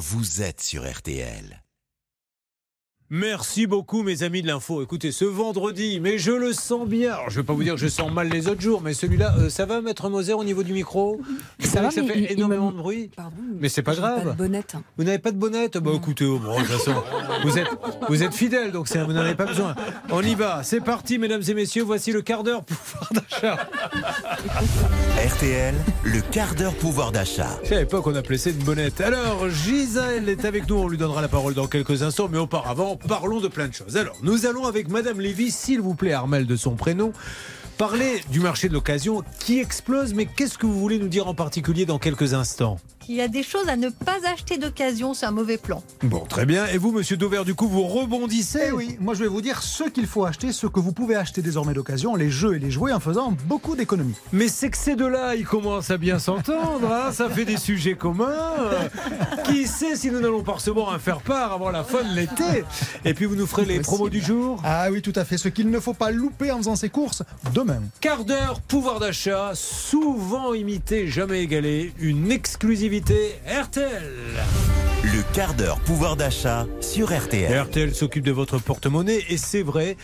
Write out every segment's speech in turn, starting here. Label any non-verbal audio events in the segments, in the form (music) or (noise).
vous êtes sur RTL. Merci beaucoup, mes amis de l'info. Écoutez, ce vendredi, mais je le sens bien. Alors, je ne vais pas vous dire que je sens mal les autres jours, mais celui-là, euh, ça va, Maître Moser, au niveau du micro? Ça va, ça mais fait il- énormément me- de bruit. Pardon, Mais c'est pas grave. Pas de bonnette. hein. Vous n'avez pas de bonnette? Bah écoutez, oh, bon, de toute façon, vous êtes, vous êtes fidèle, donc c'est- vous n'en avez pas besoin. On y va, c'est parti, mesdames et messieurs. Voici le quart d'heure pouvoir d'achat. RTL, le quart d'heure pouvoir d'achat. Je savais pas qu'on appelait ça une bonnette. Alors, Gisèle est avec nous, on lui donnera la parole dans quelques instants, mais auparavant, parlons de plein de choses. Alors, nous allons avec Madame Lévy, s'il vous plaît, Armel de son prénom, parler du marché de l'occasion qui explose, mais qu'est-ce que vous voulez nous dire en particulier dans quelques instants? Il y a des choses à ne pas acheter d'occasion, c'est un mauvais plan. Bon, très bien. Et vous, Monsieur Dauvert, du coup, vous rebondissez Eh oui, moi je vais vous dire ce qu'il faut acheter, ce que vous pouvez acheter désormais d'occasion, les jeux et les jouets en faisant beaucoup d'économies. Mais c'est que ces deux-là, ils commencent à bien s'entendre. hein, ça fait des sujets communs. Qui sait si nous n'allons pas recevoir un faire-part avant la fin de l'été? Et puis vous nous ferez les promos du jour? Ah oui, tout à fait, ce qu'il ne faut pas louper en faisant ses courses demain. Quart d'heure, pouvoir d'achat, souvent imité, jamais égalé. Une exclusivité RTL. Le quart d'heure pouvoir d'achat sur RTL. RTL s'occupe de votre porte-monnaie et c'est vrai.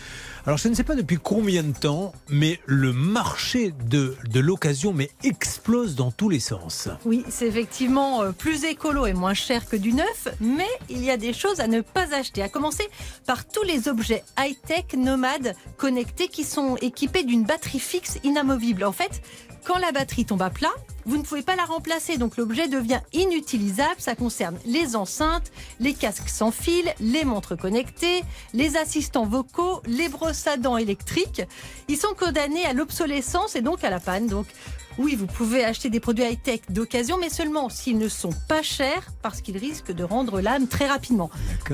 Alors je ne sais pas depuis combien de temps, mais le marché de, de l'occasion mais explose dans tous les sens. Oui, c'est effectivement euh, plus écolo et moins cher que du neuf, mais il y a des choses à ne pas acheter. À commencer par tous les objets high-tech, nomades, connectés, qui sont équipés d'une batterie fixe inamovible. En fait, quand la batterie tombe à plat, vous ne pouvez pas la remplacer, donc l'objet devient inutilisable. Ça concerne les enceintes, les casques sans fil, les montres connectées, les assistants vocaux, les brosses à dents électriques. Ils sont condamnés à l'obsolescence et donc à la panne. Donc oui, vous pouvez acheter des produits high-tech d'occasion, mais seulement s'ils ne sont pas chers, parce qu'ils risquent de rendre l'âme très rapidement.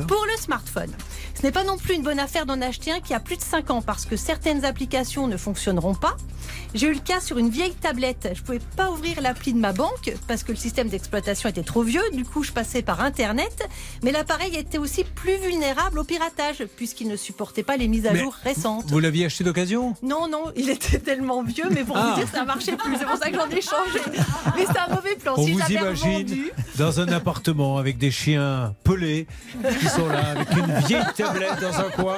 Pour le smartphone, ce n'est pas non plus une bonne affaire d'en acheter un qui a plus de 5 ans, parce que certaines applications ne fonctionneront pas. J'ai eu le cas sur une vieille tablette. Je pouvais pas ouvrir l'appli de ma banque parce que le système d'exploitation était trop vieux. Du coup, je passais par Internet. Mais l'appareil était aussi plus vulnérable au piratage puisqu'il ne supportait pas les mises à Mais jour récentes. Vous l'aviez acheté d'occasion? Non, non, il était tellement vieux, mais pour Ah. vous dire, ça marchait plus. Pour ça que j'en ai changé. Mais c'est un mauvais plan. On si vous imagine dans un appartement avec des chiens pelés qui sont là, avec une vieille tablette dans un coin,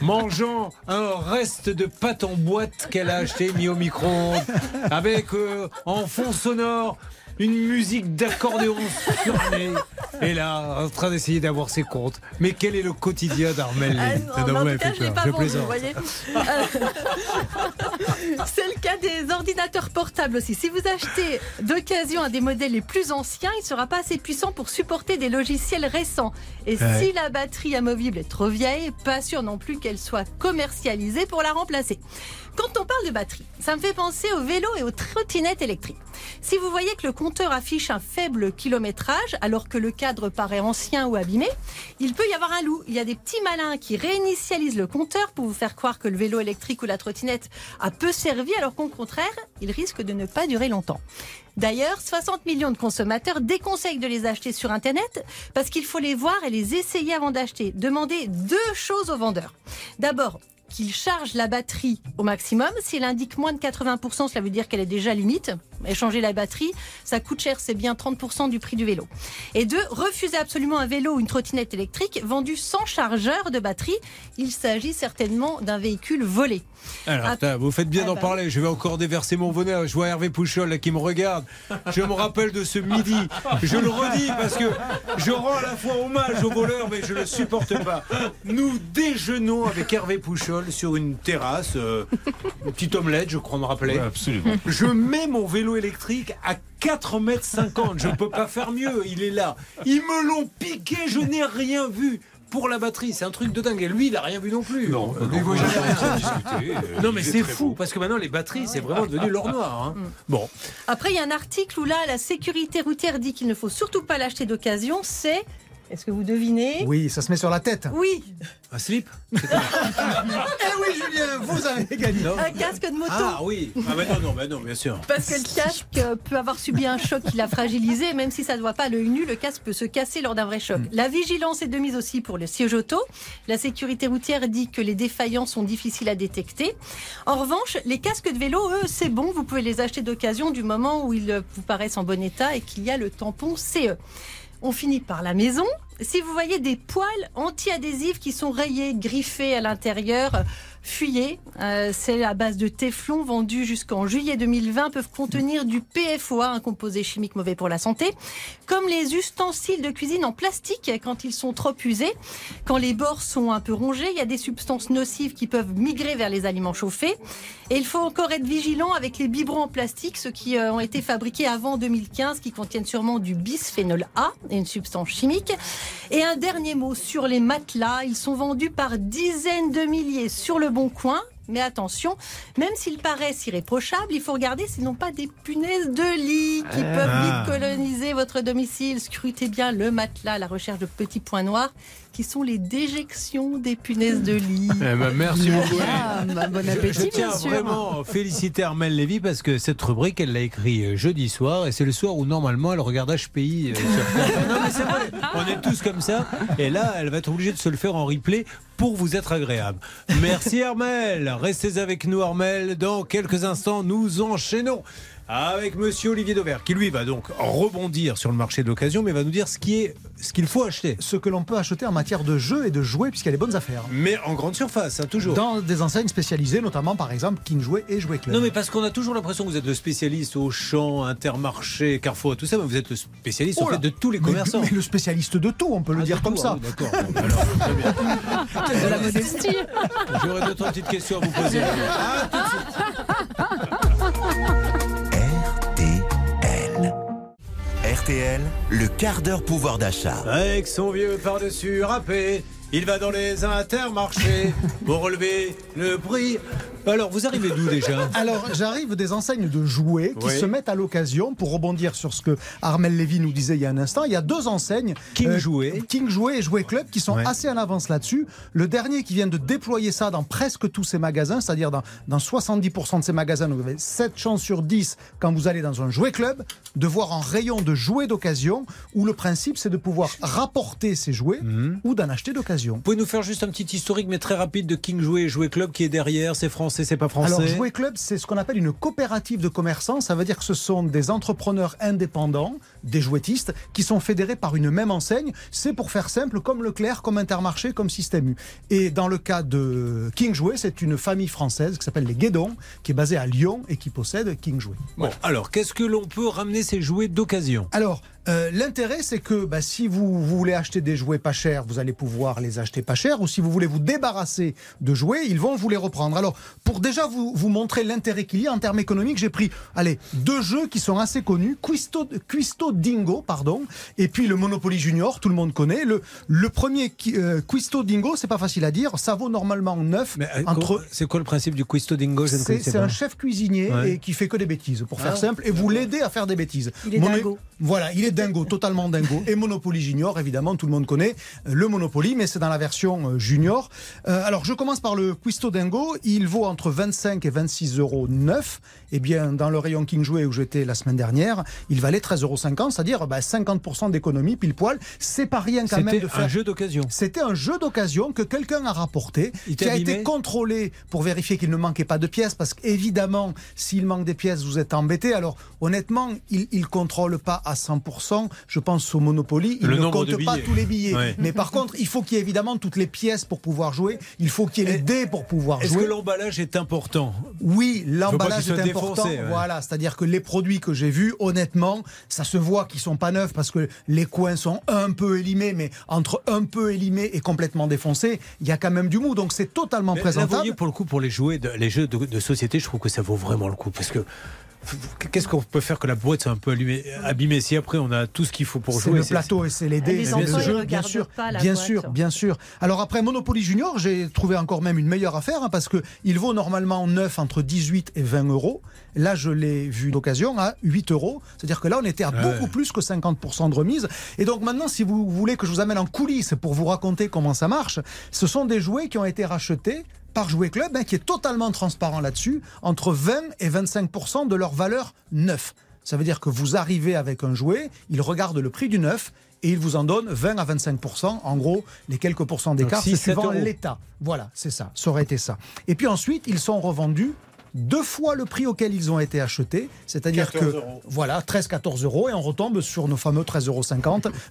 mangeant un reste de pâte en boîte qu'elle a acheté, mis au micro-ondes, avec euh, en fond sonore une musique d'accordéon. (laughs) Et là, en train d'essayer d'avoir ses comptes. Mais quel est le quotidien d'Armel Ah non, cas, faire je pas Je vendu, vous plaisante. voyez. Euh, C'est le cas des ordinateurs portables aussi. Si vous achetez d'occasion un des modèles les plus anciens, il ne sera pas assez puissant pour supporter des logiciels récents. Et Ouais. si la batterie amovible est trop vieille, pas sûr non plus qu'elle soit commercialisée pour la remplacer. Quand on parle de batterie, ça me fait penser aux vélos et aux trottinettes électriques. Si vous voyez que le compteur affiche un faible kilométrage alors que le cadre paraît ancien ou abîmé, il peut y avoir un loup. Il y a des petits malins qui réinitialisent le compteur pour vous faire croire que le vélo électrique ou la trottinette a peu servi alors qu'au contraire, il risque de ne pas durer longtemps. D'ailleurs, 60 millions de consommateurs déconseillent de les acheter sur Internet parce qu'il faut les voir et les essayer avant d'acheter. Demandez deux choses au vendeur. D'abord, qu'il charge la batterie au maximum. S'il indique moins de 80%, cela veut dire qu'elle est déjà limite. Et changer la batterie, ça coûte cher, c'est bien 30% du prix du vélo. Et deux, refusez absolument un vélo ou une trottinette électrique vendu sans chargeur de batterie. Il s'agit certainement d'un véhicule volé. Alors, Ah, vous faites bien ah d'en bah parler. Je vais encore déverser mon bonheur. Je vois Hervé Pouchol là, qui me regarde. Je me rappelle de ce midi. Je le redis parce que je rends à la fois hommage aux voleurs, mais je ne le supporte pas. Nous déjeunons avec Hervé Pouchol sur une terrasse, euh, une petite omelette, je crois me rappeler. absolument. Je mets mon vélo électrique à 4 mètres 50. Je ne peux pas faire mieux. Il est là. Ils me l'ont piqué. Je n'ai rien vu. Pour la batterie, c'est un truc de dingue. Et lui, il n'a rien vu non plus. Non, Lui, jamais rien. euh, Non mais il c'est fou beau. parce que maintenant les batteries c'est vraiment devenu (laughs) l'or noir. hein. Bon, Après, il y a un article où là, la sécurité routière dit qu'il ne faut surtout pas l'acheter d'occasion. C'est, est-ce que vous devinez Oui, ça se met sur la tête. Oui, un slip? (laughs) Eh oui, Julien, vous avez gagné. un casque de moto. Ah oui. Ah bah non non bah non bien sûr. Parce que le casque peut avoir subi un choc qui l'a fragilisé, même si ça ne voit pas à l'œil nu, le casque peut se casser lors d'un vrai choc. La vigilance est de mise aussi pour le siège auto. La sécurité routière dit que les défaillances sont difficiles à détecter. En revanche, les casques de vélo, eux, c'est bon, vous pouvez les acheter d'occasion du moment où ils vous paraissent en bon état et qu'il y a le tampon CE. On finit par la maison. Si vous voyez des poils anti-adhésifs qui sont rayés, griffés à l'intérieur, fuyez. Euh, c'est à base de téflon vendu jusqu'en juillet 2020 peuvent contenir du PFOA, un composé chimique mauvais pour la santé. Comme les ustensiles de cuisine en plastique quand ils sont trop usés, quand les bords sont un peu rongés, il y a des substances nocives qui peuvent migrer vers les aliments chauffés. Et il faut encore être vigilant avec les biberons en plastique, ceux qui euh, ont été fabriqués avant 2015, qui contiennent sûrement du bisphénol A, une substance chimique. Et un dernier mot sur les matelas. Ils sont vendus par dizaines de milliers sur le bon coin. Mais attention, même s'ils paraissent irréprochables, il faut regarder s'ils n'ont pas des punaises de lit qui Ah. peuvent vite coloniser votre domicile. Scrutez bien le matelas à la recherche de petits points noirs qui sont les déjections des punaises de lit. Eh ben, merci beaucoup. Ah, bah, bon Je, tiens bien sûr. vraiment à féliciter Armelle Lévy parce que cette rubrique, elle l'a écrit euh, jeudi soir et c'est le soir où normalement elle regarde HPI. euh, sur France. non mais c'est vrai, on est tous comme ça et là elle va être obligée de se le faire en replay pour vous être agréable. Merci Armelle, restez avec nous Armelle. Dans quelques instants, nous enchaînons avec Monsieur Olivier Dauvert qui lui va donc rebondir sur le marché de l'occasion mais va nous dire ce qui est ce qu'il faut acheter. Ce que l'on peut acheter en matière de jeux et de jouets, puisqu'il y a des bonnes affaires. Mais en grande surface, hein, toujours. Dans des enseignes spécialisées, notamment par exemple King Jouet et Jouet Club. Non, mais parce qu'on a toujours l'impression que vous êtes le spécialiste au champ, Intermarché, Carrefour, tout ça, mais vous êtes le spécialiste Oh fait de tous les commerçants. Mais, le spécialiste de tout, on peut le Ah, dire comme tout, ça. ah D'accord. Bien. (laughs) De la modestie. J'aurais d'autres petites questions à vous poser. Ah, tout de suite. (laughs) RTL, le quart d'heure pouvoir d'achat. Avec son vieux par-dessus râpé, il va dans les intermarchés pour relever le prix. Alors, vous arrivez d'où déjà? Alors, j'arrive des enseignes de jouets qui Oui. se mettent à l'occasion, pour rebondir sur ce que Armel Lévy nous disait il y a un instant, il y a deux enseignes, King Jouet. King Jouet et Jouet Club, qui sont Ouais. assez en avance là-dessus. Le dernier qui vient de déployer ça dans presque tous ses magasins, c'est-à-dire dans, dans 70% de ses magasins, vous avez 7 chances sur 10 quand vous allez dans un Jouet Club, de voir un rayon de jouets d'occasion, où le principe c'est de pouvoir rapporter ces jouets Mhm. ou d'en acheter d'occasion. Vous pouvez nous faire juste un petit historique, mais très rapide, de King Jouet et Jouet Club qui est derrière C'est français, c'est pas français Alors, Jouet Club, c'est ce qu'on appelle une coopérative de commerçants. Ça veut dire que ce sont des entrepreneurs indépendants, des jouettistes, qui sont fédérés par une même enseigne. C'est pour faire simple, comme Leclerc, comme Intermarché, comme Système U. Et dans le cas de King Jouet, c'est une famille française qui s'appelle les Guédon, qui est basée à Lyon et qui possède King Jouet. Bon, alors, qu'est-ce que l'on peut ramener ces jouets d'occasion? Alors, euh, l'intérêt, c'est que bah, si vous, vous voulez acheter des jouets pas chers, vous allez pouvoir les acheter pas chers. Ou si vous voulez vous débarrasser de jouets, ils vont vous les reprendre. Alors, pour déjà vous, vous montrer l'intérêt qu'il y a en termes économiques, j'ai pris allez, deux jeux qui sont assez connus. Quisto Dingo, pardon, et puis le Monopoly Junior, tout le monde connaît. Le, le premier, qui- euh, Quisto Dingo, c'est pas facile à dire, ça vaut normalement 9. Mais, euh, entre C'est quoi le principe du Quisto Dingo? C'est un chef cuisinier Ouais. et qui fait que des bêtises, pour faire Ah. simple, et vous l'aidez à faire des bêtises. Il est Mono- dingo. Voilà, il est dingo, totalement dingo. Et Monopoly Junior, évidemment, tout le monde connaît euh, le Monopoly, mais c'est dans la version euh, junior. Euh, alors, je commence par le Quisto Dingo. Il vaut entre 25 et 26 euros neuf. Eh bien, dans le rayon King Jouet où j'étais la semaine dernière, il valait 13,50 euros, c'est-à-dire bah, 50% d'économie pile poil. C'est pas rien quand même C'était de faire. un jeu d'occasion. C'était un jeu d'occasion que quelqu'un a rapporté, Il qui a abîmé été contrôlé pour vérifier qu'il ne manquait pas de pièces, parce qu'évidemment, s'il manque des pièces, vous êtes embêté. Alors, honnêtement, il ne contrôle pas à 100%. Je pense au Monopoly, il Le ne compte pas tous les billets. Ouais. Mais par contre, il faut qu'il y ait évidemment toutes les pièces pour pouvoir jouer. Il faut qu'il y ait les dés pour pouvoir Est-ce jouer. que l'emballage est important? Oui, l'emballage est important. ouais. Voilà, c'est-à-dire que les produits que j'ai vus, honnêtement, ça se voit qu'ils sont pas neufs parce que les coins sont un peu élimés, mais entre un peu élimés et complètement défoncés, il y a quand même du mou. Donc c'est totalement Mais là, vous présentable. voyez, pour le coup, pour les jouets, de- les jeux de, de société, je trouve que ça vaut vraiment le coup. Parce que qu'est-ce qu'on peut faire que la boîte soit un peu allumée- abîmée si après on a tout ce qu'il faut pour C'est jouer le c'est- plateau et c'est les dés, les c'est enfants, le jeu, bien sûr, pas bien boîte. sûr, bien sûr. Alors après Monopoly Junior, j'ai trouvé encore même une meilleure affaire hein, parce que il vaut normalement neuf entre 18 et 20 euros. Là, je l'ai vu d'occasion à 8 euros. C'est-à-dire que là, on était à Ouais. beaucoup plus que 50% de remise. Et donc maintenant, si vous voulez que je vous amène en coulisses pour vous raconter comment ça marche, ce sont des jouets qui ont été rachetés par Jouet Club, hein, qui est totalement transparent là-dessus, entre 20 et 25% de leur valeur neuf. Ça veut dire que vous arrivez avec un jouet, il regarde le prix du neuf et il vous en donne 20 à 25%. En gros, les quelques pourcents d'écart, c'est suivant l'état. Voilà, c'est ça. Ça aurait été ça. Et puis ensuite, ils sont revendus deux fois le prix auquel ils ont été achetés. C'est-à-dire que, voilà, 13-14 euros et on retombe sur nos fameux 13,50 euros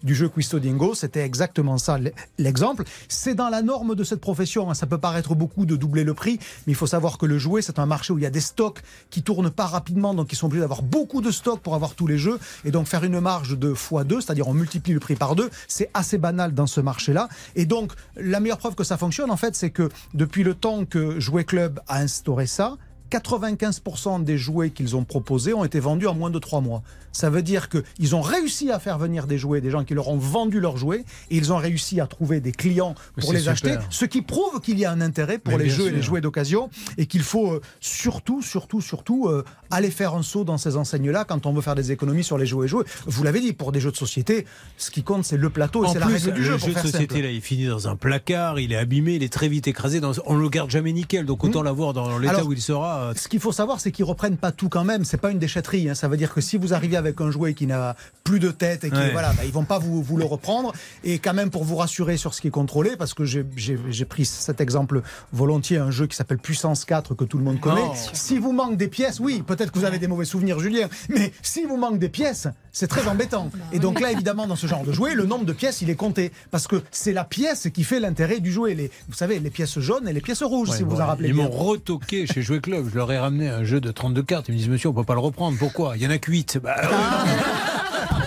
du jeu Quistodingo. C'était exactement ça l'exemple. C'est dans la norme de cette profession. Hein. Ça peut paraître beaucoup de doubler le prix, mais il faut savoir que le jouet, c'est un marché où il y a des stocks qui tournent pas rapidement, donc ils sont obligés d'avoir beaucoup de stocks pour avoir tous les jeux. Et donc faire une marge de x2, c'est-à-dire on multiplie le prix par deux, c'est assez banal dans ce marché-là. Et donc la meilleure preuve que ça fonctionne, en fait, c'est que depuis le temps que Jouet Club a instauré ça, 95% des jouets qu'ils ont proposés ont été vendus en moins de 3 mois. Ça veut dire qu'ils ont réussi à faire venir des jouets, des gens qui leur ont vendu leurs jouets, et ils ont réussi à trouver des clients pour les acheter, ce qui prouve qu'il y a un intérêt pour les jeux et les jouets d'occasion, et qu'il faut euh, surtout, surtout, surtout euh, aller faire un saut dans ces enseignes-là quand on veut faire des économies sur les jouets et jouets. Vous l'avez dit, pour des jeux de société, ce qui compte, c'est le plateau et c'est la règle du jeu. Le jeu de société, là, il finit dans un placard, il est abîmé, il est très vite écrasé, dans... on le garde jamais nickel, donc autant hmm. l'avoir dans l'état où il sera. Euh. Ce qu'il faut savoir, c'est qu'ils reprennent pas tout quand même. C'est pas une déchetterie. Hein. Ça veut dire que si vous arrivez avec un jouet qui n'a plus de tête et qui voilà, bah, ils vont pas vous, vous, le reprendre. Et quand même pour vous rassurer sur ce qui est contrôlé, parce que j'ai pris cet exemple volontiers, un jeu qui s'appelle Puissance 4 que tout le monde connaît. Si vous manque des pièces, oui, peut-être que vous avez des mauvais souvenirs, Julien, mais si vous manque des pièces, c'est très embêtant. Et donc là, évidemment, dans ce genre de jouet, le nombre de pièces, il est compté. Parce que c'est la pièce qui fait l'intérêt du jouet. Les, vous savez, les pièces jaunes et les pièces rouges, si vous vous en rappelez Ils m'ont retoqué chez Jouet Club. Je leur ai ramené un jeu de 32 cartes. Ils me disent, monsieur, on peut pas le reprendre. Pourquoi? Il y en a que 8. Bah, ah.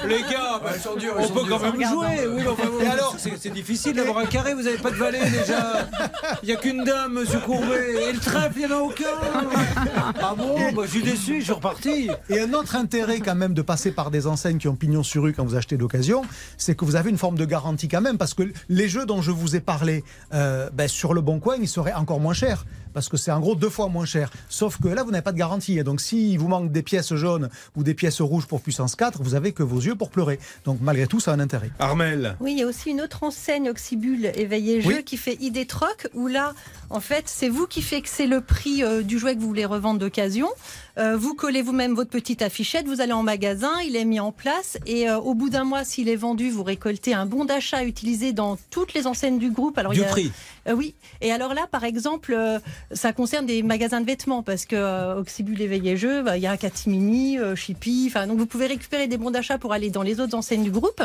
Les gars, bah, on peut quand même jouer. Oui, alors, c'est difficile d'avoir un carré. Vous n'avez pas de valet déjà. Il n'y a qu'une dame, Monsieur Courbet. Et le trèfle, il n'y en a aucun. Ah bon bah, Je suis déçu. Je suis reparti. Et un autre intérêt quand même de passer par des enseignes qui ont pignon sur rue quand vous achetez d'occasion, c'est que vous avez une forme de garantie quand même, parce que les jeux dont je vous ai parlé euh, ben, sur le bon coin, ils seraient encore moins chers parce que c'est en gros deux fois moins cher. Sauf que là, vous n'avez pas de garantie. Et donc, s'il vous manque des pièces jaunes ou des pièces rouges pour puissance 4, vous avez que vos yeux pour pleurer. Donc, malgré tout, ça a un intérêt. Armel. Oui, il y a aussi une autre enseigne Oxybul éveillé jeu qui fait ID Troc, où là, en fait, c'est vous qui fixez le prix euh, du jouet que vous voulez revendre d'occasion. Euh, vous collez vous-même votre petite affichette, vous allez en magasin, il est mis en place et euh, au bout d'un mois, s'il est vendu, vous récoltez un bon d'achat utilisé dans toutes les enseignes du groupe. Alors, du prix Oui. Et alors là, par exemple, ça concerne des magasins de vêtements parce que Oxybul éveillé jeu, bah, il y a Catimini, Chippy, enfin donc vous pouvez récupérer des bons d'achat pour aller dans les autres enseignes du groupe.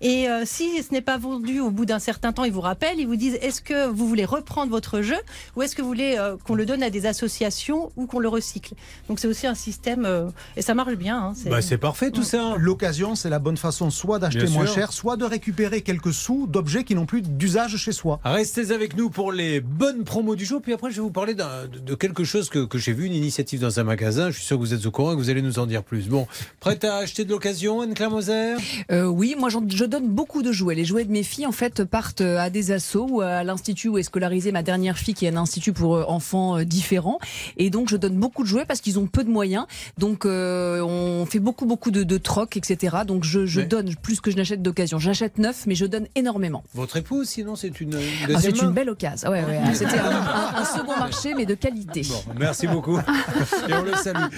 Et si ce n'est pas vendu au bout d'un certain temps, ils vous rappellent, ils vous disent est-ce que vous voulez reprendre votre jeu ou est-ce que vous voulez euh, qu'on le donne à des associations ou qu'on le recycle? Donc c'est aussi un système euh, et ça marche bien. Hein, bah, c'est parfait tout ça. L'occasion, c'est la bonne façon soit d'acheter moins cher, soit de récupérer quelques sous d'objets qui n'ont plus d'usage chez soi. Restez avec nous pour les bonnes promos du jour. Puis après, je vais vous parler de, quelque chose que, j'ai vu, une initiative dans un magasin. Je suis sûr que vous êtes au courant et que vous allez nous en dire plus. Bon, prête à acheter de l'occasion, Anne-Claire Moser? Euh, Oui, moi je donne beaucoup de jouets. Les jouets de mes filles, en fait, partent à des assos ou à l'institut où est scolarisée ma dernière fille qui est un institut pour euh, enfants euh, différents. Et donc, je donne beaucoup de jouets parce qu'ils ont peu de moyens. Donc, euh, on fait beaucoup, beaucoup de, de troc, etc. Donc, je, je donne plus que je n'achète d'occasion. J'achète neuf, mais je donne énormément. Votre épouse, sinon, c'est une, ah, C'est une belle occasion. Ouais, ouais. C'était un, second marché, mais de qualité. Bon, merci beaucoup. Et on le salue.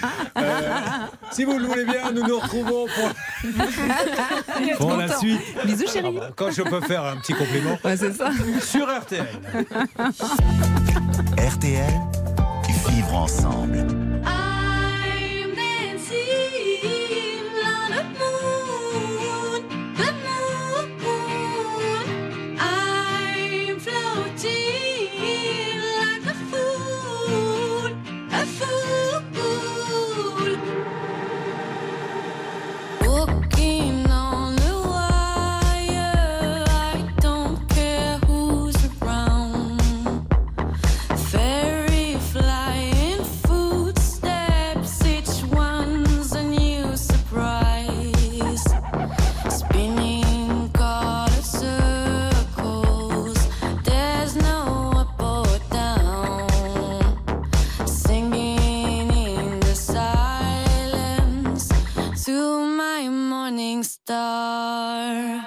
si vous le voulez bien, nous nous retrouvons pour, (laughs) pour la suite. Bisous, chérie. Ah, quand je peux faire un petit compliment. Ouais, c'est ça. Sur RTL. RTL, vivre ensemble. star.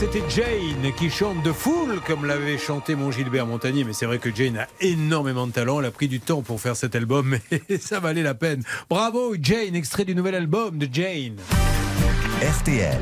C'était Jane qui chante de foule, comme l'avait chanté mon Gilbert Montagnier. Mais c'est vrai que Jane a énormément de talent. Elle a pris du temps pour faire cet album, (laughs) mais ça valait la peine. Bravo, Jane, extrait du nouvel album de Jane. RTL.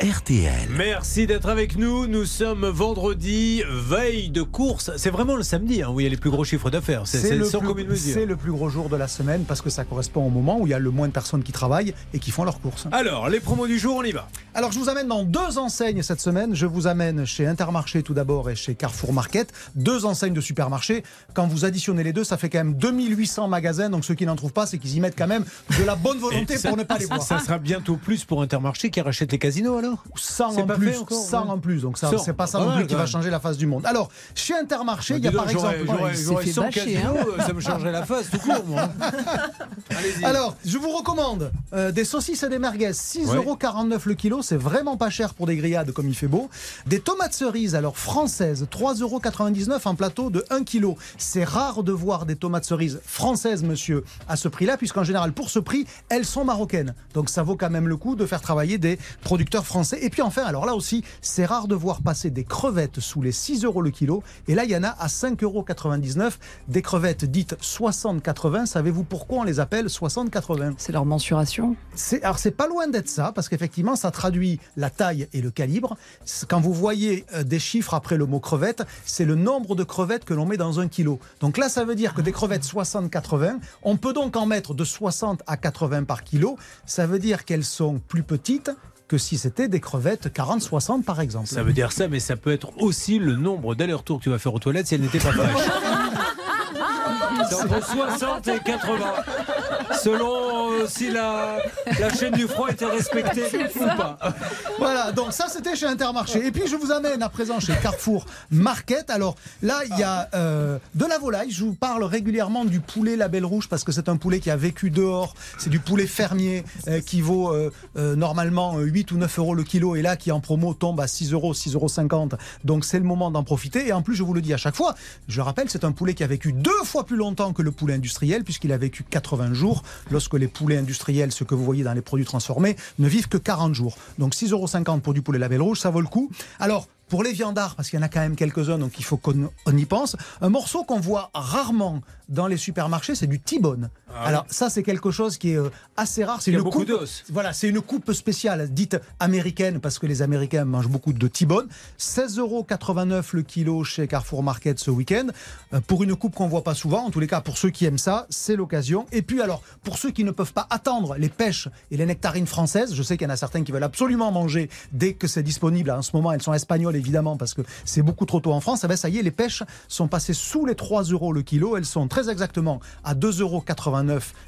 RTL. Merci d'être avec nous. Nous sommes vendredi, veille de course. C'est vraiment le samedi hein, où il y a les plus gros chiffres d'affaires. C'est c'est le, plus- commune mesure. c'est le plus gros jour de la semaine parce que ça correspond au moment où il y a le moins de personnes qui travaillent et qui font leurs courses. Alors, les promos du jour, on y va. Alors je vous amène dans deux enseignes cette semaine. Je vous amène chez Intermarché tout d'abord et chez Carrefour Market. Deux enseignes de supermarché. Quand vous additionnez les deux, ça fait quand même 2800 magasins. Donc ceux qui n'en trouvent pas, c'est qu'ils y mettent quand même de la bonne (laughs) volonté ça- pour ne pas les voir. Ça sera bientôt plus pour Intermarché qui rachète les casinos alors 100 C'est en plus, fait encore, 100 ouais. en plus. Donc ça, 100, c'est pas ça non plus qui va changer la face du monde. Alors chez Intermarché, il y a par exemple. j'aurais- il s'est j'aurais fait 100 bâcher, casinos, hein. euh, ça me changerait la face tout court, moi. (laughs) Alors, je vous recommande euh, des saucisses et des merguez, 6,49€ le kilo, c'est vraiment pas cher pour des grillades comme il fait beau. Des tomates cerises, alors françaises, 3,99€ en plateau de 1 kg. C'est rare de voir des tomates cerises françaises, monsieur, à ce prix-là, puisqu'en général, pour ce prix, elles sont marocaines. Donc ça vaut quand même le coup de faire travailler des producteurs français. Et puis enfin, alors là aussi, c'est rare de voir passer des crevettes sous les 6 euros le kilo. Et là, il y en a à 5,99€. Des crevettes dites 60-80. Savez-vous pourquoi on les appelle 60-80 C'est leur mensuration. alors c'est pas loin d'être ça, parce qu'effectivement ça traduit la taille et le calibre. Quand vous voyez euh, des chiffres après le mot crevette, c'est le nombre de crevettes que l'on met dans un kilo. Donc là ça veut dire que des crevettes 60-80, on peut donc en mettre de 60 à 80 par kilo. Ça veut dire qu'elles sont plus petites que si c'était des crevettes 40-60 par exemple. Ça veut dire ça, mais ça peut être aussi le nombre d'allers-retours que tu vas faire aux toilettes si elle n'était pas fraîche. (laughs) C'est entre 60 et 80. Selon euh, si la, la chaîne du froid était respectée ou pas. Voilà, donc ça c'était chez Intermarché. Et puis je vous amène à présent chez Carrefour Market. Alors là, il y a euh, de la volaille. Je vous parle régulièrement du poulet label rouge parce que c'est un poulet qui a vécu dehors. C'est du poulet fermier euh, qui vaut euh, euh, normalement euh, 8 ou 9 euros le kilo et là qui en promo tombe à 6 euros, 6 euros 50. Donc c'est le moment d'en profiter. Et en plus, je vous le dis à chaque fois, je rappelle, c'est un poulet qui a vécu deux fois plus longtemps que le poulet industriel puisqu'il a vécu 80 jours lorsque les poulets industriels, ce que vous voyez dans les produits transformés, ne vivent que 40 jours. Donc 6,50 euros pour du poulet label rouge, ça vaut le coup. Alors, pour les viandards, parce qu'il y en a quand même quelques-uns, donc il faut qu'on on y pense, un morceau qu'on voit rarement dans les supermarchés, c'est du T-bone. Alors ça, c'est quelque chose qui est euh, assez rare. C'est une coupe-. Voilà, c'est une coupe spéciale, dite américaine, parce que les Américains mangent beaucoup de T-bone. 16,89 euros le kilo chez Carrefour Market ce week-end. Euh, Pour une coupe qu'on voit pas souvent, en tous les cas, pour ceux qui aiment ça, c'est l'occasion. Et puis alors, pour ceux qui ne peuvent pas attendre les pêches et les nectarines françaises, je sais qu'il y en a certains qui veulent absolument manger dès que c'est disponible. En ce moment, elles sont espagnoles, évidemment, parce que c'est beaucoup trop tôt en France. Eh ben, ça y est, les pêches sont passées sous les 3 euros le kilo. Elles sont très exactement à 2,89 euros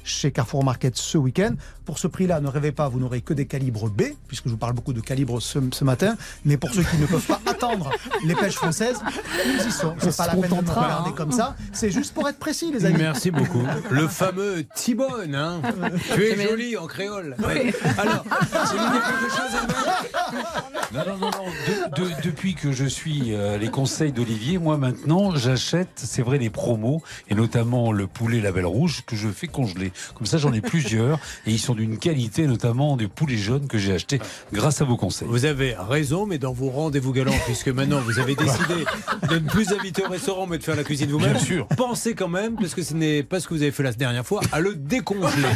chez Carrefour Market ce week-end. Pour ce prix-là, ne rêvez pas, vous n'aurez que des calibres B, puisque je vous parle beaucoup de calibres ce, ce matin. Mais pour ceux qui ne peuvent pas attendre les pêches françaises, ils y sont. C'est pas la peine de regarder hein. comme ça. C'est juste pour être précis, les amis. Merci beaucoup. Le fameux T-Bone, hein. (laughs) Tu es joli en créole. Ouais. Alors, y a quelque chose à mettre Non, non, non, non. De- de- depuis que je suis euh, les conseils d'Olivier, moi maintenant, j'achète, c'est vrai, les promos, et notamment le poulet label rouge que je fais congeler. Comme ça, j'en ai plusieurs, (laughs) et ils sont d'une qualité, notamment des poulets jaunes que j'ai achetés grâce à vos conseils. Vous avez raison, mais dans vos rendez-vous galants, puisque maintenant vous avez décidé (laughs) de ne plus habiter au restaurant, mais de faire la cuisine vous-même, Bien sûr. pensez quand même, parce que ce n'est pas ce que vous avez fait la dernière fois, à le décongeler. (laughs)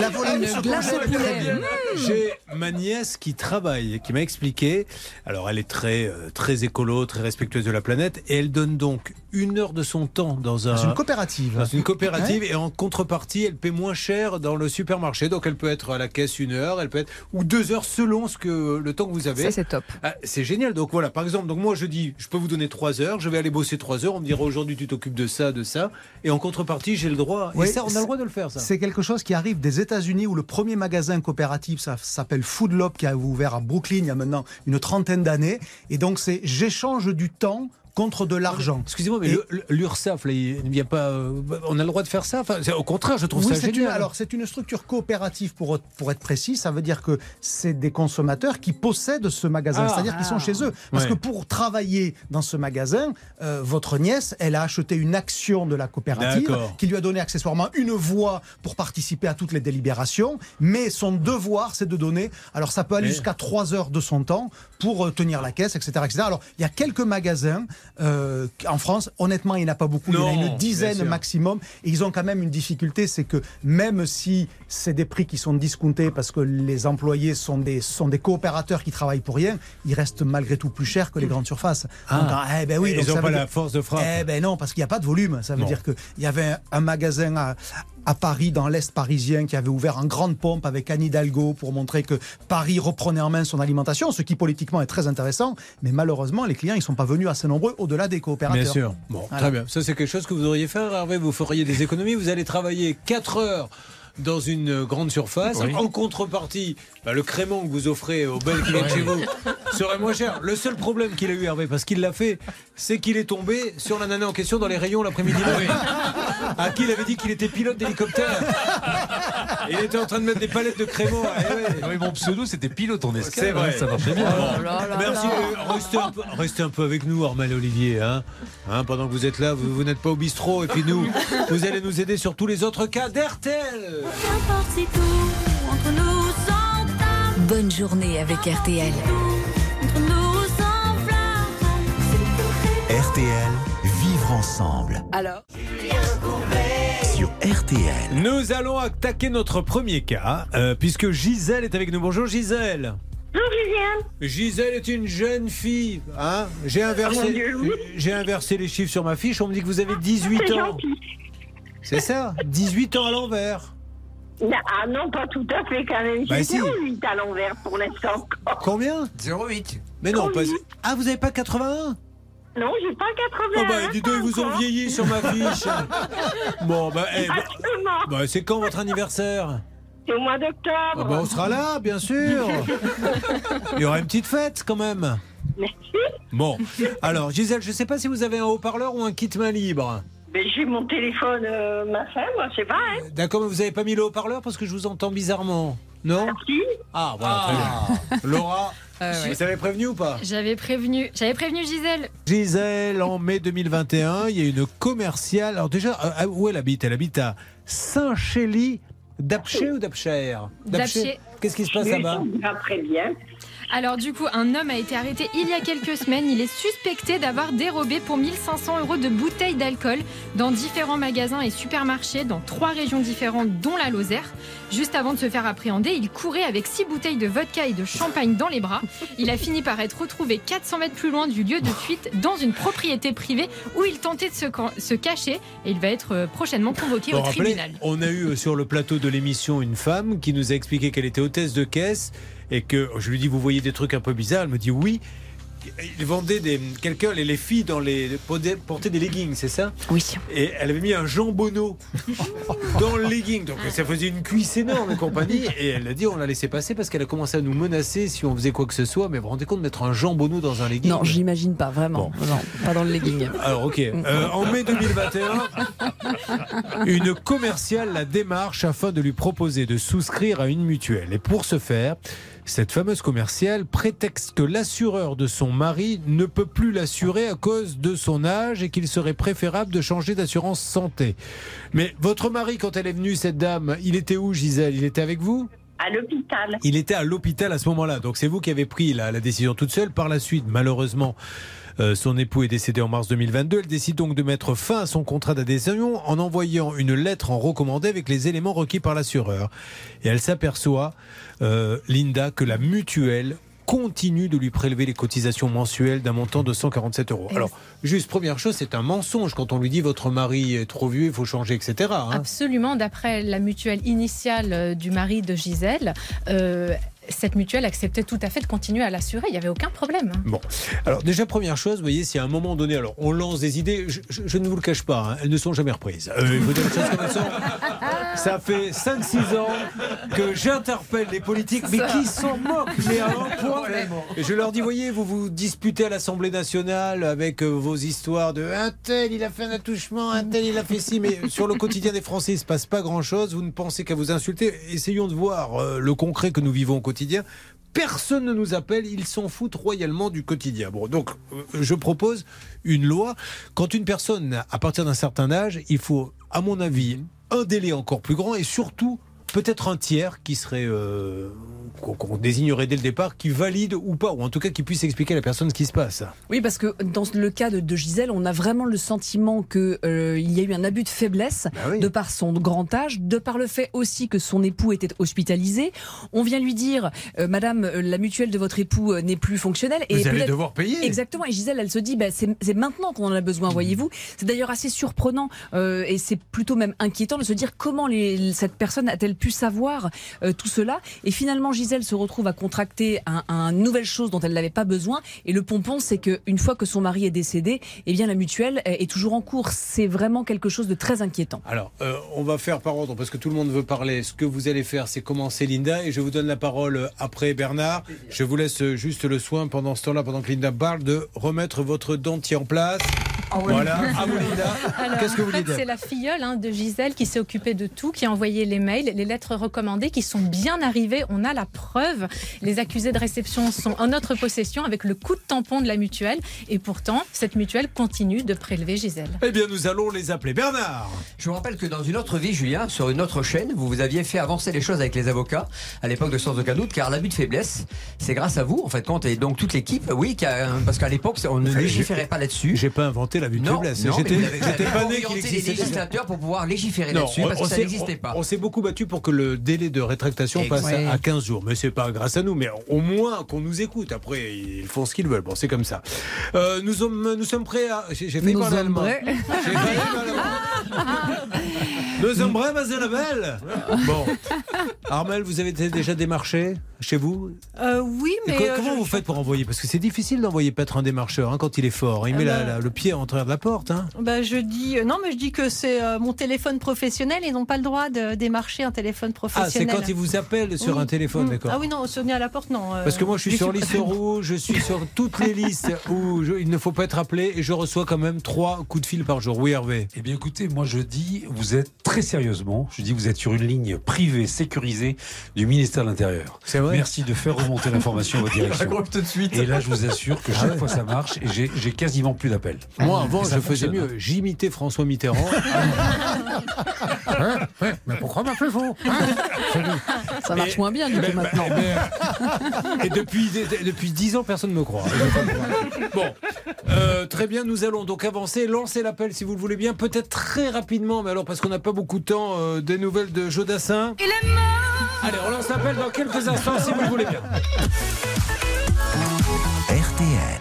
La volaille Une se congèle très bien. J'ai ma nièce qui travaille, qui m'a expliqué. Alors, elle est très, euh, très écolo, très respectueuse de la planète, et elle donne donc une heure de son temps dans un. C'est une coopérative. dans une coopérative et en contrepartie, elle paie moins cher dans le supermarché. Donc, elle peut être à la caisse une heure, elle peut être ou deux heures selon ce que le temps que vous avez. Ça, c'est top. Ah, c'est génial. Donc voilà, par exemple, donc moi je dis, je peux vous donner trois heures, je vais aller bosser trois heures. On me dira aujourd'hui tu t'occupes de ça, de ça, et en contrepartie j'ai le droit. Oui, et ça, on a le droit de le faire, ça. C'est quelque chose qui arrive des États-Unis où le premier magasin coopératif s'appelle Food Lob qui a ouvert à Brooklyn il y a maintenant une trentaine d'années. Et donc c'est j'échange du temps contre de l'argent. Excusez-moi, mais l'URSSAF, il ne vient pas. euh, On a le droit de faire ça? Enfin, Au contraire, je trouve Oui, ça c'est une, génial. alors c'est une structure coopérative pour, pour être précis. Ça veut dire que c'est des consommateurs qui possèdent ce magasin, Ah. c'est-à-dire qu'ils sont chez eux. Parce Ouais. que pour travailler dans ce magasin, euh, votre nièce, elle a acheté une action de la coopérative qui lui a donné accessoirement une voix pour participer à toutes les délibérations. Mais son devoir, c'est de donner. Alors ça peut aller Mais- jusqu'à 3 heures de son temps pour euh, tenir la caisse, etc., etc. Alors il y a quelques magasins euh, en France. Honnêtement, il n'y en a pas beaucoup. Non, il y en a une dizaine maximum. Et ils ont quand même une difficulté, c'est que même si c'est des prix qui sont discountés parce que les employés sont des, sont des coopérateurs qui travaillent pour rien, ils restent malgré tout plus chers que les grandes surfaces. Ah. Donc, eh ben oui, donc ils n'ont pas la force de frappe. eh ben non, parce qu'il n'y a pas de volume. Ça veut Non. dire qu'il y avait un, un magasin à, à Paris, dans l'Est parisien, qui avait ouvert en grande pompe avec Anne Hidalgo pour montrer que Paris reprenait en main son alimentation, ce qui politiquement est très intéressant. Mais malheureusement, les clients, ils ne sont pas venus assez nombreux au-delà des coopérateurs. Bien sûr. Bon, Voilà. très bien. Ça, c'est quelque chose que vous auriez faire, Hervé. Vous feriez des économies. Vous allez travailler 4 heures dans une grande surface. Oui. En contrepartie, bah, le crément que vous offrez aux belles (laughs) qui viennent chez vous serait moins cher. Le seul problème qu'il a eu, Hervé, parce qu'il l'a fait, c'est qu'il est tombé sur la nana en question dans les rayons l'après-midi. (laughs) À qui il avait dit qu'il était pilote d'hélicoptère. Il était en train de mettre des palettes de crément. Eh ouais. Oui, mon pseudo, c'était pilote en escale. C'est vrai. Ça marchait bien. Oh là là Merci. là. Restez un, peu, restez un peu avec nous, Armel Olivier. Hein. Hein, pendant que vous êtes là, vous, vous n'êtes pas au bistrot. Et puis nous, vous allez nous aider sur tous les autres cas d'RTL. Bonne journée avec RTL. RTL, vivre ensemble. Alors Sur RTL. Nous allons attaquer notre premier cas, euh, puisque Gisèle est avec nous. Bonjour Gisèle. Gisèle est une jeune fille. Hein J'ai inversé, j'ai inversé les chiffres sur ma fiche. On me dit que vous avez 18 ans. C'est ça? 18 ans à l'envers. Ah non, pas tout à fait quand même. Bah J'ai si. 08 à l'envers pour l'instant. Combien 08. Mais non, pas... Ah, vous n'avez pas 81 Non, j'ai pas 80. Oh bah, dis donc, ils vous ont vieilli sur ma fiche. (laughs) Bon, bah, eh, bah, Absolument. bah, c'est quand votre anniversaire C'est au mois Ah d'octobre. bah, On sera là, bien sûr. (laughs) Il y aura une petite fête quand même. Merci. Bon, alors Gisèle, je ne sais pas si vous avez un haut-parleur ou un kit main libre. Mais j'ai mon téléphone, euh, ma femme, je sais pas, hein. D'accord, mais vous n'avez pas mis le haut-parleur parce que je vous entends bizarrement. Non? Si. Ah, voilà, très bien. (laughs) Laura, vous avez prévenu ou pas? J'avais prévenu, j'avais prévenu Gisèle. Gisèle, en mai 2021, il y a une commerciale. Alors déjà, euh, où elle habite? Elle habite à Saint-Chély d'Apcher ou d'Apcher D'Apcher. Qu'est-ce qui se passe là-bas? Ah, très bien. Alors du coup, un homme a été arrêté il y a quelques semaines. Il est suspecté d'avoir dérobé pour 1500 euros de bouteilles d'alcool dans différents magasins et supermarchés dans trois régions différentes, dont la Lozère. Juste avant de se faire appréhender, il courait avec six bouteilles de vodka et de champagne dans les bras. Il a fini par être retrouvé 400 mètres plus loin du lieu de fuite, dans une propriété privée où il tentait de se, ca- se cacher. Et il va être euh, prochainement convoqué au tribunal. on a eu euh, sur le plateau de l'émission une femme qui nous a expliqué qu'elle était hôtesse de caisse et que je lui dis vous voyez des trucs un peu bizarres. Elle me dit oui. Il vendait des quelqu'un les, les filles dans les portaient des leggings, c'est ça? Oui. Et elle avait mis un jambonneau (laughs) dans le legging, donc ça faisait une cuisse énorme et compagnie. Et elle a dit on l'a laissé passer parce qu'elle a commencé à nous menacer si on faisait quoi que ce soit. Mais vous vous rendez compte de mettre un jambonneau dans un legging? Non, j'imagine pas, vraiment. Non, pas dans le legging. alors ok, Euh, en mai 2021, une commerciale la démarche afin de lui proposer de souscrire à une mutuelle. Et pour ce faire, cette fameuse commerciale prétexte que l'assureur de son mari ne peut plus l'assurer à cause de son âge et qu'il serait préférable de changer d'assurance santé. Mais votre mari, quand elle est venue, cette dame, il était où Gisèle? Il était avec vous? À l'hôpital. il était à l'hôpital à ce moment-là. Donc c'est vous qui avez pris la, la décision toute seule. Par la suite, malheureusement, euh, son époux est décédé en mars 2022. Elle décide donc de mettre fin à son contrat d'adhésion en envoyant une lettre en recommandé avec les éléments requis par l'assureur. Et elle s'aperçoit, euh, Linda, que la mutuelle continue de lui prélever les cotisations mensuelles d'un montant de 147 euros. Alors, juste première chose, c'est un mensonge quand on lui dit votre mari est trop vieux, il faut changer, etc. hein. Absolument, d'après la mutuelle initiale euh, du mari de Gisèle, euh, cette mutuelle acceptait tout à fait de continuer à l'assurer, il n'y avait aucun problème. hein. Bon, alors déjà première chose, vous voyez, si à un moment donné, alors on lance des idées, je, je- je ne vous le cache pas, hein, elles ne sont jamais reprises. Euh, comme. (laughs) Ça fait 5-6 ans que j'interpelle les politiques, mais qui s'en moquent, mais alors point. Et je leur dis, voyez, vous vous disputez à l'Assemblée nationale avec euh, vos histoires de un tel, il a fait un attouchement, un tel, il a fait ci, mais sur le quotidien des Français, il se passe pas grand-chose. Vous ne pensez qu'à vous insulter. Essayons de voir euh, le concret que nous vivons au quotidien. Personne ne nous appelle, ils s'en foutent royalement du quotidien. Donc euh, je propose une loi. Quand une personne, à partir d'un certain âge, il faut, à mon avis, un délai encore plus grand et surtout peut-être un tiers qui serait euh, qu'on désignerait dès le départ, qui valide ou pas, ou en tout cas qui puisse expliquer à la personne ce qui se passe. Oui, parce que dans le cas de, de Gisèle, on a vraiment le sentiment que euh, y a eu un abus de faiblesse Bah oui. de par son grand âge, de par le fait aussi que son époux était hospitalisé. On vient lui dire, euh, Madame, euh, la mutuelle de votre époux n'est plus fonctionnelle. Vous allez devoir payer. Exactement. Et Gisèle, elle se dit, bah, c'est maintenant qu'on en a besoin, voyez-vous. C'est d'ailleurs assez surprenant euh, et c'est plutôt même inquiétant de se dire comment les, cette personne a-t-elle pu savoir tout cela. Et finalement, Gisèle se retrouve à contracter un, un nouvelle chose dont elle n'avait pas besoin. Et le pompon, c'est que une fois que son mari est décédé, eh bien la mutuelle est toujours en cours. C'est vraiment quelque chose de très inquiétant. Alors, euh, on va faire par ordre parce que tout le monde veut parler. Ce que vous allez faire, c'est commencer Linda et je vous donne la parole euh, après Bernard. Je vous laisse euh, juste le soin pendant ce temps-là, pendant que Linda parle, de remettre votre dentier en place. Voilà, (laughs) à vous Linda. Alors, Qu'est-ce que vous en fait, voulez C'est la filleule hein, de Gisèle qui s'est occupée de tout, qui a envoyé les mails, les lettres recommandées qui sont bien arrivées. On a la preuve. Les accusés de réception sont en notre possession avec le coup de tampon de la mutuelle. Et pourtant, cette mutuelle continue de prélever Gisèle. Eh bien, nous allons les appeler. Bernard Je vous rappelle que dans une autre vie, Julien, sur une autre chaîne, vous vous aviez fait avancer les choses avec les avocats à l'époque de Sans aucun doute, car l'abus de faiblesse, c'est grâce à vous, en fait, compte, et donc toute l'équipe, oui, qui a- parce qu'à l'époque, on ne légiférait pas là-dessus. J'ai pas inventé l'abus de faiblesse. J'étais pas né qu'il les législateurs pour pouvoir légiférer là-dessus, on- parce on que ça s'est- n'existait pas. On, s'est beaucoup battu pour que le délai de rétractation passe à 15 jours. Mais c'est pas grâce à nous, mais au moins qu'on nous écoute. Après, ils font ce qu'ils veulent. Bon, c'est comme ça. Euh, nous, sommes, nous sommes prêts à. J'ai failli Nous parler sommes allemand. prêts. J'ai failli parler allemand. Nous sommes prêts, Mademoiselle Bon. Armel, vous avez déjà démarché chez vous? Euh, oui, mais. euh, comment je- vous faites pour envoyer? Parce que c'est difficile d'envoyer paître un démarcheur hein, quand il est fort. Il met la- bah. la- le pied en travers de la porte. Hein. Bah, je dis non, mais je dis que c'est euh, mon téléphone professionnel. Ils n'ont pas le droit de démarcher un téléphone Ah, c'est professionnel. quand il vous appelle sur Oui. un téléphone, D'accord. Ah oui, non, sonner à la porte, non. euh, Parce que moi, je suis sur supprime. liste rouge, je suis sur (laughs) toutes les listes où je- il ne faut pas être appelé et je reçois quand même trois coups de fil par jour. Oui, Hervé. Eh bien, écoutez, moi je dis, vous êtes très sérieusement, je dis, vous êtes sur une ligne privée, sécurisée du ministère de l'Intérieur. C'est vrai Merci de faire remonter l'information à votre (laughs) direction. Tout de suite. Et là, je vous assure que chaque fois ça marche et j'ai- j'ai quasiment plus d'appels. Moi, avant, je faisais mieux. hein. J'imitais François Mitterrand. (laughs) Hein Ouais, mais pourquoi m'appelez-vous Hein? Ça marche Et- moins bien du Maintenant. ben, (laughs) et depuis, de- depuis 10 ans, personne ne me croit. Bon, euh, très bien, nous allons donc avancer. Lancez l'appel si vous le voulez bien, peut-être très rapidement, mais alors parce qu'on n'a pas beaucoup de temps, euh, des nouvelles de Jodassin. Il est mort Allez, on lance l'appel dans quelques instants si vous le voulez bien. RTL.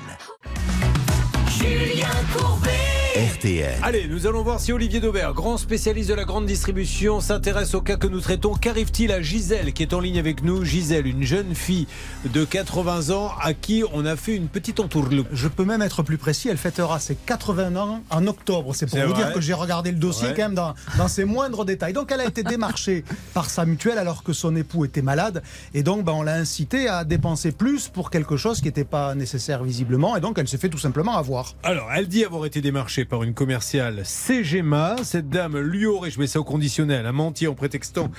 Julien Courbet RTL. Allez, nous allons voir si Olivier Daubert, grand spécialiste de la grande distribution, s'intéresse au cas que nous traitons. Qu'arrive-t-il à Gisèle qui est en ligne avec nous? Gisèle, une jeune fille de 80 ans à qui on a fait une petite entourloupe. Je peux même être plus précis, elle fêtera ses 80 ans en octobre. C'est pour vous vrai. dire que j'ai regardé le dossier Ouais. quand même dans, dans ses moindres détails. Donc elle a été démarchée par sa mutuelle alors que son époux était malade. Et donc ben, on l'a incité à dépenser plus pour quelque chose qui n'était pas nécessaire visiblement. Et donc elle s'est fait tout simplement avoir. Alors, elle dit avoir été démarchée par une commerciale CGMA. Cette dame lui aurait, je mets ça au conditionnel, a menti en prétextant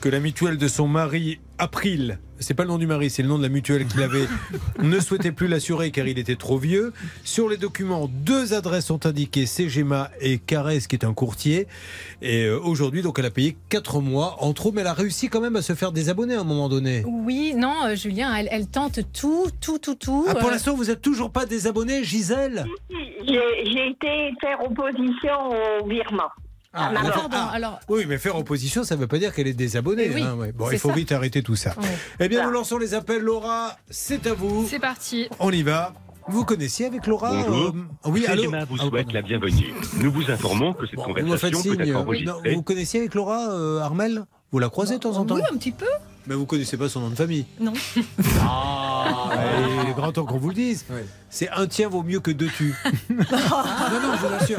que la mutuelle de son mari, April, c'est pas le nom du mari, c'est le nom de la mutuelle qu'il avait, (laughs) ne souhaitait plus l'assurer car il était trop vieux. Sur les documents, deux adresses sont indiquées, CGMA et Carès, qui est un courtier. Et euh, aujourd'hui, donc, elle a payé 4 mois en trop, mais elle a réussi quand même à se faire désabonner à un moment donné. Oui, non, euh, Julien, elle, elle tente tout, tout, tout, tout. Ah, pour Euh, l'instant, vous êtes toujours pas désabonné, Gisèle? J'ai j'ai été faire opposition au virement. Ah, Ah. Pardon, alors. Oui, mais faire opposition, ça ne veut pas dire qu'elle est désabonnée. Oui, hein, ouais. Bon, il faut ça. vite arrêter tout ça. Eh bien, nous lançons les appels. Laura, c'est à vous. C'est parti. On y va. Vous connaissiez avec Laura Bonjour. euh, Oui, allô vous Ah, souhaite la bienvenue. Nous vous informons que cette Bon, vous conversation peut être Non, enregistrée. vous connaissiez avec Laura, euh, Armel? Vous la croisez de temps en temps Oui, un petit peu. Mais vous connaissez pas son nom de famille Non. Ah (laughs) il est grand temps qu'on vous le dise. C'est un tien vaut mieux que deux tu. (laughs) non, non, je vous assure.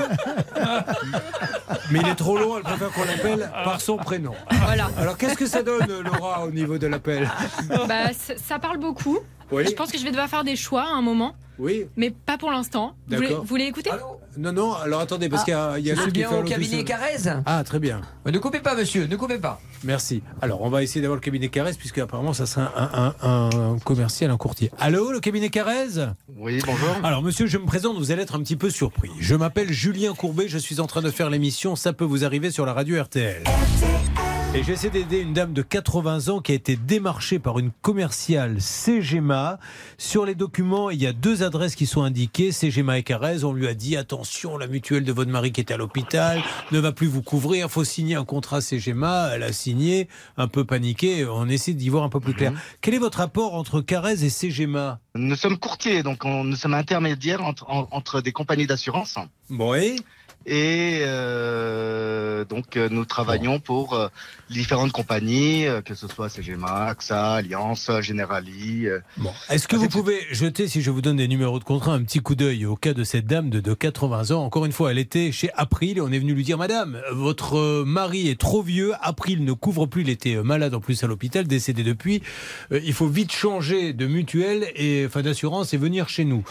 Mais il est trop long, elle préfère qu'on l'appelle par son prénom. Voilà. Alors qu'est-ce que ça donne, Laura, au niveau de l'appel? Bah, ça parle beaucoup. Oui. Je pense que je vais devoir faire des choix à un moment, Oui. mais pas pour l'instant. Vous vous voulez écouter? Non, non, alors attendez, parce Ah, qu'il y a, il y a vous ceux êtes qui font au cabinet. Carrez? Ah, très bien. Ne coupez pas, monsieur, ne coupez pas. Merci. Alors, on va essayer d'avoir le cabinet Carrez, puisque apparemment, ça serait un, un- un commercial, un courtier. Allô, le cabinet Carrez? Oui, bonjour. Alors, monsieur, je me présente, vous allez être un petit peu surpris. Je m'appelle Julien Courbet, je suis en train de faire l'émission Ça peut vous arriver sur la radio RTL. Et j'essaie d'aider une dame de 80 ans qui a été démarchée par une commerciale CGMA. Sur les documents, il y a deux adresses qui sont indiquées, CGMA et Carrez. On lui a dit attention, la mutuelle de votre mari qui est à l'hôpital ne va plus vous couvrir, faut signer un contrat CGMA. Elle a signé, un peu paniquée. On essaie d'y voir un peu plus clair. Quel est votre rapport entre Carrez et CGMA Nous sommes courtiers, donc on- nous sommes intermédiaires entre, en- entre des compagnies d'assurance. Oui. Et euh, donc euh, nous travaillons pour euh, différentes compagnies, euh, que ce soit CGMA, AXA, Alliance, Generali. euh. Bon, Est-ce que vous pouvez jeter, si je vous donne des numéros de contrat, un petit coup d'œil au cas de cette dame de, de 80 ans? Encore une fois, elle était chez April et on est venu lui dire Madame, votre euh, mari est trop vieux, April ne couvre plus, il était malade en plus à l'hôpital, décédé depuis. Il faut vite changer de mutuelle et enfin d'assurance et venir chez nous.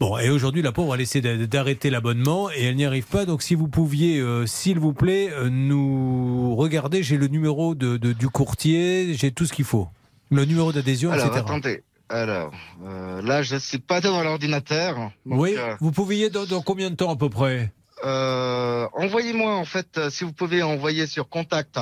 Bon, et aujourd'hui, la pauvre, elle essaie d'a- d'arrêter l'abonnement et elle n'y arrive pas. Donc, si vous pouviez, euh, s'il vous plaît, euh, nous regarder, j'ai le numéro de, de- du courtier, j'ai tout ce qu'il faut. Le numéro d'adhésion, Alors etc. attendez, alors euh, là je suis pas devant l'ordinateur. oui, euh, vous pouviez dans, dans combien de temps à peu près? Euh, Envoyez-moi en fait, euh, si vous pouvez envoyer sur contact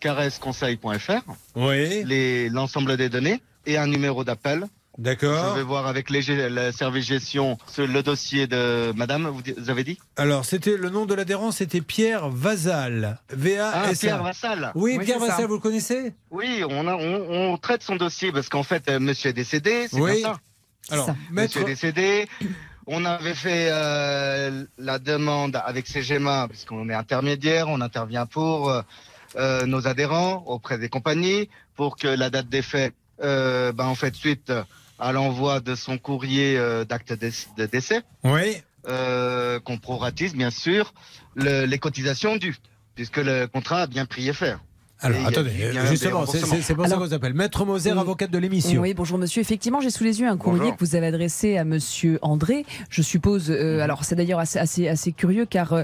caresseconseil.fr Oui. l'ensemble des données et un numéro d'appel. D'accord. Je vais voir avec les, le service gestion le dossier de Madame. Vous, avez dit? Alors, c'était le nom de l'adhérent, c'était Pierre Vasal. V-A-S-A. Ah, Pierre Vassal. Oui, Pierre Vassal, vous le connaissez? Oui, on, a, on, on traite son dossier parce qu'en fait, euh, Monsieur est décédé. C'est Oui. bien ça. Alors, maître- Monsieur est décédé. On avait fait euh, la demande avec CGMA, puisqu'on est intermédiaire, on intervient pour euh, nos adhérents auprès des compagnies, pour que la date d'effet, euh, ben, en fait, suite à l'envoi de son courrier euh, d'acte de décès, Oui. euh, qu'on proratise bien sûr le- les cotisations dues, puisque le contrat a bien pris effet. Alors, attendez, justement, c'est remboursements. c'est- c'est pour ça qu'on vous appelle. Maître Moser, Oui. avocate de l'émission. Oui, bonjour monsieur. Effectivement, j'ai sous les yeux un courrier Bonjour. que vous avez adressé à monsieur André. Je suppose, euh, alors c'est d'ailleurs assez, assez, assez curieux car euh,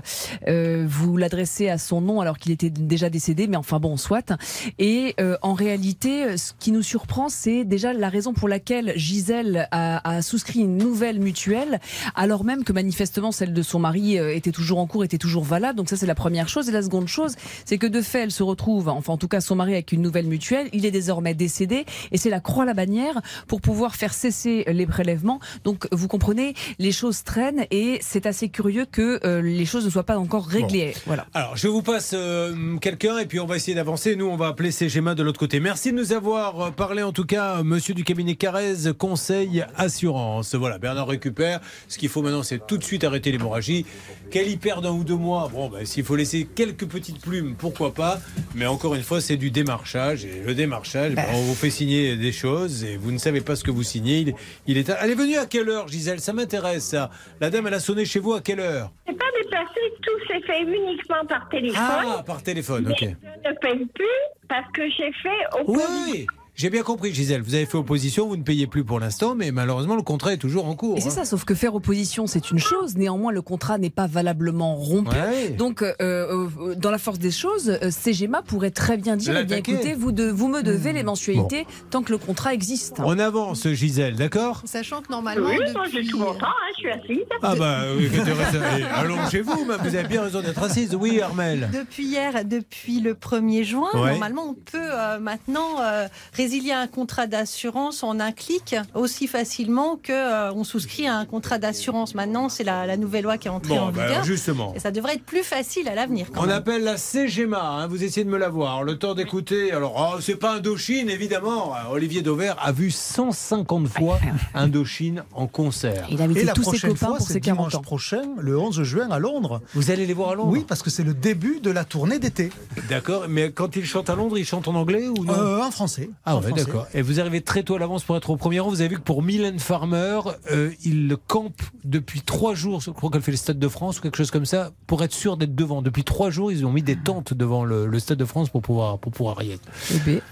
euh, vous l'adressez à son nom alors qu'il était déjà décédé, mais enfin bon, soit. Et euh, en réalité, euh, ce qui nous surprend, c'est déjà la raison pour laquelle Gisèle a, a souscrit une nouvelle mutuelle, alors même que manifestement celle de son mari euh, était toujours en cours, était toujours valable. Donc ça, c'est la première chose. Et la seconde chose, c'est que de fait, elle se retrouve, enfin en tout cas son mari avec une nouvelle mutuelle. Il est désormais décédé et c'est la croix la bannière pour pouvoir faire cesser les prélèvements. Donc vous comprenez, les choses traînent et c'est assez curieux que euh, les choses ne soient pas encore réglées. Voilà. Alors, je vous passe euh, quelqu'un et puis on va essayer d'avancer. Nous, on va appeler CGMA de l'autre côté. Merci de nous avoir euh, parlé, en tout cas, euh, monsieur du cabinet Carrez, conseil assurance. Voilà, Bernard récupère. Ce qu'il faut maintenant, c'est tout de suite arrêter l'hémorragie. Qu'elle y perde un ou deux mois, bon, ben, s'il faut laisser quelques petites plumes, pourquoi pas. Mais encore une fois, c'est du démarchage. Et le démarchage, ben, on vous fait signer des choses et vous ne savez pas ce que vous signez. Il, il est, elle est venue à quelle heure, Gisèle? Ça m'intéresse, ça. La dame, elle a sonné chez vous à quelle heure? C'est pas déplacé, tout s'est fait uniquement par téléphone. Ah, par téléphone, ok. Mais je ne paye plus parce que j'ai fait au Oui, j'ai bien compris, Gisèle. Vous avez fait opposition, vous ne payez plus pour l'instant, mais malheureusement, le contrat est toujours en cours. Et c'est hein. ça, sauf que faire opposition, c'est une chose. Néanmoins, le contrat n'est pas valablement rompu. Ouais. Donc, euh, euh, dans la force des choses, euh, CGMA pourrait très bien dire eh bien, écoutez, vous, de, vous me devez les mensualités tant que le contrat existe. On avance, Gisèle, d'accord? Sachant que normalement. Oui, depuis... moi j'ai tout mon temps, hein, je suis assise. Ah bah, oui, restes- eh, allongez-vous, mais vous avez bien raison d'être assise. Oui, Armel. Depuis hier, depuis le 1er juin, Ouais. normalement, on peut euh, maintenant euh, résilier un contrat d'assurance en un clic aussi facilement que euh, on souscrit à un contrat d'assurance. Maintenant, c'est la, la nouvelle loi qui est entrée Bon, en bah, vigueur. justement. Et ça devrait être plus facile à l'avenir. quand On même. appelle la CGMA, hein, vous essayez de me la voir. Le temps d'écouter. Alors, oh, c'est pas Indochine, évidemment. Olivier Dauvert a vu 150 fois (laughs) Indochine en concert. Il a Et la tous ses prochaine copains fois, pour c'est ses 40 dimanche ans. prochain, le 11 juin à Londres. Vous allez les voir à Londres Oui, parce que c'est le début de la tournée d'été. D'accord, mais quand il chante à Londres, il chante en anglais ou non? Euh, en français. Ah Ah ouais, d'accord. Et vous arrivez très tôt à l'avance pour être au premier rang. Vous avez vu que pour Mylène Farmer, euh, il campe depuis trois jours, je crois qu'elle fait le Stade de France ou quelque chose comme ça, pour être sûr d'être devant. Depuis trois jours, ils ont mis des tentes devant le, le Stade de France pour pouvoir, pour pouvoir y être.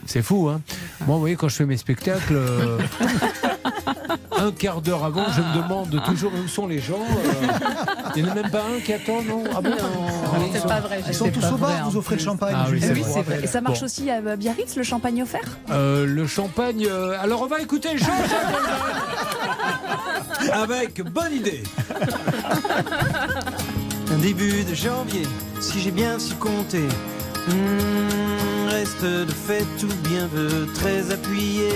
C'est fou, hein Moi, vous voyez, quand je fais mes spectacles, euh, (laughs) un quart d'heure avant, je me demande toujours où sont les gens. euh, Il n'y en a même pas un qui attend, non? Ah bon? C'est pas vrai. Ils sont tous au bar, vous en offrez le champagne. Ah oui, vrai. Et ça marche Bon. aussi à Biarritz, le champagne offert? Euh, le champagne. euh, alors on va écouter Jean-Jacques avec bonne idée. Un début de janvier, si j'ai bien su compter. Hmm, reste de fait tout bien veut très appuyé.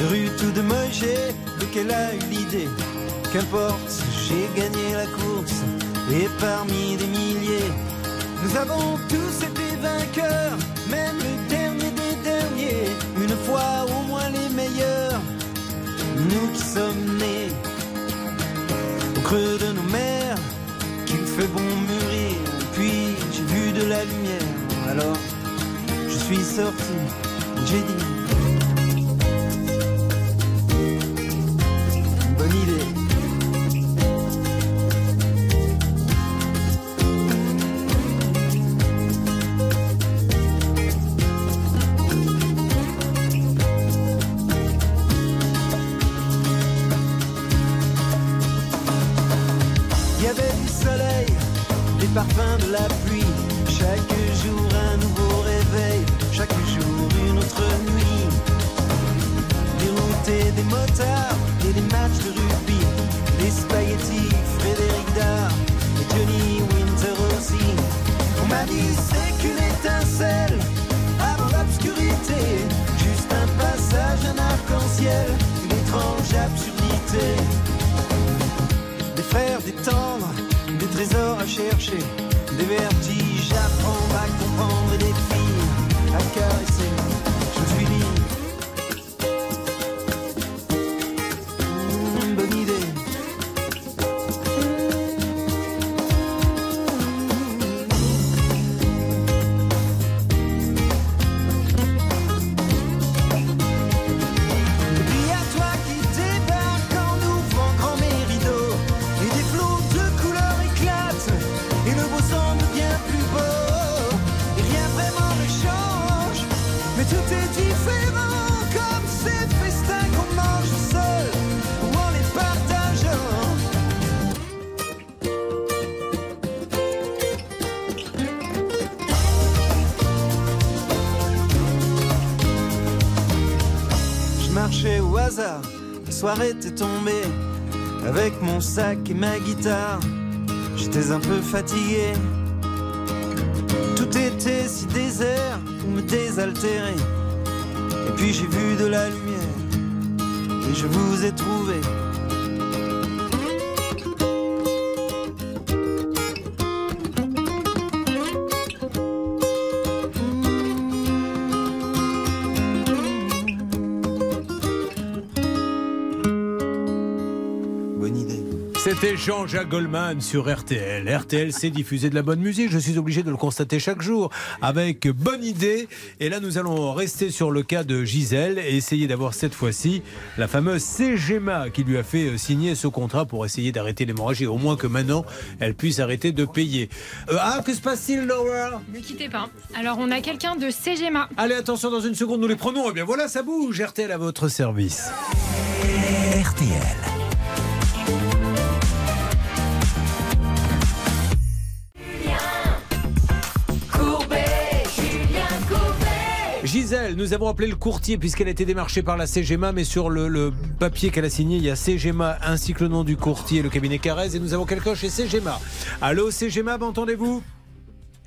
De rue tout de Moget, de quelle a eu l'idée Qu'importe, j'ai gagné la course et parmi des milliers, nous avons tous été vainqueurs, même le dernier des derniers. Une fois au moins les meilleurs, nous qui sommes nés au creux de nos mers, qu'il fait bon mûrir. Puis j'ai vu de la lumière, alors je suis sorti, j'ai dit. Des parfums de la pluie. Chaque jour un nouveau réveil, chaque jour une autre nuit. Des des motards et des matchs de rugby. Des spaghettis, Frédéric Dard et Johnny Winter aussi. On m'a dit c'est qu'une étincelle avant l'obscurité. Juste un passage, un arc-en-ciel, des vertiges à prendre, à comprendre et des filles à caresser. Était tombé Avec mon sac et ma guitare. J'étais un peu fatigué. Tout était si désert pour me désaltérer. Et puis j'ai vu de la lumière Et je vous ai trouvé C'était Jean-Jacques Goldman sur RTL. RTL, c'est diffuser de la bonne musique. Je suis obligé de le constater chaque jour avec bonne idée. Et là, nous allons rester sur le cas de Gisèle et essayer d'avoir cette fois-ci la fameuse CGMA qui lui a fait euh, signer ce contrat pour essayer d'arrêter l'hémorragie. Au moins que maintenant, elle puisse arrêter de payer. Euh, ah, que se passe-t-il, Laura? Ne quittez pas. Alors, on a quelqu'un de CGMA. Allez, attention, dans une seconde, nous les prenons. Eh bien, voilà, ça bouge. RTL à votre service. RTL. Gisèle, nous avons appelé le courtier puisqu'elle a été démarchée par la CGMA, mais sur le, le papier qu'elle a signé, il y a CGMA ainsi que le nom du courtier, le cabinet Carrez, et nous avons quelqu'un chez CGMA. Allô CGMA, m'entendez-vous?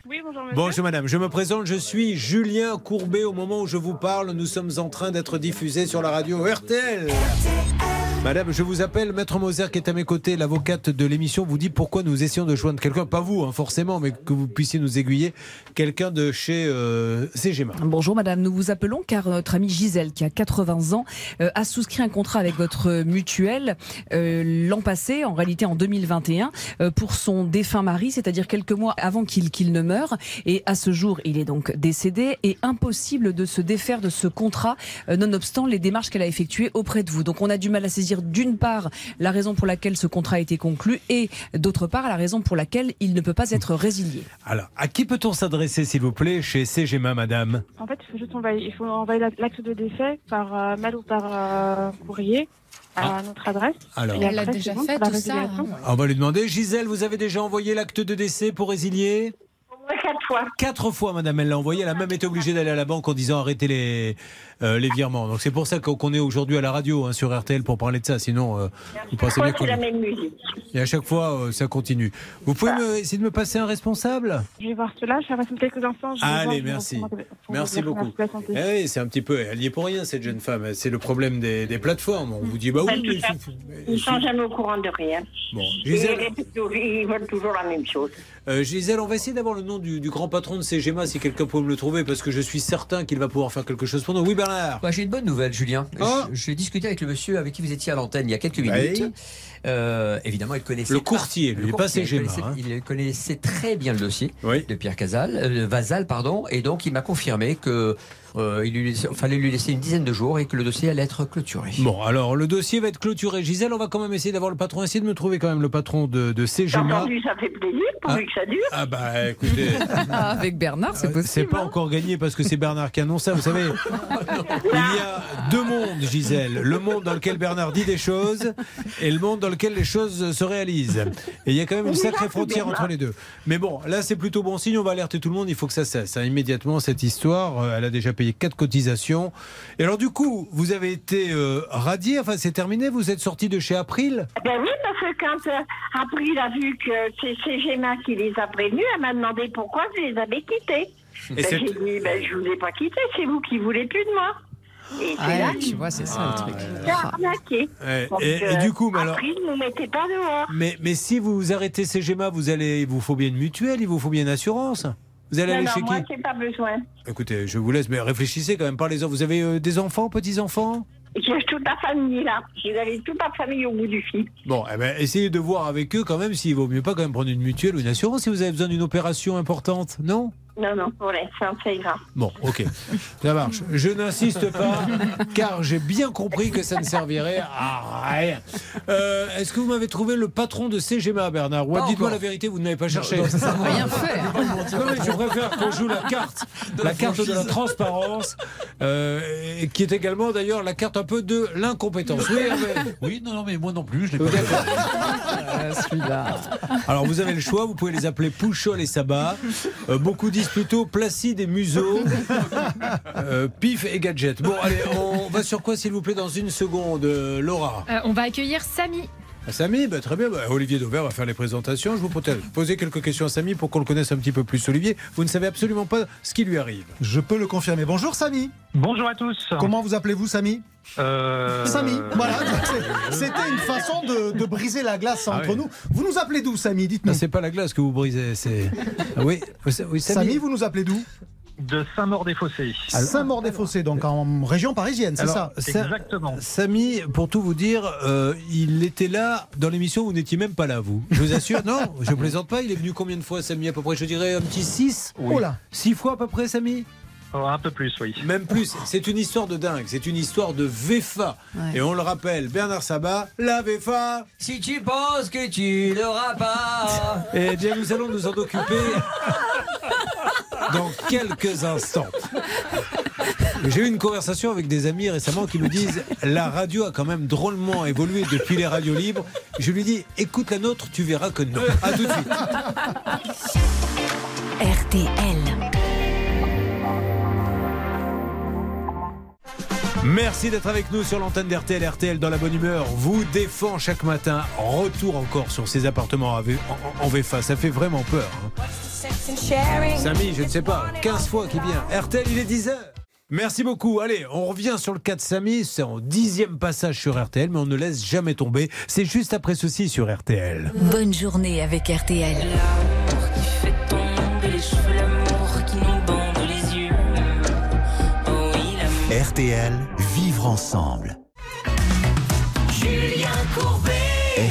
Oui, bonjour monsieur. Bonjour madame, je me présente, je suis Julien Courbet. Au moment où je vous parle, nous sommes en train d'être diffusés sur la radio RTL. RTL. Madame, je vous appelle. Maître Moser, qui est à mes côtés, l'avocate de l'émission, vous dit pourquoi nous essayons de joindre quelqu'un, pas vous hein, forcément, mais que vous puissiez nous aiguiller, quelqu'un de chez euh, CGMA. Bonjour madame, nous vous appelons car notre amie Gisèle, qui a 80 ans, euh, a souscrit un contrat avec votre mutuelle euh, l'an passé, en réalité en 2021, euh, pour son défunt mari, c'est-à-dire quelques mois avant qu'il qu'il ne meure. Et à ce jour, il est donc décédé et impossible de se défaire de ce contrat, euh, nonobstant les démarches qu'elle a effectuées auprès de vous. Donc on a du mal à saisir d'une part la raison pour laquelle ce contrat a été conclu et d'autre part la raison pour laquelle il ne peut pas être résilié. Alors, à qui peut-on s'adresser, s'il vous plaît, chez CGMA, madame? En fait, il faut juste envoyer, il faut envoyer la- l'acte de décès par euh, mail ou par euh, courrier à notre adresse. Alors. Elle l'a déjà bon fait, tout ça, résiliation. On va lui demander. Gisèle, vous avez déjà envoyé l'acte de décès pour résilier? Quatre fois. Quatre fois, madame, elle l'a envoyé. Elle a même été obligée d'aller à la banque en disant arrêtez les, euh, les virements. Donc c'est pour ça qu'on est aujourd'hui à la radio hein, sur RTL pour parler de ça. Sinon, euh, vous pensez bien qu'on la même musique Et à chaque fois, euh, ça continue. Vous pouvez me- essayer de me passer un responsable? Je vais voir cela, je vais quelques instants. je vais voir, Allez, merci. pour Merci beaucoup. Eh c'est un petit peu. Est pour rien, cette jeune femme. C'est le problème des, des plateformes. On vous dit, bah oui, mais ça, Ils sont jamais au courant de rien. Bon, Gisèle, ils, veulent toujours la même chose. euh, Gisèle, on va essayer d'avoir le nom du, du grand patron de CGMA si quelqu'un peut me le trouver parce que je suis certain qu'il va pouvoir faire quelque chose pour nous. Oui, Bernard Bah, J'ai une bonne nouvelle, Julien. Je- J'ai discuté avec le monsieur avec qui vous étiez à l'antenne il y a quelques Oui. Euh, évidemment, il connaissait Le pas- courtier, lui, le courtier, CGMA, Il connaissait, hein. il connaissait très bien le dossier Oui. de Pierre Casal, euh, Vasal, pardon, et donc il m'a confirmé que euh, il lui laissait- fallait lui laisser une dizaine de jours et que le dossier allait être clôturé. Bon, alors le dossier va être clôturé. Gisèle, on va quand même essayer d'avoir le patron. Essayez de me trouver quand même le patron de, de CGMA. entendu, ça fait plaisir, pourvu que ça dure. Ah bah écoutez, (laughs) Ah, avec Bernard, c'est euh, possible. c'est pas encore gagné parce que c'est Bernard qui annonce ça. Vous savez, (laughs) il y a deux mondes, Gisèle. Le monde dans lequel Bernard dit des choses et le monde dans lequel les choses se réalisent. Et il y a quand même une sacrée frontière entre les deux. Mais bon, là c'est plutôt bon signe. On va alerter tout le monde. Il faut que ça cesse. hein. Immédiatement cette histoire. euh, Elle a déjà payé quatre cotisations. Et alors du coup, vous avez été euh, radié. Enfin, c'est terminé. Vous êtes sorti de chez April. Ben oui, parce que quand euh, April a vu que c'est CGMA qui les a prévenus, elle m'a demandé pourquoi je les avais quittés. Et Ben, j'ai dit, ben, je vous ai pas quittés, c'est vous qui voulez plus de moi. Et c'est Ouais, là tu vois, c'est ça le truc. j'ai arnaqué. Donc, et- et euh, du coup, mais alors- April ne me mettait pas dehors. Mais, mais si vous arrêtez CGMA, vous allez, il vous faut bien une mutuelle, il vous faut bien une assurance. Vous allez Non, aller non, chez moi, qui j'ai pas besoin. Écoutez, je vous laisse, mais réfléchissez quand même, parlez-en. Vous avez euh, des enfants, petits-enfants? J'ai toute la famille là. Avez toute la famille au bout du fil. Bon, eh ben, essayez de voir avec eux quand même s'il vaut mieux pas quand même prendre une mutuelle ou une assurance si vous avez besoin d'une opération importante, non? Non, non, voilà, ça, ça ira. Bon, ok, ça marche. Je n'insiste pas, car j'ai bien compris que ça ne servirait à rien. Euh, Est-ce que vous m'avez trouvé le patron de CGMA, Bernard Ou dites-moi la vérité, vous ne l'avez pas cherché. non, ça à Rien fait. Non, mais je préfère qu'on joue la carte, la carte de la transparence, euh, et qui est également d'ailleurs la carte un peu de l'incompétence. Oui, Hervé Oui, non, non, mais moi non plus, je l'ai pas d'accord. Celui-là. Alors vous avez le choix, vous pouvez les appeler Pouchol et Sabat. Euh, beaucoup disent plutôt Placide et Museau, (laughs) Euh, Pif et Gadget. Bon, allez, on va sur quoi s'il vous plaît dans une seconde, euh, Laura? Euh, on va accueillir Samy. Ah, Samy, bah, très bien. Bah, Olivier Dauvert va faire les présentations. Je vous propose poser quelques questions à Samy pour qu'on le connaisse un petit peu plus. Olivier, vous ne savez absolument pas ce qui lui arrive. Je peux le confirmer. Bonjour Samy. Bonjour à tous. Comment vous appelez-vous Samy Euh, Samy, voilà. C'était une façon de, de briser la glace Ah entre oui. nous. Vous nous appelez d'où, Samy? Dites-nous. Non, c'est pas la glace que vous brisez, c'est. Ah oui, oui, Samy. Samy, vous nous appelez d'où? De Saint-Maur-des-Fossés. Saint-Maur-des-Fossés, donc en région parisienne, c'est ça Exactement. Samy, pour tout vous dire, euh, il était là dans l'émission, vous n'étiez même pas là, vous. Je vous assure, (laughs) non, je plaisante pas. Il est venu combien de fois, Samy À peu près, je dirais un petit 6 Oh là Six fois à peu près, Samy Oh, un peu plus, oui. Même plus. C'est une histoire de dingue. C'est une histoire de VEFA. Ouais. Et on le rappelle, Bernard Sabat, la VEFA. Si tu penses que tu l'auras pas. Eh bien, nous allons nous en occuper (laughs) dans quelques instants. J'ai eu une conversation avec des amis récemment qui me disent la radio a quand même drôlement évolué depuis les radios libres. Je lui dis écoute la nôtre, tu verras que non. À tout de suite. RTL. Merci d'être avec nous sur l'antenne d'RTL. RTL dans la bonne humeur vous défend chaque matin. Retour encore sur ces appartements en VFA. Ça fait vraiment peur. hein. Samy, je ne sais pas, 15 fois qui vient. RTL, il est 10h. Merci beaucoup. Allez, on revient sur le cas de Samy. C'est en dixième passage sur RTL, mais on ne laisse jamais tomber. C'est juste après ceci sur RTL. Bonne journée avec RTL. RTL, vivre ensemble. Julien Courbet.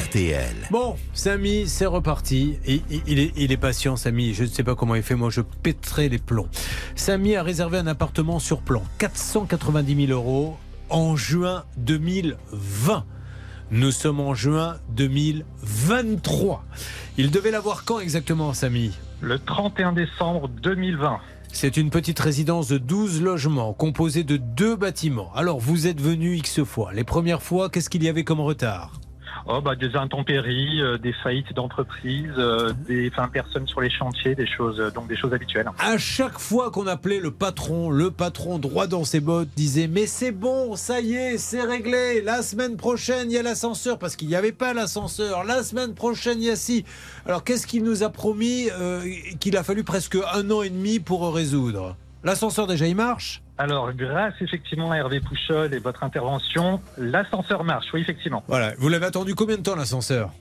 RTL. Bon, Samy, c'est reparti. Il, est, il est patient, Samy. Je ne sais pas comment il fait. Moi, je pèterai les plombs. Samy a réservé un appartement sur plan. 490 000 euros en juin 2020. Nous sommes en juin 2023. Il devait l'avoir quand exactement, Samy? Le 31 décembre 2020. C'est une petite résidence de 12 logements composée de deux bâtiments. Alors, vous êtes venu X fois. Les premières fois, qu'est-ce qu'il y avait comme retard? Oh, bah, des intempéries, euh, des faillites d'entreprises, euh, des personnes sur les chantiers, des choses, euh, donc des choses habituelles. À chaque fois qu'on appelait le patron, le patron droit dans ses bottes disait mais c'est bon, ça y est, c'est réglé. La semaine prochaine il y a l'ascenseur parce qu'il n'y avait pas l'ascenseur. La semaine prochaine il y a si. Alors qu'est-ce qu'il nous a promis qu'il a fallu presque un an et demi pour résoudre? L'ascenseur déjà il marche? Alors, grâce effectivement à Hervé Pouchol et votre intervention, l'ascenseur marche, oui, effectivement. Voilà. Vous l'avez attendu combien de temps l'ascenseur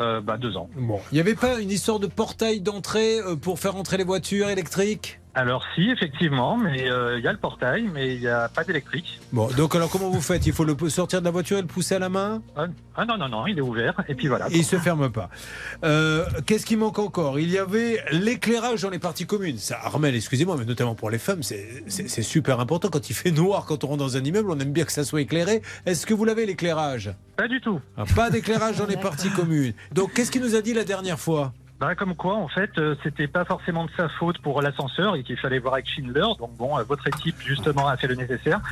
Euh, bah, deux ans. Bon. Il n'y avait pas une histoire de portail d'entrée euh, pour faire entrer les voitures électriques? Alors, si, effectivement, mais euh, il y a le portail, mais il n'y a pas d'électrique. Bon, donc alors comment vous faites? Il faut le sortir de la voiture et le pousser à la main? Ah, ah non, non, non, il est ouvert, et puis voilà. Et il se ferme pas. Euh, Qu'est-ce qui manque encore? Il y avait l'éclairage dans les parties communes. Ça, Armel, excusez-moi, mais notamment pour les femmes, c'est super important. Quand il fait noir, quand on rentre dans un immeuble, on aime bien que ça soit éclairé. Est-ce que vous l'avez l'éclairage? Pas du tout. Ah, Pas d'éclairage dans les (laughs) parties communes. Donc qu'est-ce qu'il nous a dit la dernière fois? Bah, comme quoi, en fait, euh, c'était pas forcément de sa faute pour l'ascenseur et qu'il fallait voir avec Schindler. Donc bon, euh, votre équipe justement a fait le nécessaire.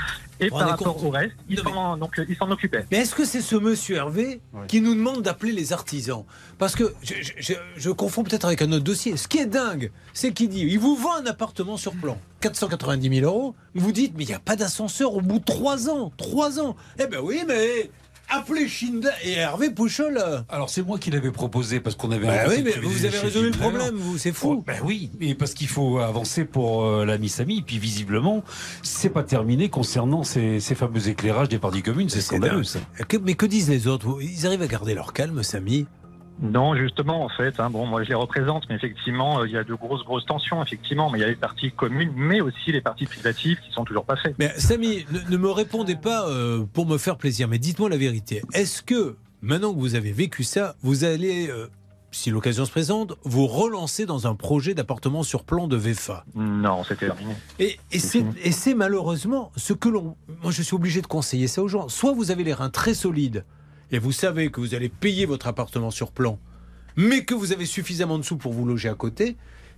Et Vous par rapport compte au reste, il s'en donc euh, il s'en occupait. Mais est-ce que c'est ce monsieur Hervé qui nous demande d'appeler les artisans? Parce que je, je- je- je confonds peut-être avec un autre dossier. Ce qui est dingue, c'est qu'il dit il vous vend un appartement sur plan, 490 000 euros. Vous dites mais il n'y a pas d'ascenseur au bout de trois ans. Trois ans Eh ben oui, mais appelez Schindler et Hervé Pouchol. Alors c'est moi qui l'avais proposé parce qu'on avait. Bah oui, mais vous avez résolu le problème, vous, c'est fou. Oh, ben oui, mais parce qu'il faut avancer pour euh, l'ami Samy. Et puis visiblement, c'est pas terminé concernant ces, ces fameux éclairages des parties communes. C'est scandaleux. ça. Mais que disent les autres? Ils arrivent à garder leur calme, Samy Non, justement, en fait, hein, bon, moi je les représente, mais effectivement, euh, il y a de grosses, grosses tensions, effectivement, mais il y a les parties communes, mais aussi les parties privatives qui sont toujours pas faites. Mais Samy, ne, ne me répondez pas euh, pour me faire plaisir, mais dites-moi la vérité. Est-ce que, maintenant que vous avez vécu ça, vous allez, euh, si l'occasion se présente, vous relancer dans un projet d'appartement sur plan de VFA Non, c'était terminé. C'est et c'est malheureusement ce que l'on... Moi, je suis obligé de conseiller ça aux gens. Soit vous avez les reins très solides et vous savez que vous allez payer votre appartement sur plan, mais que vous avez suffisamment de sous pour vous loger à côté.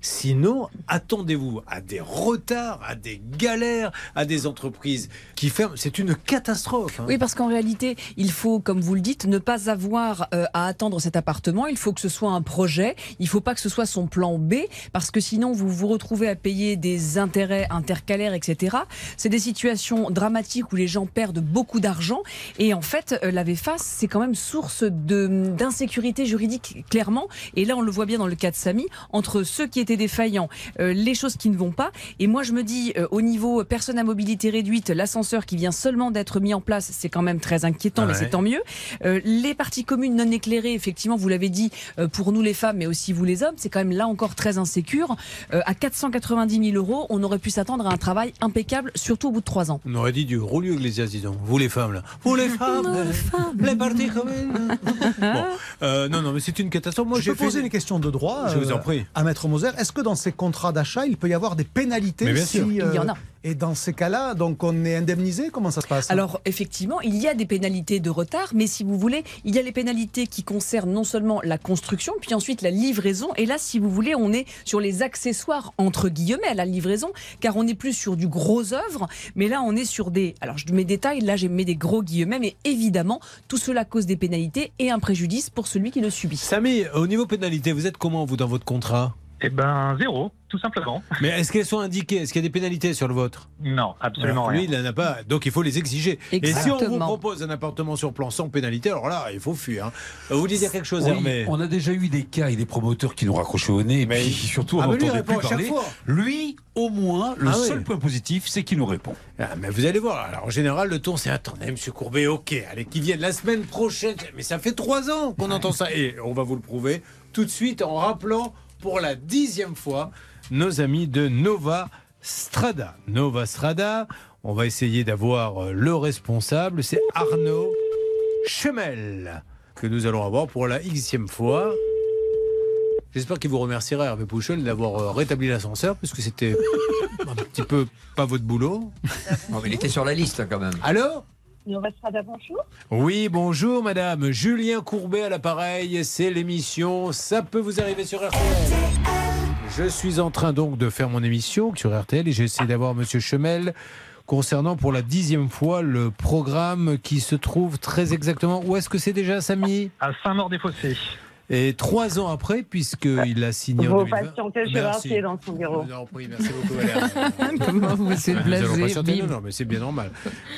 Sinon, attendez-vous à des retards, à des galères, à des entreprises qui ferment. C'est une catastrophe. hein. Oui, parce qu'en réalité, il faut, comme vous le dites, ne pas avoir euh, à attendre cet appartement. Il faut que ce soit un projet. Il faut pas que ce soit son plan B, parce que sinon, vous vous retrouvez à payer des intérêts intercalaires, etc. C'est des situations dramatiques où les gens perdent beaucoup d'argent. Et en fait, euh, la VFA, c'est quand même source d'insécurité juridique, clairement. Et là, on le voit bien dans le cas de Samy, entre ceux qui étaient défaillants, euh, les choses qui ne vont pas. Et moi, je me dis, euh, au niveau personne à mobilité réduite, l'ascenseur qui vient seulement d'être mis en place, c'est quand même très inquiétant, Ah mais c'est tant mieux. Euh, les parties communes non éclairées, effectivement, vous l'avez dit, euh, pour nous les femmes, mais aussi vous les hommes, c'est quand même là encore très insécure. Euh, à 490 000 euros, on aurait pu s'attendre à un travail impeccable, surtout au bout de trois ans. On aurait dit du Rolio Iglesias, disons. Vous les femmes, là. Vous les (laughs) femmes, les parties communes. (laughs) Bon, euh, non, non, mais c'est une catastrophe. Moi, je j'ai poser une question de droit Je vous en prie. à Maître Moser. Est-ce que dans ces contrats d'achat, il peut y avoir des pénalités Mais bien si, sûr. Il y en a. Et dans ces cas-là, donc on est indemnisé Comment ça se passe? Alors effectivement, il y a des pénalités de retard, mais si vous voulez, il y a les pénalités qui concernent non seulement la construction, puis ensuite la livraison. Et là, si vous voulez, on est sur les accessoires entre guillemets à la livraison, car on n'est plus sur du gros œuvre, mais là on est sur des. Alors je mets des tailles, là j'ai mis des gros guillemets, mais évidemment tout cela cause des pénalités et un préjudice pour celui qui le subit. Samy, au niveau pénalité, vous êtes comment, vous, dans votre contrat? Eh ben, zéro, tout simplement. (laughs) Mais est-ce qu'elles sont indiquées? Est-ce qu'il y a des pénalités sur le vôtre? Non, absolument Lui, rien. il n'en a pas, donc il faut les exiger. Et si on vous Exactement. propose un appartement sur plan sans pénalité, alors là, il faut fuir. hein. Vous voulez dire quelque chose, Oui, Hermé on a déjà eu des cas et des promoteurs qui nous raccrochaient au nez, mais (laughs) surtout on Ah, mais lui, il n'entendait répond plus parler. Lui, au moins, le Ah oui. seul point positif, c'est qu'il nous répond. Ah, mais vous allez voir. Alors, en général, le ton, c'est attendez, monsieur Courbet, ok, allez, qui viennent la semaine prochaine. Mais ça fait trois ans qu'on entend ça. Et on va vous le prouver tout de suite en rappelant pour la dixième fois nos amis de Nova Strada. Nova Strada, on va essayer d'avoir euh, le responsable, c'est Arnaud Chemel, que nous allons avoir pour la xème fois. J'espère qu'il vous remerciera, Hervé Pouchol, d'avoir euh, rétabli l'ascenseur, parce que c'était (laughs) un petit peu pas votre boulot. Mais il était sur la liste quand même. Alors? Bonjour. Oui, bonjour madame. Julien Courbet à l'appareil, c'est l'émission Ça peut vous arriver sur RTL. Je suis en train donc de faire mon émission sur RTL et j'ai essayé d'avoir monsieur Chemel concernant pour la dixième fois le programme qui se trouve très exactement. Où est-ce que c'est déjà, Samy? À Saint-Maur-des-Fossés. Et trois ans après, puisqu'il a signé en Vous 2020. patientez, je vais Merci. dans son bureau. Je vous en prie, merci beaucoup. (laughs) Comment vous êtes blasé. Non, non, mais c'est bien normal.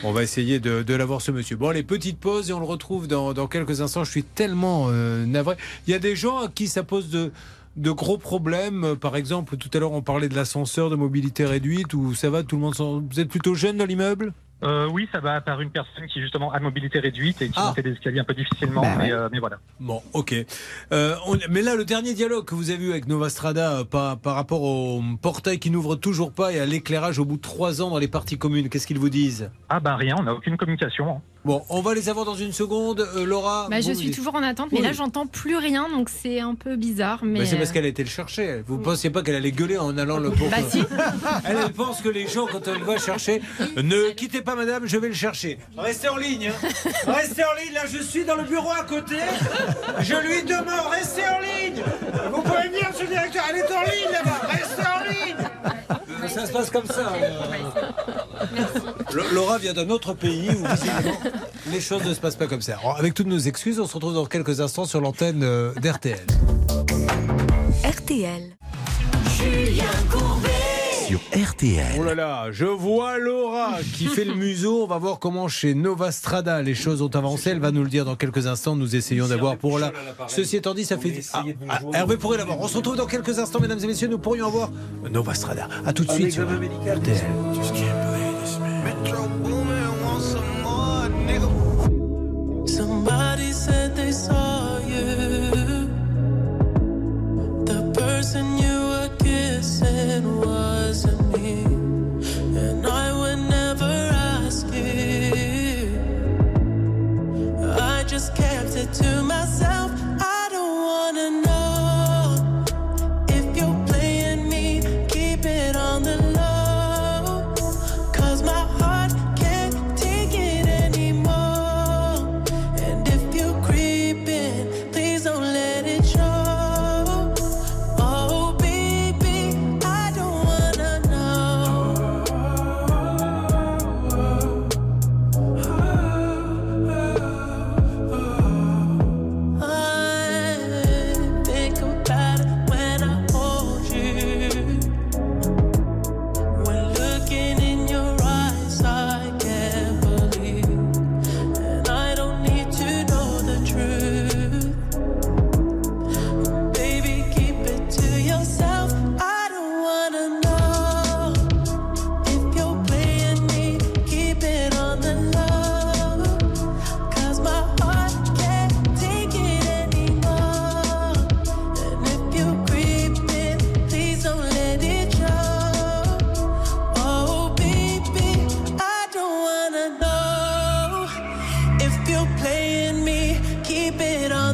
On va essayer de, de l'avoir ce monsieur. Bon, les petites pauses et on le retrouve dans, dans quelques instants. Je suis tellement euh, navré. Il y a des gens à qui ça pose de, de gros problèmes. Par exemple, tout à l'heure, on parlait de l'ascenseur de mobilité réduite où ça va, tout le monde s'en... Vous êtes plutôt jeune dans l'immeuble? Euh, oui, ça va par une personne qui justement a mobilité réduite et qui Ah. montait des escaliers un peu difficilement, Bah mais, euh, mais voilà. Bon, ok. Euh, on- mais là, le dernier dialogue que vous avez eu avec Nova Strada euh, par, par rapport au portail qui n'ouvre toujours pas et à l'éclairage au bout de trois ans dans les parties communes, qu'est-ce qu'ils vous disent? Ah bah rien, on n'a aucune communication. Bon, on va les avoir dans une seconde. Euh, Laura Bah, je suis toujours en attente, mais Oui. là j'entends plus rien, donc c'est un peu bizarre. Mais Bah, c'est parce euh, qu'elle a été le chercher. Vous ne pensiez pas qu'elle allait gueuler en allant le pour Bah, si. (laughs) elle, elle pense que les gens, quand elle va chercher, ne quittez pas madame, je vais le chercher. Restez en ligne. hein. Restez en ligne. Là, je suis dans le bureau à côté. Je lui demande, restez en ligne. Vous pouvez venir, monsieur le directeur. Elle est en ligne là-bas. Restez en ligne. (laughs) Ça se passe comme ça. Lo- Laura vient d'un autre pays où visiblement (laughs) les choses ne se passent pas comme ça. Alors, avec toutes nos excuses, on se retrouve dans quelques instants sur l'antenne euh, d'RTL. RTL. Julien Courbet sur RTL. Oh là là, je vois Laura qui fait le museau. On va voir comment chez Nova Strada les choses ont avancé. Elle va nous le dire dans quelques instants. Nous essayons d'avoir pour la. Ceci étant dit, ça fait. Ah, ah, Hervé pourrait l'avoir. On se retrouve dans quelques instants, mesdames et messieurs. Nous pourrions avoir Nova Strada. À tout de suite sur RTL. Somebody said they saw you. The person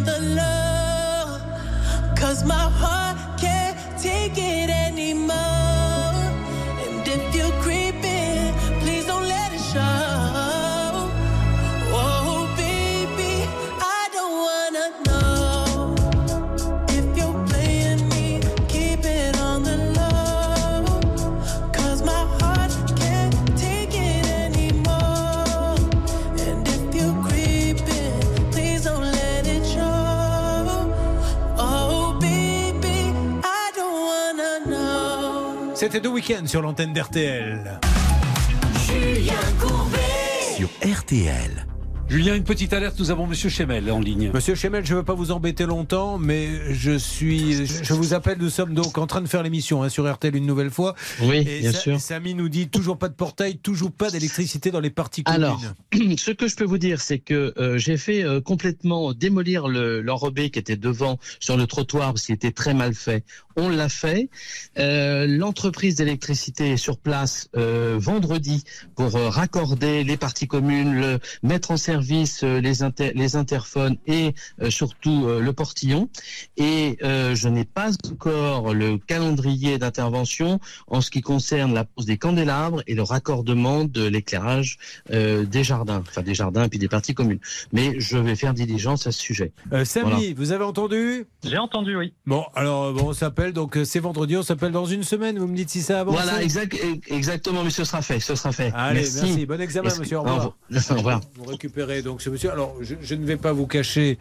the low, cause my heart C'était The Weeknd sur l'antenne d'RTL. Julien Courbet. Sur RTL. Julien, une petite alerte, nous avons Monsieur Chemel en ligne. Monsieur Chemel, je ne veux pas vous embêter longtemps, mais je suis, je vous appelle. Nous sommes donc en train de faire l'émission hein, sur RTL une nouvelle fois. Oui, Et bien Sa- sûr. Samy nous dit toujours pas de portail, toujours pas d'électricité dans les parties communes. Alors, (clears throat) ce que je peux vous dire, c'est que euh, j'ai fait euh, complètement démolir le- l'enrobé qui était devant sur le trottoir parce qu'il était très mal fait. On l'a fait. Euh, L'entreprise d'électricité est sur place euh, vendredi pour euh, raccorder les parties communes, le, mettre en service euh, les, inter- les interphones et euh, surtout euh, le portillon. Et euh, je n'ai pas encore le calendrier d'intervention en ce qui concerne la pose des candélabres et le raccordement de l'éclairage euh, des jardins, enfin des jardins et puis des parties communes. Mais je vais faire diligence à ce sujet. Euh, Samy, Voilà. vous avez entendu? J'ai entendu, oui. Bon, alors bon, on s'appelle donc euh, c'est vendredi, on s'appelle dans une semaine. Vous me dites si ça avance. Voilà, exact, exactement, mais ce sera fait, ce sera fait. Allez, merci. Bon examen, Est-ce que- monsieur. Au revoir. Au revoir. Vous récupérez donc ce monsieur. Alors, je, je ne vais pas vous cacher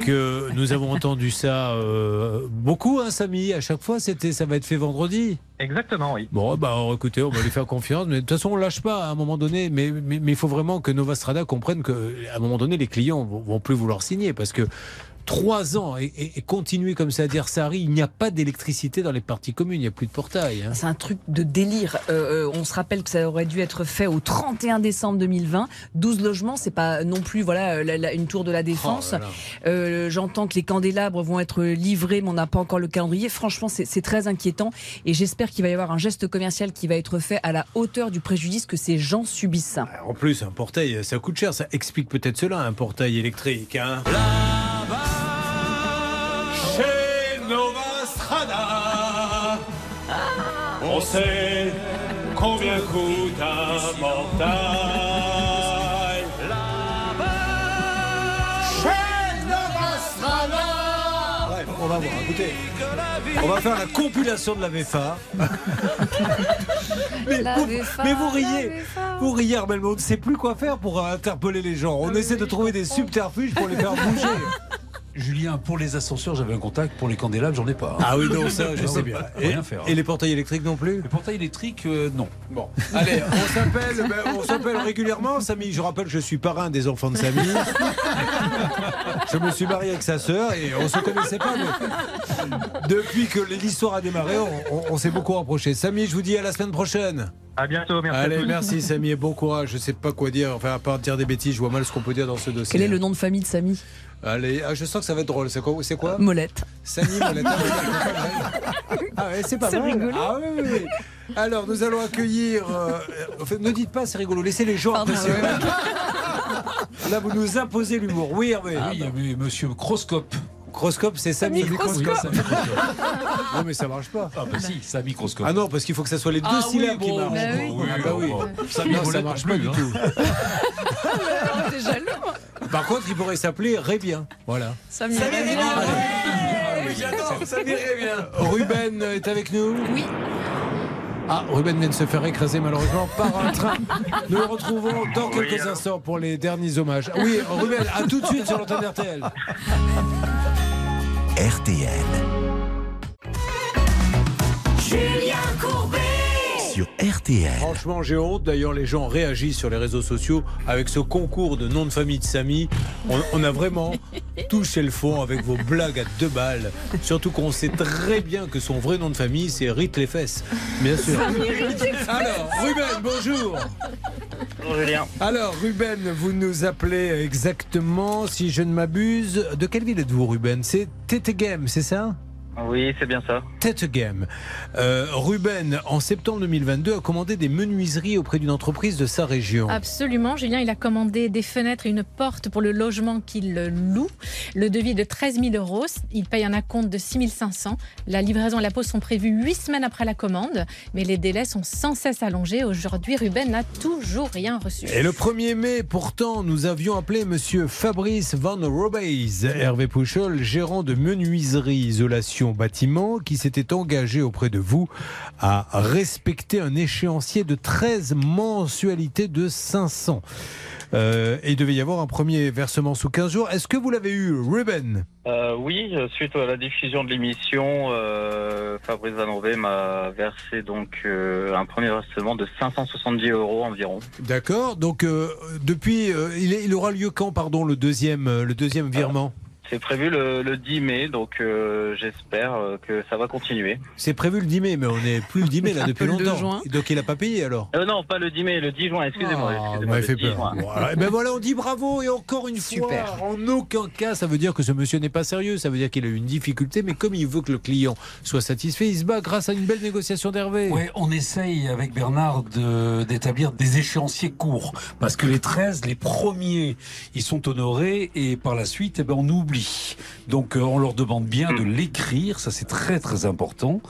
que nous avons entendu ça euh, beaucoup, hein, Samy. À chaque fois, c'était ça va être fait vendredi. Exactement, oui. Bon, bah, alors, écoutez, on va lui faire confiance. Mais de toute façon, on lâche pas à un moment donné. Mais mais mais il faut vraiment que Nova Strada comprenne que à un moment donné, les clients vont, vont plus vouloir signer parce que. Trois ans et, et- et continuer comme ça à dire ça, il n'y a pas d'électricité dans les parties communes, il n'y a plus de portail. hein. C'est un truc de délire. Euh, euh, on se rappelle que ça aurait dû être fait au 31 décembre 2020. 12 logements, c'est pas non plus voilà la- la- une tour de la défense. Oh là là. Euh, J'entends que les candélabres vont être livrés, mais on n'a pas encore le calendrier. Franchement, c'est c'est très inquiétant. Et j'espère qu'il va y avoir un geste commercial qui va être fait à la hauteur du préjudice que ces gens subissent. En plus, un portail, ça coûte cher. Ça explique peut-être cela, un portail électrique. Hein. Chez Nova Strada, on sait combien coûte un portail. Chez Nova Strada. Bref, on va voir. Écoutez, on va faire la compilation de la VFA. (laughs) mais, La vous, VFA, mais vous la riez, VFA. vous riez, Armel, mais on ne sait plus quoi faire pour interpeller les gens. On essaie de trouver des subterfuges pour les faire bouger. (laughs) Julien, pour les ascenseurs, j'avais un contact. Pour les candélabres, j'en ai pas. Ah oui, (laughs) non, ça, je sais bien. Et, Rien faire. et les portails électriques non plus? Les portails électriques, euh, non. Bon, allez, on s'appelle, ben, on s'appelle régulièrement, Samy. Je rappelle, je suis parrain des enfants de Samy. Je me suis marié avec sa sœur et on se connaissait pas. Mais depuis que l'histoire a démarré, on, on- on s'est beaucoup rapprochés. Samy, je vous dis à la semaine prochaine. À bientôt, merci. à Allez, tous. merci Samy et bon courage. Je sais pas quoi dire. Enfin, à part dire des bêtises, je vois mal ce qu'on peut dire dans ce dossier. Quel est le nom de famille de Samy? Allez, ah, je sens que ça va être drôle. C'est quoi, c'est quoi? Molette. Samy Molette. Ah, oui, c'est pas (laughs) mal. Ah ouais, c'est pas C'est mal. rigolo. Ah oui, oui, oui. Alors, nous allons accueillir. euh, en fait, ne dites pas c'est rigolo, laissez les gens apprécier. ouais. Là, vous nous imposez l'humour. Oui, Hervé. Oui, y avait monsieur Croscope. C'est. Microscope. Samy Croscope. (laughs) Non, mais ça marche pas. Ah bah si, c'est un microscope. Ah non, parce qu'il faut que ça soit les deux Ah oui, syllabes qui marchent. Bah oui. Ah bah oui. Samy Non, ça Molette marche pas plus, du hein. tout. (laughs) T'es jaloux Par contre, il pourrait s'appeler Rébien. Voilà. Samy. Ruben est avec nous Oui. Ah, Ruben vient de se faire écraser malheureusement par un train. Nous le retrouvons dans quelques instants pour les derniers hommages. Oui, Ruben, à tout de suite sur l'antenne RTL. RTL. Julien Courbet. Sur RTL. Franchement, j'ai honte. D'ailleurs, les gens réagissent sur les réseaux sociaux avec ce concours de nom de famille de Samy. On, on a vraiment (laughs) touché le fond avec vos blagues à deux balles. Surtout qu'on sait très bien que son vrai nom de famille, c'est Rite les fesses. Bien sûr. Alors, Ruben, bonjour. Bonjour Julien. Alors, Ruben, vous nous appelez exactement, si je ne m'abuse, de quelle ville êtes-vous, Ruben? C'est Tetegem, c'est ça? Oui, c'est bien ça. Tetegem. Euh, Ruben, en septembre 2022, a commandé des menuiseries auprès d'une entreprise de sa région. Absolument. Julien, il a commandé des fenêtres et une porte pour le logement qu'il loue. Le devis est de 13 000 euros. Il paye un acompte de 6 500. La livraison et la pose sont prévues 8 semaines après la commande. Mais les délais sont sans cesse allongés. Aujourd'hui, Ruben n'a toujours rien reçu. Et le 1er mai, pourtant, nous avions appelé monsieur Fabrice Van Robeys, Hervé Pouchol, gérant de menuiserie isolation Bâtiment qui s'était engagé auprès de vous à respecter un échéancier de 13 mensualités de 500. Euh, et il devait y avoir un premier versement sous 15 jours. Est-ce que vous l'avez eu, Ruben? Euh, oui, euh, suite à la diffusion de l'émission, euh, Fabrice Vanové m'a versé donc un premier versement de 570 euros environ. D'accord. Donc depuis, il, est- il aura lieu quand, pardon, le deuxième, le deuxième virement? C'est prévu le, le 10 mai, donc euh, j'espère euh, que ça va continuer. C'est prévu le 10 mai, mais on n'est plus le 10 mai là (laughs) depuis peu le 2 longtemps. juin. Donc il n'a pas payé alors Euh, non, pas le 10 mai, le 10 juin, excusez-moi. Ah, le fait 10 peur. Voilà. Eh ben voilà, on dit bravo et encore une fois, en aucun cas, ça veut dire que ce monsieur n'est pas sérieux. Ça veut dire qu'il a eu une difficulté, mais comme il veut que le client soit satisfait, il se bat grâce à une belle négociation d'Hervé. Ouais, on essaye avec Bernard de- d'établir des échéanciers courts. Parce que les 13, les premiers, ils sont honorés et par la suite, eh ben, on oublie. Donc euh, on leur demande bien de l'écrire, ça c'est très très important,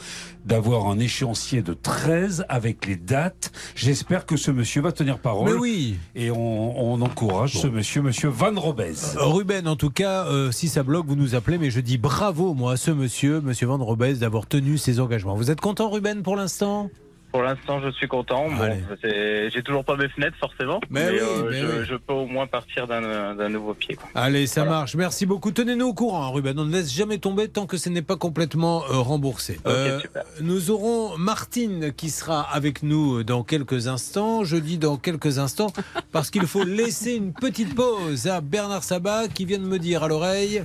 d'avoir un échéancier de 13 avec les dates. J'espère que ce monsieur va tenir parole. Mais oui. Et on, on encourage ce monsieur, monsieur Van Robez. Ruben, en tout cas, euh, si ça bloque, vous nous appelez, mais je dis bravo, moi, à ce monsieur, monsieur Van Robez, d'avoir tenu ses engagements. Vous êtes content, Ruben, pour l'instant? Pour l'instant, je suis content. Bon, j'ai toujours pas mes fenêtres, forcément. Mais oui, euh, mais je, oui. je peux au moins partir d'un nouveau pied. quoi. Allez, ça marche. Merci beaucoup. Tenez-nous au courant, hein, Ruben. On ne laisse jamais tomber tant que ce n'est pas complètement euh, remboursé. Euh, nous aurons Martine qui sera avec nous dans quelques instants. Je dis dans quelques instants (laughs) parce qu'il faut laisser une petite pause à Bernard Sabat qui vient de me dire à l'oreille.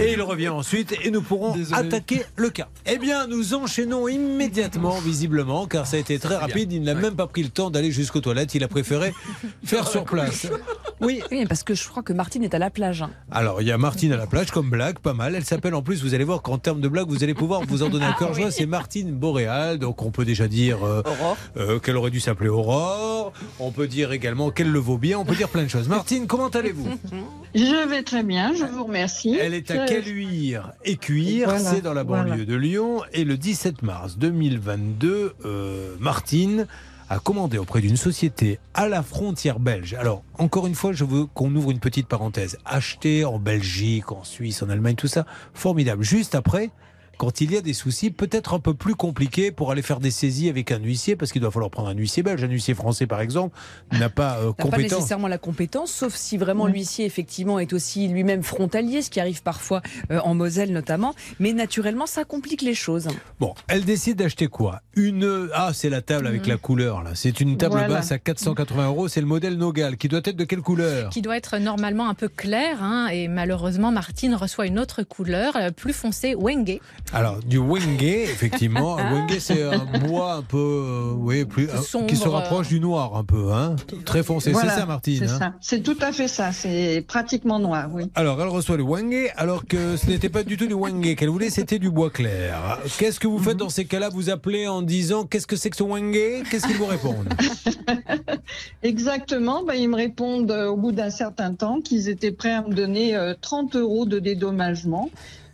Et il revient ensuite et nous pourrons attaquer le cas. Eh bien, nous enchaînons immédiatement, visiblement, car ça a été très rapide. Il n'a même pas pris le temps d'aller jusqu'aux toilettes. Il a préféré (laughs) faire sur place. Oui. parce que je crois que Martine est à la plage. hein. Alors, il y a Martine à la plage comme blague, pas mal. Elle s'appelle en plus, vous allez voir qu'en termes de blague, vous allez pouvoir vous en donner un cœur joie. C'est Martine Boréal. Donc, on peut déjà dire euh, euh, qu'elle aurait dû s'appeler Aurore. On peut dire également qu'elle le vaut bien. On peut dire plein de choses. Martine, comment allez-vous? Je vais très bien, je vous remercie. Elle est à Caluire et Cuire, Voilà, c'est dans la banlieue voilà. de Lyon. Et le 17 mars 2022, euh, Martine a commandé auprès d'une société à la frontière belge. Alors, encore une fois, je veux qu'on ouvre une petite parenthèse. Acheter en Belgique, en Suisse, en Allemagne, tout ça, formidable. Juste après, quand il y a des soucis, peut-être un peu plus compliqués pour aller faire des saisies avec un huissier, parce qu'il doit falloir prendre un huissier belge. Un huissier français, par exemple, n'a pas euh, N'a pas compétence. nécessairement la compétence, sauf si vraiment l'huissier effectivement est aussi lui-même frontalier, ce qui arrive parfois euh, en Moselle notamment. Mais naturellement, ça complique les choses. Bon, elle décide d'acheter quoi? Une. Ah, c'est la table avec la couleur, là. C'est une table Voilà. basse à 480 euros. C'est le modèle Nogal, qui doit être de quelle couleur? Qui doit être normalement un peu clair. hein, et malheureusement, Martine reçoit une autre couleur, euh, plus foncée, Wenge. Alors, du Wenge, effectivement. (laughs) Wenge, c'est un bois un peu. euh, oui, plus, euh, Sombre, qui se rapproche du noir, un peu. Hein Très foncé. Voilà, c'est ça, Martine C'est hein ça. C'est tout à fait ça. C'est pratiquement noir, oui. Alors, elle reçoit le Wenge, alors que ce n'était pas du tout du Wenge qu'elle voulait, c'était du bois clair. Qu'est-ce que vous faites dans ces cas-là Vous appelez en disant Qu'est-ce que c'est que ce Wenge? Qu'est-ce qu'ils vous répondent? (laughs) Exactement. Ben, ils me répondent euh, au bout d'un certain temps qu'ils étaient prêts à me donner euh, 30 euros de dédommagement.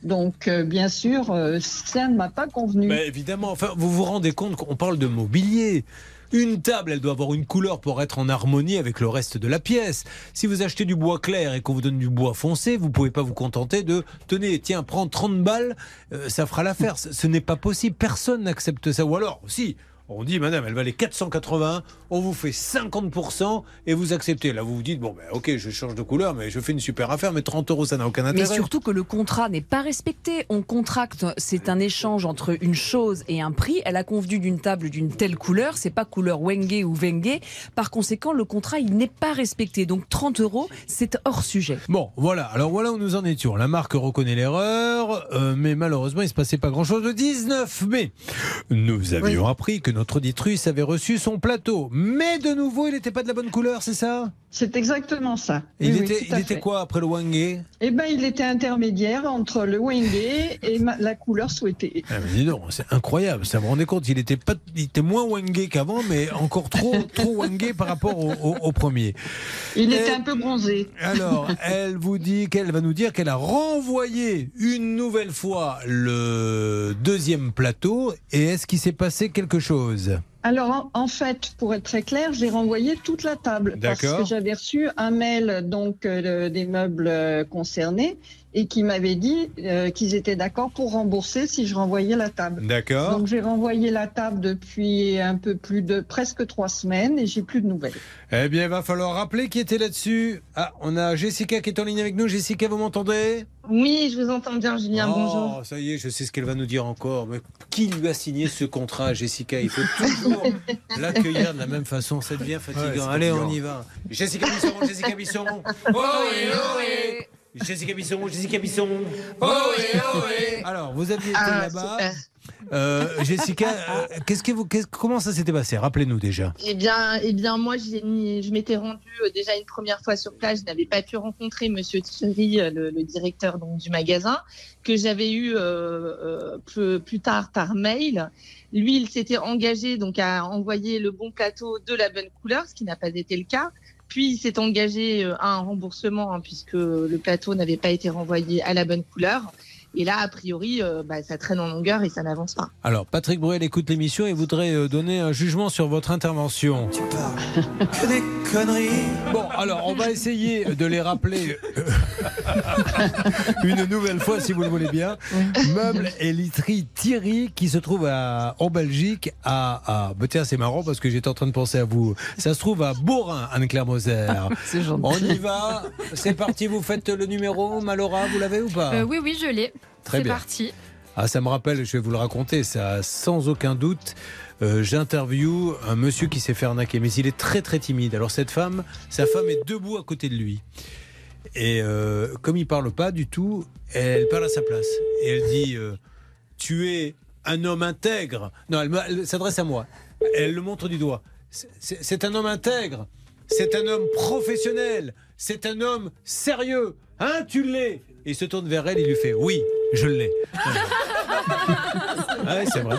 Donc, euh, bien sûr, euh, ça ne m'a pas convenu. Mais évidemment, enfin, vous vous rendez compte qu'on parle de mobilier. Une table, elle doit avoir une couleur pour être en harmonie avec le reste de la pièce. Si vous achetez du bois clair et qu'on vous donne du bois foncé, vous pouvez pas vous contenter de tenez, tiens, prends 30 balles, euh, ça fera l'affaire. Ce n'est pas possible. Personne n'accepte ça. Ou alors, si. On dit, madame, elle valait 480, on vous fait 50% et vous acceptez. Là, vous vous dites, bon, ben, ok, je change de couleur, mais je fais une super affaire, mais 30 euros, ça n'a aucun intérêt. Mais surtout que le contrat n'est pas respecté. On contracte, c'est un échange entre une chose et un prix. Elle a convenu d'une table d'une telle couleur, c'est pas couleur Wenge ou Wenge. Par conséquent, le contrat, il n'est pas respecté. Donc 30 euros, c'est hors sujet. Bon, voilà. Alors voilà où nous en étions. La marque reconnaît l'erreur, euh, mais malheureusement, il se passait pas grand-chose. Le 19 mai, nous avions appris que notre auditrice avait reçu son plateau, mais de nouveau, il n'était pas de la bonne couleur, c'est ça? C'est exactement ça. Il Oui, était, il quoi après le Wenge? Eh ben, il était intermédiaire entre le Wenge et ma- la couleur souhaitée. ah, mais dis donc, c'est incroyable. Ça me rendait compte, il était pas, il était moins Wenge qu'avant, mais encore trop, (laughs) trop Wenge par rapport au, au- au premier. Il Et- était un peu bronzé. Alors, elle vous dit qu'elle va nous dire qu'elle a renvoyé une nouvelle fois le deuxième plateau. Et est-ce qu'il s'est passé quelque chose? Alors, en, en fait, pour être très clair, j'ai renvoyé toute la table parce que j'avais reçu un mail donc euh, des meubles euh, concernés et qui m'avaient dit euh, qu'ils étaient d'accord pour rembourser si je renvoyais la table. D'accord. Donc j'ai renvoyé la table depuis un peu plus de presque trois semaines et j'ai plus de nouvelles. Eh bien, il va falloir rappeler qui était là-dessus. Ah, on a Jessica qui est en ligne avec nous. Jessica, vous m'entendez? Oui, je vous entends bien, Julien. oh, Bonjour. ça y est, je sais ce qu'elle va nous dire encore. Mais qui lui a signé ce contrat, Jessica? Il faut toujours (laughs) l'accueillir de la même façon. Ça devient fatigant. Ouais, Allez, on y va. Jessica Bisson, Jessica Bisson. (laughs) Oh oui, oh oui. Jessica Bisson, Jessica Bisson. Oh oui, oh oui. Alors, vous aviez été Ah, là-bas. super. Euh, Jessica, (laughs) euh, qu'est-ce que vous, qu'est-ce- comment ça s'était passé? Rappelez-nous déjà. Eh bien, eh bien, moi, j'ai mis- je m'étais rendue euh, déjà une première fois sur place. Je n'avais pas pu rencontrer Monsieur Thierry, le, le directeur donc, du magasin, que j'avais eu euh, euh, plus, plus tard par mail. Lui, il s'était engagé donc à envoyer le bon plateau de la bonne couleur, ce qui n'a pas été le cas. Puis, il s'est engagé euh, à un remboursement hein, puisque le plateau n'avait pas été renvoyé à la bonne couleur. Et là, a priori, euh, bah, ça traîne en longueur et ça n'avance pas. Alors, Patrick Bruel écoute l'émission et voudrait euh, donner un jugement sur votre intervention. Que des conneries. Bon, alors, on va essayer de les rappeler euh, (laughs) une nouvelle fois, si vous le voulez bien. Meuble et literie Thierry, qui se trouve à, en Belgique, à. à bah tiens, c'est marrant parce que j'étais en train de penser à vous. Ça se trouve à Borin, Anne-Claire Moser. (laughs) C'est gentil. On y va. C'est parti, vous faites le numéro. Malora, vous l'avez ou pas? Euh, oui, oui, je l'ai. Très C'est bien. parti. Ah, ça me rappelle, je vais vous le raconter, ça sans aucun doute. euh, J'interview un monsieur qui s'est fait arnaquer, mais il est très très timide. Alors cette femme, sa femme est debout à côté de lui. Et euh, comme il parle pas du tout, elle parle à sa place. Et elle dit euh, Tu es un homme intègre. Non, elle, elle s'adresse à moi. Elle le montre du doigt. C'est- C'est c'est un homme intègre. C'est un homme professionnel. C'est un homme sérieux. Hein, tu l'es Et il se tourne vers elle, il lui fait Oui, je l'ai. (laughs) Ah oui, c'est vrai.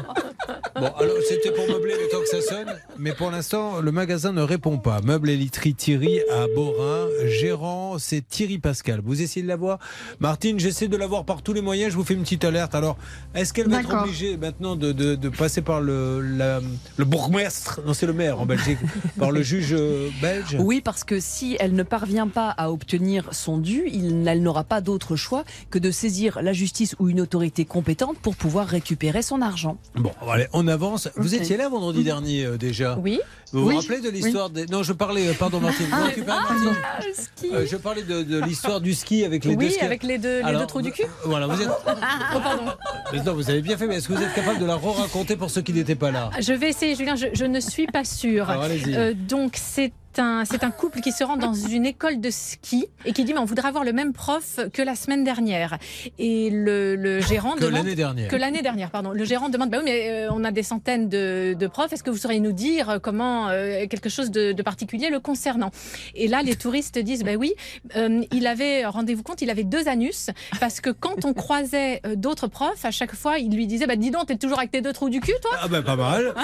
Bon, alors c'était pour meubler le temps que ça sonne, mais pour l'instant, le magasin ne répond pas. Meuble et literie Thierry à Borin. Gérant, c'est Thierry Pascal. Vous essayez de l'avoir Martine, j'essaie de l'avoir par tous les moyens. Je vous fais une petite alerte. Alors, est-ce qu'elle va être obligée maintenant de, de- de passer par le, la- le bourgmestre Non, c'est le maire en Belgique. (laughs) par le juge euh, belge Oui, parce que si elle ne parvient pas à obtenir son dû, il- elle n'aura pas d'autre choix que de saisir la justice ou une autorité compétente pour pouvoir récupérer son argent. Bon, allez, on avance. Vous étiez là vendredi dernier euh, déjà Oui. Vous vous Oui. rappelez de l'histoire des... Non, je parlais, euh, pardon Martine. Ah, ah, Martine ah, le ski. Euh, je parlais de, de l'histoire du ski avec les deux Oui, avec les deux, les Alors, deux trous du cul. (laughs) Voilà, vous êtes. (laughs) Oh, pardon. Mais non, vous avez bien fait, mais est-ce que vous êtes capable de la re-raconter pour ceux qui n'étaient pas là? Je vais essayer, Julien, je, je ne suis pas sûre. Alors, allez-y. Euh, donc, c'est un, c'est un couple qui se rend dans une école de ski et qui dit mais on voudrait avoir le même prof que la semaine dernière. Et le, le gérant Que demande l'année dernière. Que l'année dernière, pardon. Le gérant demande bah oui mais euh, on a des centaines de, de profs. Est-ce que vous sauriez nous dire comment euh, quelque chose de, de particulier le concernant? Et là les touristes disent bah oui. euh, il avait rendez-vous compte, il avait deux anus parce que quand on croisait d'autres profs, à chaque fois il lui disait bah dis donc t'es toujours avec tes deux trous du cul toi? Ah ben pas mal. Ah,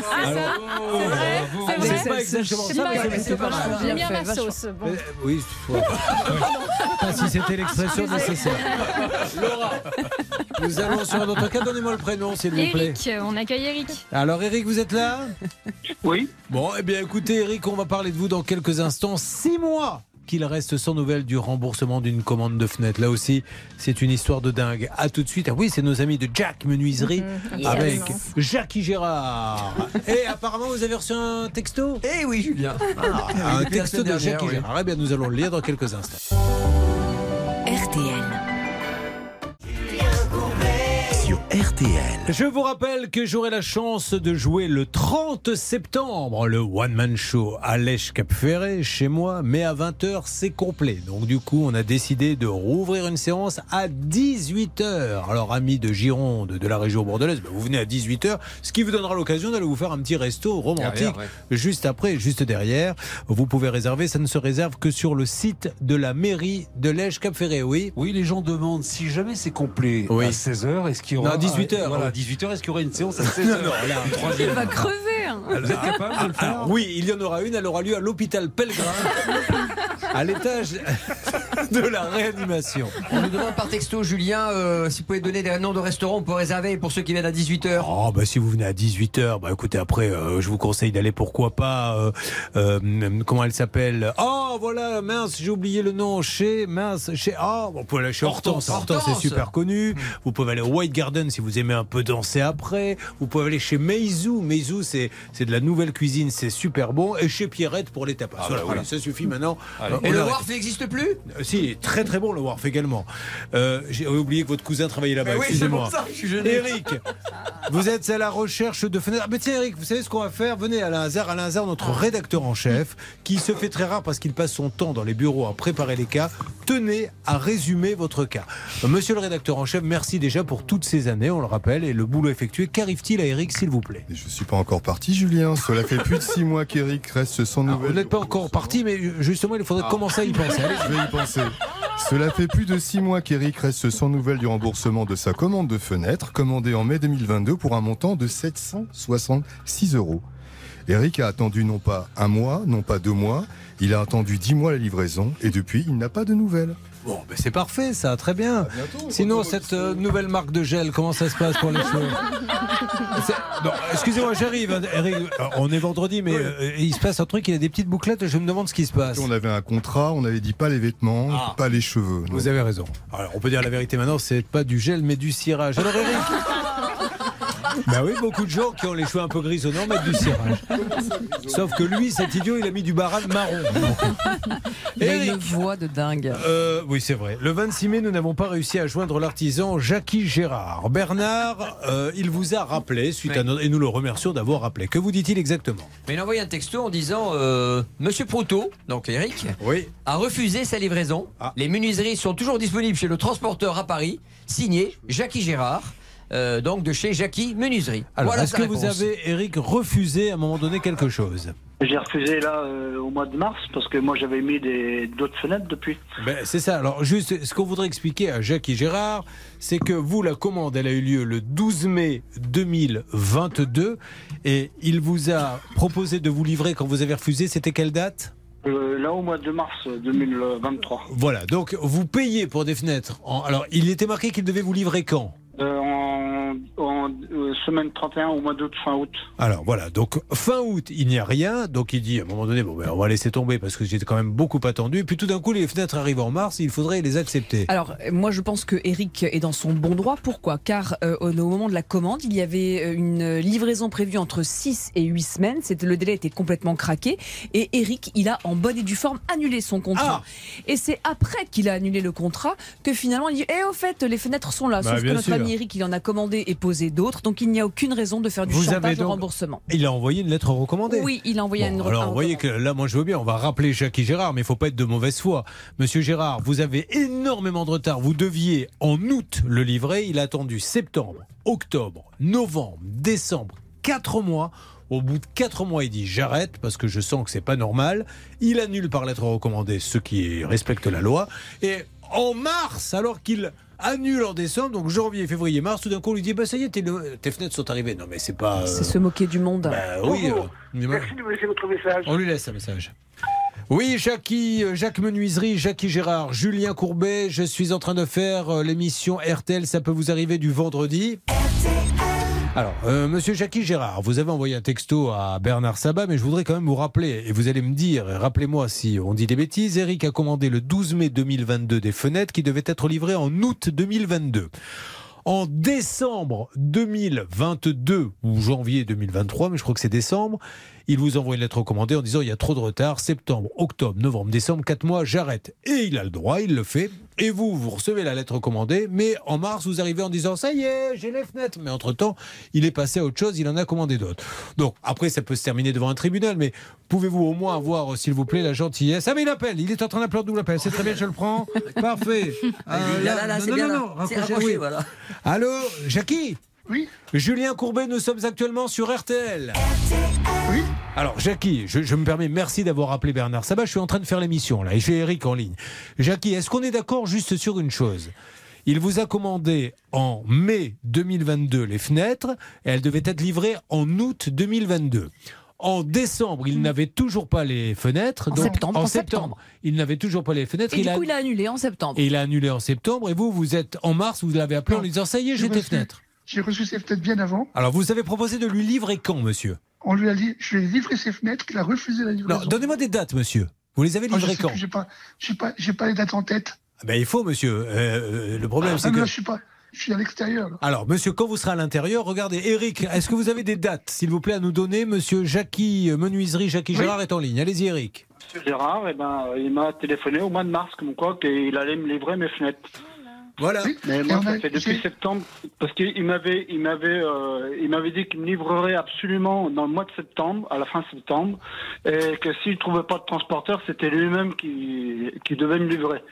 c'est Alors, ça, c'est vrai, c'est vrai. C'est pas exactement ça, mais c'est pas mal. J'ai mis à ma sauce. Bon. Euh, Oui, ouais. (laughs) si c'était l'expression nécessaire. Laura, nous allons sur un autre cas. Donnez-moi le prénom, s'il vous plaît. Eric, on accueille Eric. Alors Eric, vous êtes là? Oui. Bon, eh bien écoutez Eric, on va parler de vous dans quelques instants. Six mois qu'il reste sans nouvelles du remboursement d'une commande de fenêtre. Là aussi, c'est une histoire de dingue. À tout de suite. Ah oui, c'est nos amis de Jack Menuiserie Mhm. Yes. avec Jackie Gérard. Et apparemment, vous avez reçu un texto? Eh oui, Julien. Ah, un (laughs) texto de Jackie oui. Gérard. Eh bien, nous allons le lire dans quelques instants. RTL. RTL. Je vous rappelle que j'aurai la chance de jouer le 30 septembre le One Man Show à Lèche Cap Ferré chez moi, mais à 20h c'est complet. Donc du coup, on a décidé de rouvrir une séance à 18h. Alors amis de Gironde, de la région bordelaise, ben, vous venez à 18h, ce qui vous donnera l'occasion d'aller vous faire un petit resto romantique Derrière, ouais. juste après, juste derrière. Vous pouvez réserver, ça ne se réserve que sur le site de la mairie de Lèche Cap Ferré. Oui. Oui, les gens demandent si jamais c'est complet Oui. à 16h, est-ce qu'il y aura. Non, 18h. Voilà, à 18h, est-ce qu'il y aura une séance à 16h (laughs) Non, non, là, une troisième. Il va crever. hein. Vous êtes capable de le faire Alors, oui, il y en aura une, elle aura lieu à l'hôpital Pellegrin, (laughs) à l'étage. de la réanimation. On nous demande par texto, Julien, euh, si vous pouvez donner des noms de restaurants pour réserver pour ceux qui viennent à 18h. Oh bah si vous venez à 18h, bah écoutez après euh, je vous conseille d'aller pourquoi pas euh, euh, comment elle s'appelle? Oh voilà mince j'ai oublié le nom chez mince chez ah vous pouvez aller chez Hortense Hortense. Hortense c'est super connu vous pouvez aller au White Garden si vous aimez un peu danser après vous pouvez aller chez Meizu Meizu c'est c'est de la nouvelle cuisine c'est super bon et chez Pierrette pour les tapas Ah, voilà, bah voilà. ça suffit maintenant Allez. Euh, Et on le arrête. Wharf n'existe plus? Euh, Si, très très bon le Wharf également. Euh, J'ai oublié que votre cousin travaillait là-bas, oui, excusez-moi. Eric, vous êtes à la recherche de fenêtres. Ah, mais tiens, Eric, vous savez ce qu'on va faire? Venez à Hazard. Alain Hazard, notre rédacteur en chef, qui se fait très rare parce qu'il passe son temps dans les bureaux à préparer les cas. Tenez à résumer votre cas. Monsieur le rédacteur en chef, merci déjà pour toutes ces années, on le rappelle, et le boulot effectué. Qu'arrive-t-il à Eric, s'il vous plaît? Je suis pas encore parti, Julien. Cela fait plus de six mois qu'Eric reste sans Vous nouvelles. n'êtes pas encore parti, mais justement, il faudrait commencer à y penser. Allez. (laughs) Je vais y penser. Cela fait plus de six mois qu'Eric reste sans nouvelles du remboursement de sa commande de fenêtre, commandée en mai 2022 pour un montant de 766 euros. Eric a attendu non pas un mois, non pas deux mois, il a attendu dix mois la livraison et depuis il n'a pas de nouvelles. Bon, ben c'est parfait, ça, très bien. Sinon, cette euh, nouvelle marque de gel, comment ça se passe pour les (laughs) cheveux? Excusez-moi, j'arrive. hein, Eric. Euh, On est vendredi, mais euh, il se passe un truc, il a des petites bouclettes, je me demande ce qui se passe. On avait un contrat, on avait dit pas les vêtements, Ah. pas les cheveux. Vous avez raison. Alors, on peut dire la vérité maintenant, c'est pas du gel, mais du cirage. Alors, Eric Bah oui, beaucoup de gens qui ont les cheveux un peu grisonnants mettent du cirage. Sauf que lui, cet idiot, il a mis du baran marron. (laughs) Il a une voix de dingue. Euh, oui, c'est vrai. Le 26 mai, nous n'avons pas réussi à joindre l'artisan Jackie Gérard. Bernard, euh, il vous a rappelé, suite à notre... et nous le remercions d'avoir rappelé. Que vous dit-il exactement? Mais il a envoyé un texto en disant euh, Monsieur Proutot, donc Eric, oui. a refusé sa livraison. Les menuiseries sont toujours disponibles chez le transporteur à Paris, signé Jackie Gérard, euh, donc de chez Jackie Menuiserie. Alors, Voilà est-ce que vous avez, Eric, refusé à un moment donné quelque chose? J'ai refusé là euh, au mois de mars parce que moi j'avais mis des d'autres fenêtres depuis. Ben, c'est ça. Alors, juste, ce qu'on voudrait expliquer à Jackie Gérard, c'est que vous, la commande, elle a eu lieu le 12 mai 2022 et il vous a proposé de vous livrer quand vous avez refusé. C'était quelle date? Euh, là au mois de mars euh, 2023. Voilà. Donc, vous payez pour des fenêtres. En- Alors, il était marqué qu'il devait vous livrer quand? Euh, en en euh, semaine 31 au mois d'août, fin août. Alors voilà, donc fin août, il n'y a rien. Donc il dit à un moment donné, bon, ben, on va laisser tomber parce que j'étais quand même beaucoup attendu. Et puis tout d'un coup, les fenêtres arrivent en mars, il faudrait les accepter. Alors, moi, je pense que Eric est dans son bon droit. Pourquoi? Car euh, au moment de la commande, il y avait une livraison prévue entre 6 et 8 semaines. C'était le délai était complètement craqué. Et Eric, il a en bonne et due forme annulé son contrat. Et c'est après qu'il a annulé le contrat que finalement il dit Eh, au fait, les fenêtres sont là. Bah, Sauf que bien notre il en a commandé et posé d'autres. Donc il n'y a aucune raison de faire du Vous chantage au donc- remboursement. Il a envoyé une lettre recommandée. Oui, il a envoyé une Alors, un vous voyez que là, moi, je veux bien. On va rappeler Jackie Gérard, mais il faut pas être de mauvaise foi. Monsieur Gérard, vous avez énormément de retard. Vous deviez en août le livrer. Il a attendu septembre, octobre, novembre, décembre, quatre mois. Au bout de quatre mois, il dit j'arrête parce que je sens que c'est pas normal. Il annule par lettre recommandée ce qui respecte la loi. Et en mars, alors qu'il annule en décembre, donc janvier, février, mars, tout d'un coup, on lui dit bah ça y est, tes, tes fenêtres sont arrivées. Non mais c'est pas. euh, C'est se moquer du monde. bah oui. euh, Merci de me laisser votre message. on lui laisse un message. Oui, Jackie, euh, Jacques Menuiserie, Jackie Gérard, Julien Courbet, je suis en train de faire euh, l'émission RTL, ça peut vous arriver du vendredi. Alors, euh, monsieur Jackie Gérard, vous avez envoyé un texto à Bernard Sabat, mais je voudrais quand même vous rappeler, et vous allez me dire, rappelez-moi si on dit des bêtises, Eric a commandé le 12 mai 2022 des fenêtres qui devaient être livrées en août 2022. En décembre 2022 ou janvier 2023, mais je crois que c'est décembre, il vous envoie une lettre recommandée en disant il y a trop de retard, septembre, octobre, novembre, décembre, 4 mois, j'arrête. Et il a le droit, il le fait. Et vous, vous recevez la lettre recommandée, mais en mars, vous arrivez en disant ça y est, j'ai les fenêtres. Mais entre-temps, il est passé à autre chose, il en a commandé d'autres. Donc après, ça peut se terminer devant un tribunal, mais pouvez-vous au moins avoir, s'il vous plaît, la gentillesse? Ah mais il appelle, il est en train d'appeler un double appel, c'est très bien, je le prends. Parfait. Euh, Là, là, là, non, c'est non, non, non, raccrochez, oui. voilà. Allô, Jackie? Oui. Julien Courbet, nous sommes actuellement sur RTL. Oui. Alors, Jackie, je, je me permets, merci d'avoir appelé Bernard Sabat. Je suis en train de faire l'émission là et j'ai Eric en ligne. Jackie, est-ce qu'on est d'accord juste sur une chose? Il vous a commandé en mai 2022 les fenêtres et elles devaient être livrées en août 2022. En décembre, il n'avait toujours pas les fenêtres. En donc, septembre, En en septembre, il n'avait toujours pas les fenêtres. Et il du a... coup, il a annulé en septembre. et il a annulé en septembre. Et vous, vous êtes en mars, vous l'avez appelé en lui disant ça y est, j'ai tes fenêtres. J'ai reçu ses fenêtres bien avant. Alors, vous avez proposé de lui livrer quand, monsieur? On lui a dit, je lui ai livré ses fenêtres, il a refusé la livraison. Non, donnez-moi des dates, monsieur. Vous les avez je livrées quand plus, J'ai pas, j'ai pas, pas les dates en tête. Ah ben, Il faut, monsieur. Euh, euh, le problème, Ah, c'est que. là, je suis pas, je suis à l'extérieur. là. Alors, monsieur, quand vous serez à l'intérieur, regardez, Eric, est-ce que vous avez des dates, s'il vous plaît, à nous donner? Monsieur Jackie euh, Menuiserie, Jackie Gérard est en ligne. Allez-y, Eric. Monsieur Gérard, eh ben, il m'a téléphoné au mois de mars, comme quoi qu'il allait me livrer mes fenêtres. Voilà. Mais moi, ça fait depuis septembre, parce qu'il m'avait, il m'avait, euh, il m'avait dit qu'il me livrerait absolument dans le mois de septembre, à la fin septembre, et que s'il trouvait pas de transporteur, c'était lui-même qui, qui devait me livrer.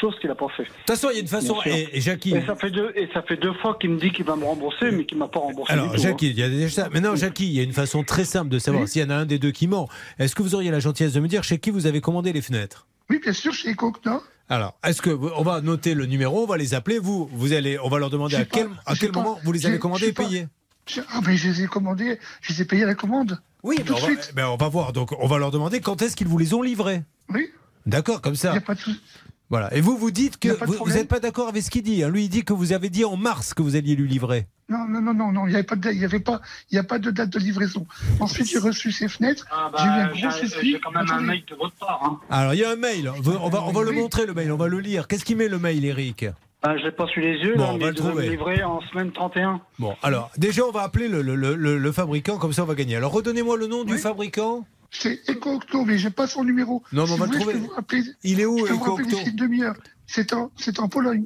Chose qu'il a pas fait. De toute façon, il y a une façon. Et, et Jackie. Et ça fait deux, et ça fait deux fois qu'il me dit qu'il va me rembourser, mais qu'il m'a pas remboursé. Alors, du tout, Jackie, hein. il y a déjà ça. Mais non, Jackie, il y a une façon très simple de savoir Oui. s'il y en a un des deux qui ment. Est-ce que vous auriez la gentillesse de me dire chez qui vous avez commandé les fenêtres? Oui, bien sûr, chez Ecocna. Alors, est-ce que on va noter le numéro, on va les appeler, vous, vous allez, on va leur demander à quel, pas- à j'ai quel pas- moment vous les avez commandés et payés Ah, mais je les ai commandés, je les ai payés à la commande. Oui, tout de va, suite. ben, on va voir. Donc, on va leur demander quand est-ce qu'ils vous les ont livrés. Oui. D'accord, comme ça. Il n'y a pas de souci. Voilà. Et vous, vous dites que vous- n'êtes pas d'accord avec ce qu'il dit. hein. Lui, il dit que vous avez dit en mars que vous alliez lui livrer. Non, non, non, non, non, il n'y avait pas de, il y avait pas, il y a pas de date de livraison. Ensuite, j'ai reçu ces fenêtres. Ah, j'ai eu un bah, gros souci. j'ai quand même un mail de votre part. Hein. Alors, il y a un mail. On va, on va, on va le montrer, le mail. On va le lire. Qu'est-ce qu'il met, le mail, Eric? Ah, je l'ai pas sous les yeux, Bon, là, on mais va il le devait trouver. me livrer en semaine 31. Bon, alors, déjà, on va appeler le, le- le- le- le fabricant, comme ça, on va gagner. Alors, redonnez-moi le nom du fabricant. C'est Eco-Octo, mais j'ai pas son numéro. Non, mais Si on va vous le trouver. Je peux vous rappeler, Il est où, je peux vous rappeler Eco-Octo d'ici une demi-heure. C'est en, c'est en Pologne.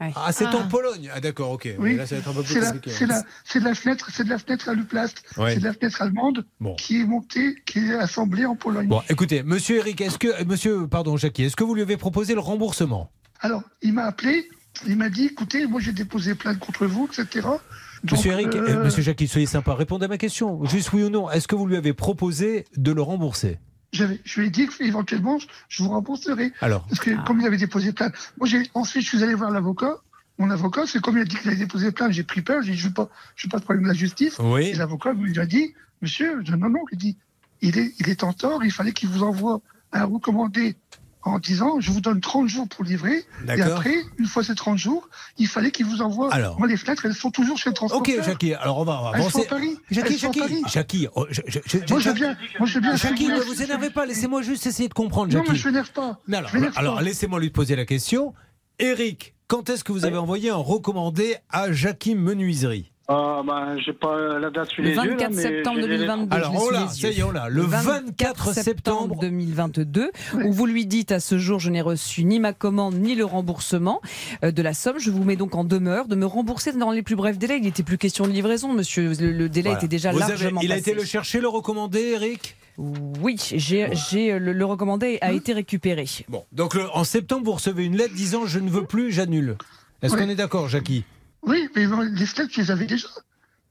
Ah, c'est en Pologne. Ah, d'accord, ok. Oui. Là, ça va être un peu plus C'est la, compliqué. c'est la, c'est de la fenêtre, c'est de la fenêtre à Luplast. Ouais. C'est de la fenêtre allemande Bon. qui est montée, qui est assemblée en Pologne. Bon, écoutez, monsieur Eric, est-ce que, euh, monsieur, pardon, Jackie, est-ce que vous lui avez proposé le remboursement? Alors, il m'a appelé, il m'a dit, écoutez, moi j'ai déposé plainte contre vous, etc. Monsieur Eric, euh, monsieur Jackie, soyez sympa, répondez à ma question. Juste oui ou non. Est-ce que vous lui avez proposé de le rembourser? Je lui ai dit qu'éventuellement, je vous rembourserai. Alors Parce que comme il avait déposé plainte, moi j'ai ensuite je suis allé voir l'avocat. Mon avocat, c'est comme il a dit qu'il avait déposé plainte, j'ai pris peur, j'ai dit je veux pas, je veux pas de problème de la justice. Oui. Et l'avocat lui a dit, monsieur, non non, il dit, il est, il est en tort, il fallait qu'il vous envoie un recommandé en disant je vous donne 30 jours pour livrer. Et après, une fois ces 30 jours, il fallait qu'il vous envoie. Alors. Moi les fenêtres, elles sont toujours chez le transporteur. Ok, Jackie, alors on va on va Elles sont avancer. à Paris. Jackie, Jackie, Paris. Jackie, oh, je- je- je- Moi je bien, moi je. Jackie, ne vous énervez pas, laissez-moi juste essayer de comprendre, Non, Jackie. mais je m'énerve pas. Non, alors, alors laissez-moi lui poser la question. Eric, quand est-ce que vous avez envoyé un recommandé à Jackie Menuiserie? Ah, ben, j'ai pas la date sous Le les yeux. là, 24 mais septembre j'ai les lettres. 2022. Alors, on sous l'a, les ça yeux. y est, on l'a. Le 24 septembre 2022, où vous lui dites à ce jour, je n'ai reçu ni ma commande ni le remboursement euh, de la somme. Je vous mets donc en demeure de me rembourser dans les plus brefs délais. Il n'était plus question de livraison, monsieur. Le, le délai Voilà. était déjà Vous avez- largement Il a passé. été le chercher, le recommandé, Eric? Oui, j'ai, j'ai, euh, le, le recommandé a été récupéré. Bon, donc le- en septembre, vous recevez une lettre disant je ne veux plus, j'annule. Est-ce Oui. qu'on est d'accord, Jackie? Oui, mais les fenêtres, je les avais déjà.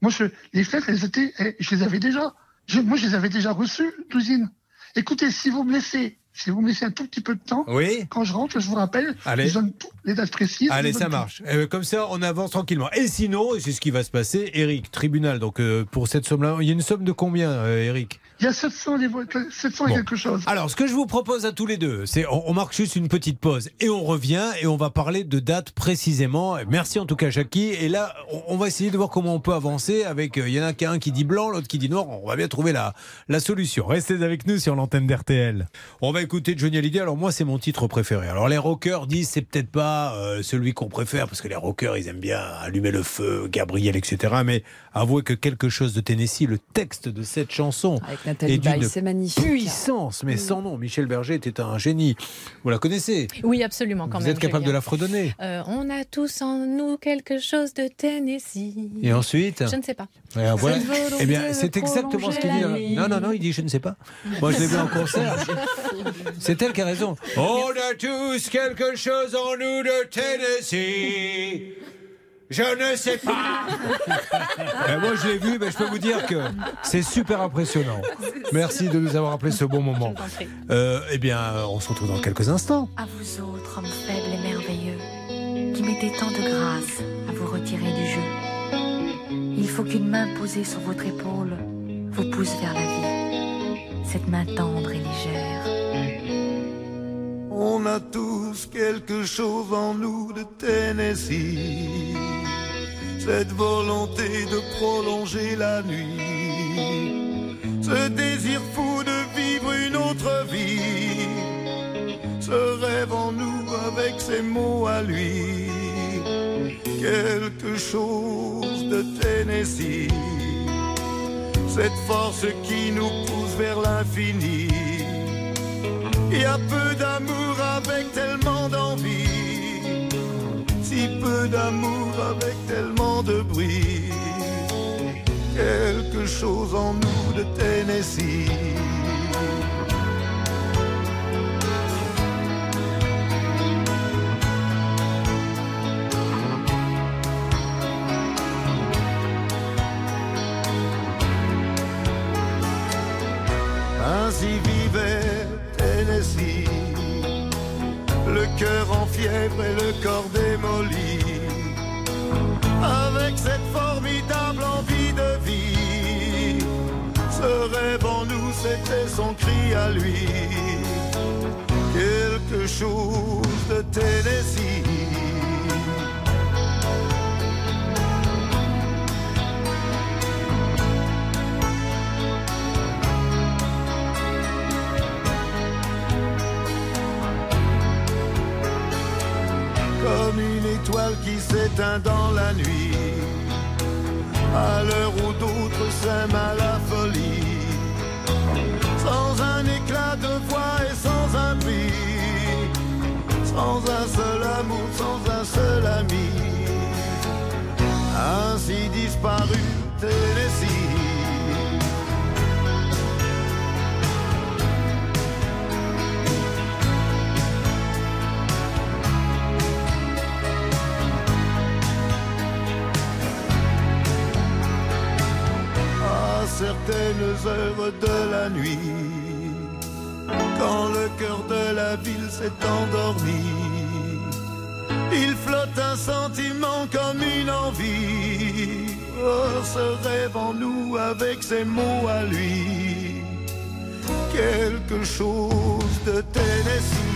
Moi, je, les fenêtres, elles étaient, eh, je les avais déjà. Je- moi, je les avais déjà reçues d'usine. Écoutez, si vous me laissez, si vous me laissez un tout petit peu de temps, Oui. quand je rentre, je vous rappelle, Allez. je donne toutes les dates précises. Allez, ça tout. marche. Euh, comme ça, on avance tranquillement. Et sinon, c'est ce qui va se passer, Eric, tribunal, donc euh, pour cette somme-là, il y a une somme de combien, euh, Eric Il y a 700, les vo- 700 et Bon. quelque chose. Alors, ce que je vous propose à tous les deux, c'est on, on marque juste une petite pause et on revient et on va parler de dates précisément. Merci en tout cas, Jackie. Et là, on, on va essayer de voir comment on peut avancer avec. euh, Il y en a qu'un qui dit blanc, l'autre qui dit noir. On va bien trouver la, la solution. Restez avec nous sur l'antenne d'RTL. On va écouter Johnny Hallyday. Alors moi, c'est mon titre préféré. Alors les rockers disent c'est peut-être pas euh, celui qu'on préfère parce que les rockers ils aiment bien allumer le feu, Gabriel, etc. Mais avouez que quelque chose de Tennessee, le texte de cette chanson Avec Nathalie d'une Baye, c'est magnifique. puissance, mais sans nom. Michel Berger était un génie. Vous la connaissez Oui, absolument, quand Vous même. êtes capable Julien. de la fredonner Euh, on a tous en nous quelque chose de Tennessee. Et ensuite Je ne sais pas. Et voilà. Cette volonté Eh bien, c'est exactement ce qu'il dit. Non, non, non, il dit je ne sais pas. Moi, je l'ai vu en (laughs) concert. C'est elle qui a raison. On a tous quelque chose en nous de Tennessee. Je ne sais pas. (laughs) Ben, moi, je l'ai vu, mais je peux vous dire que c'est super impressionnant. Merci de nous avoir rappelé ce bon moment. Euh, eh bien, on se retrouve dans quelques instants. À vous autres, hommes faibles et merveilleux, qui mettez tant de grâce à vous retirer du jeu. Il faut qu'une main posée sur votre épaule vous pousse vers la vie. Cette main tendre et légère. On a tous quelque chose en nous de Tennessee. Cette volonté de prolonger la nuit. Ce désir fou de vivre une autre vie. Ce rêve en nous avec ses mots à lui. Quelque chose de Tennessee. Cette force qui nous pousse vers l'infini. Il y a peu d'amour avec tellement d'envie, d'amour avec tellement de bruit. Quelque chose en nous de Tennessee. Ainsi vivait Tennessee, le cœur en fièvre et le corps démoli, avec cette formidable envie de vie. Ce rêve en nous, c'était son cri à lui, quelque chose de Tennessee. comme une étoile qui s'éteint dans la nuit, à l'heure où d'autres s'aiment à la folie, sans un éclat de voix et sans un prix, sans un seul amour, sans un seul ami, ainsi disparu Tennessee. Certaines heures de la nuit, quand le cœur de la ville s'est endormi, il flotte un sentiment comme une envie. Oh, ce rêve en nous avec ses mots à lui, quelque chose de Tennessee.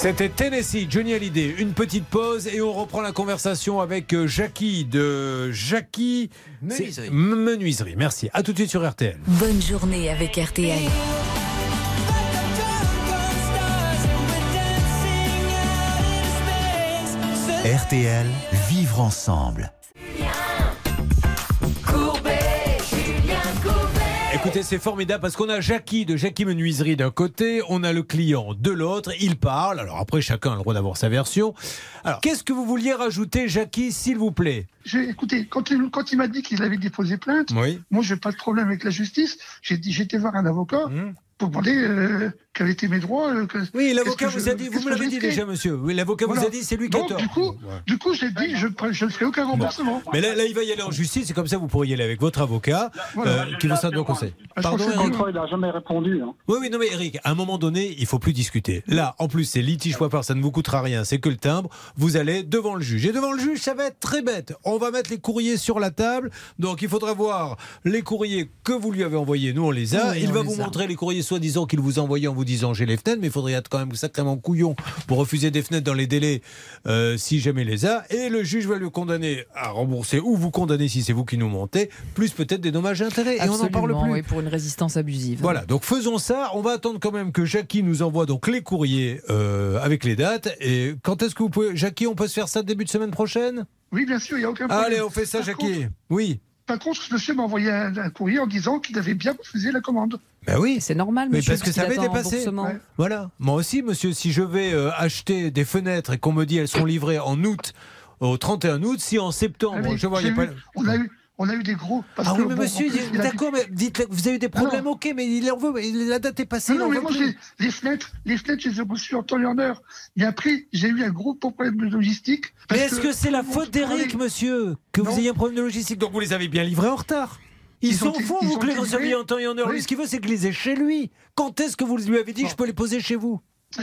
C'était Tennessee, Johnny Hallyday. Une petite pause et on reprend la conversation avec euh, Jackie de Jackie Menuiserie. Merci. À tout de suite sur RTL. Bonne journée avec RTL. RTL, vivre ensemble. Écoutez, c'est formidable parce qu'on a Jackie de Jackie Menuiserie d'un côté, on a le client de l'autre, il parle. Alors après, chacun a le droit d'avoir sa version. Alors, qu'est-ce que vous vouliez rajouter, Jackie, s'il vous plaît? J'ai- Écoutez, quand il, quand il m'a dit qu'il avait déposé plainte, Oui. moi, j'ai pas de problème avec la justice. J'ai été voir un avocat pour demander euh, quels étaient mes droits. que- Oui, l'avocat vous je- a dit, vous me l'avez dit déjà, monsieur. Oui, l'avocat vous a dit, c'est lui qui a tort. Du coup, du coup j'ai dit, je ne ferai aucun remboursement. Mais là, là, il va y aller en justice, et comme ça, vous pourriez y aller avec votre avocat, Voilà. euh, qui vous sera de bon conseil. Pardon, Eric contrat, il n'a jamais répondu. hein. Oui, oui, non, mais Eric, à un moment donné, il faut plus discuter. Là, en plus, c'est litige fois part, ça ne vous coûtera rien, c'est que le timbre. Vous allez devant le juge. Et devant le juge, ça va être très bête. On va mettre les courriers sur la table. Donc, il faudra voir les courriers que vous lui avez envoyés. Nous, on les a. Oui, il va vous montrer les courriers soi-disant qu'il vous a envoyés en vous disant j'ai les fenêtres, mais il faudrait être quand même sacrément couillon pour refuser des fenêtres dans les délais euh, si jamais les a. Et le juge va le condamner à rembourser ou vous condamner si c'est vous qui nous montez, plus peut-être des dommages et intérêts. Et on n'en parle plus. oui, pour une résistance abusive. Voilà, donc faisons ça. On va attendre quand même que Jackie nous envoie donc les courriers euh, avec les dates. Et quand est-ce que vous pouvez. Jackie, on peut se faire ça début de semaine prochaine? Oui, bien sûr, il n'y a aucun problème. Allez, on fait ça, Par Jackie. contre- Oui. Par contre, ce monsieur m'a envoyé un, un courrier en disant qu'il avait bien refusé la commande. Ben oui. C'est normal, Mais monsieur. parce que ça un dépassé. Ouais. Voilà. Moi aussi, monsieur, si je vais euh, acheter des fenêtres et qu'on me dit elles sont livrées en août, au 31 aut, si en septembre, Ah, mais je j'ai pas. eu- on, a eu, on a eu des gros. parce Ah que, oui, mais bon, monsieur, d'accord, mais dites vous avez eu des problèmes, Non. ok, mais il en veut, mais la date est passée. Non, non, mais moi, les fenêtres, les fenêtres, je les ai reçues en temps et en heure. Et après, j'ai eu un gros problème de logistique. Mais est-ce que c'est la faute d'Eric, monsieur, que vous ayez un problème de logistique? Donc vous les avez bien livrés en retard Ils s'en ont- fout, ils vous que les receviez en temps et en heure. Oui. Lui, ce qu'il veut, c'est que les ait chez lui. Quand est-ce que vous lui avez dit que je peux les poser chez vous?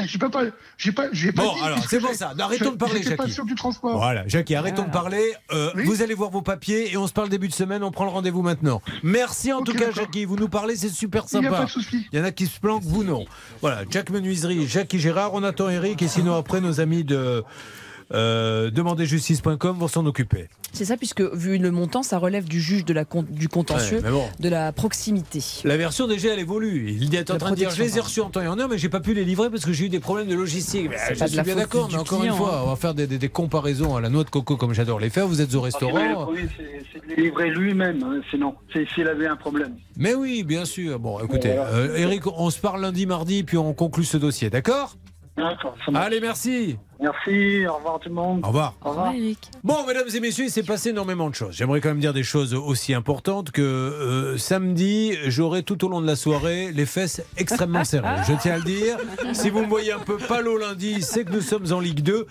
J'ai pas, pas, j'ai pas, j'ai pas Bon, dit, alors, c'est bon ça. Arrêtons je- de parler, j'étais pas Jackie. sûr du transport. Voilà, Jackie, arrêtons de parler. Euh, Vous allez voir vos papiers et on se parle début de semaine. On prend le rendez-vous maintenant. Merci en tout cas. Jackie. Vous nous parlez, c'est super Il y a sympa. pas de souci. Il y en a qui se planquent, vous non. Voilà, Jack Menuiserie, Jackie Gérard. On attend Eric et sinon après, nos amis de euh, demanderjustice.com vont s'en occuper. C'est ça, puisque vu le montant, ça relève du juge de la con- du contentieux, Ouais, mais bon. de la proximité. La version déjà elle évolue. Il est en train de dire je les ai reçus en temps et en heure, mais j'ai pas pu les livrer parce que j'ai eu des problèmes de logistique. Je suis bien d'accord, mais encore client, une fois, hein. on va faire des, des- des comparaisons à la noix de coco comme j'adore les faire. Vous êtes au restaurant. Oui, c'est- c'est de les livrer lui-même, hein, sinon, c'est s'il avait un problème. Mais oui, bien sûr. Bon, écoutez, Voilà. euh, Eric, on se parle lundi, mardi, puis on conclut ce dossier, d'accord? Allez, merci. Merci, au revoir tout le monde. Au revoir. Au revoir. Bon, mesdames et messieurs, il s'est passé énormément de choses. J'aimerais quand même dire des choses aussi importantes que euh, samedi, j'aurai tout au long de la soirée les fesses extrêmement serrées. Je tiens à le dire. Si vous me voyez un peu pâle lundi, c'est que nous sommes en Ligue 2.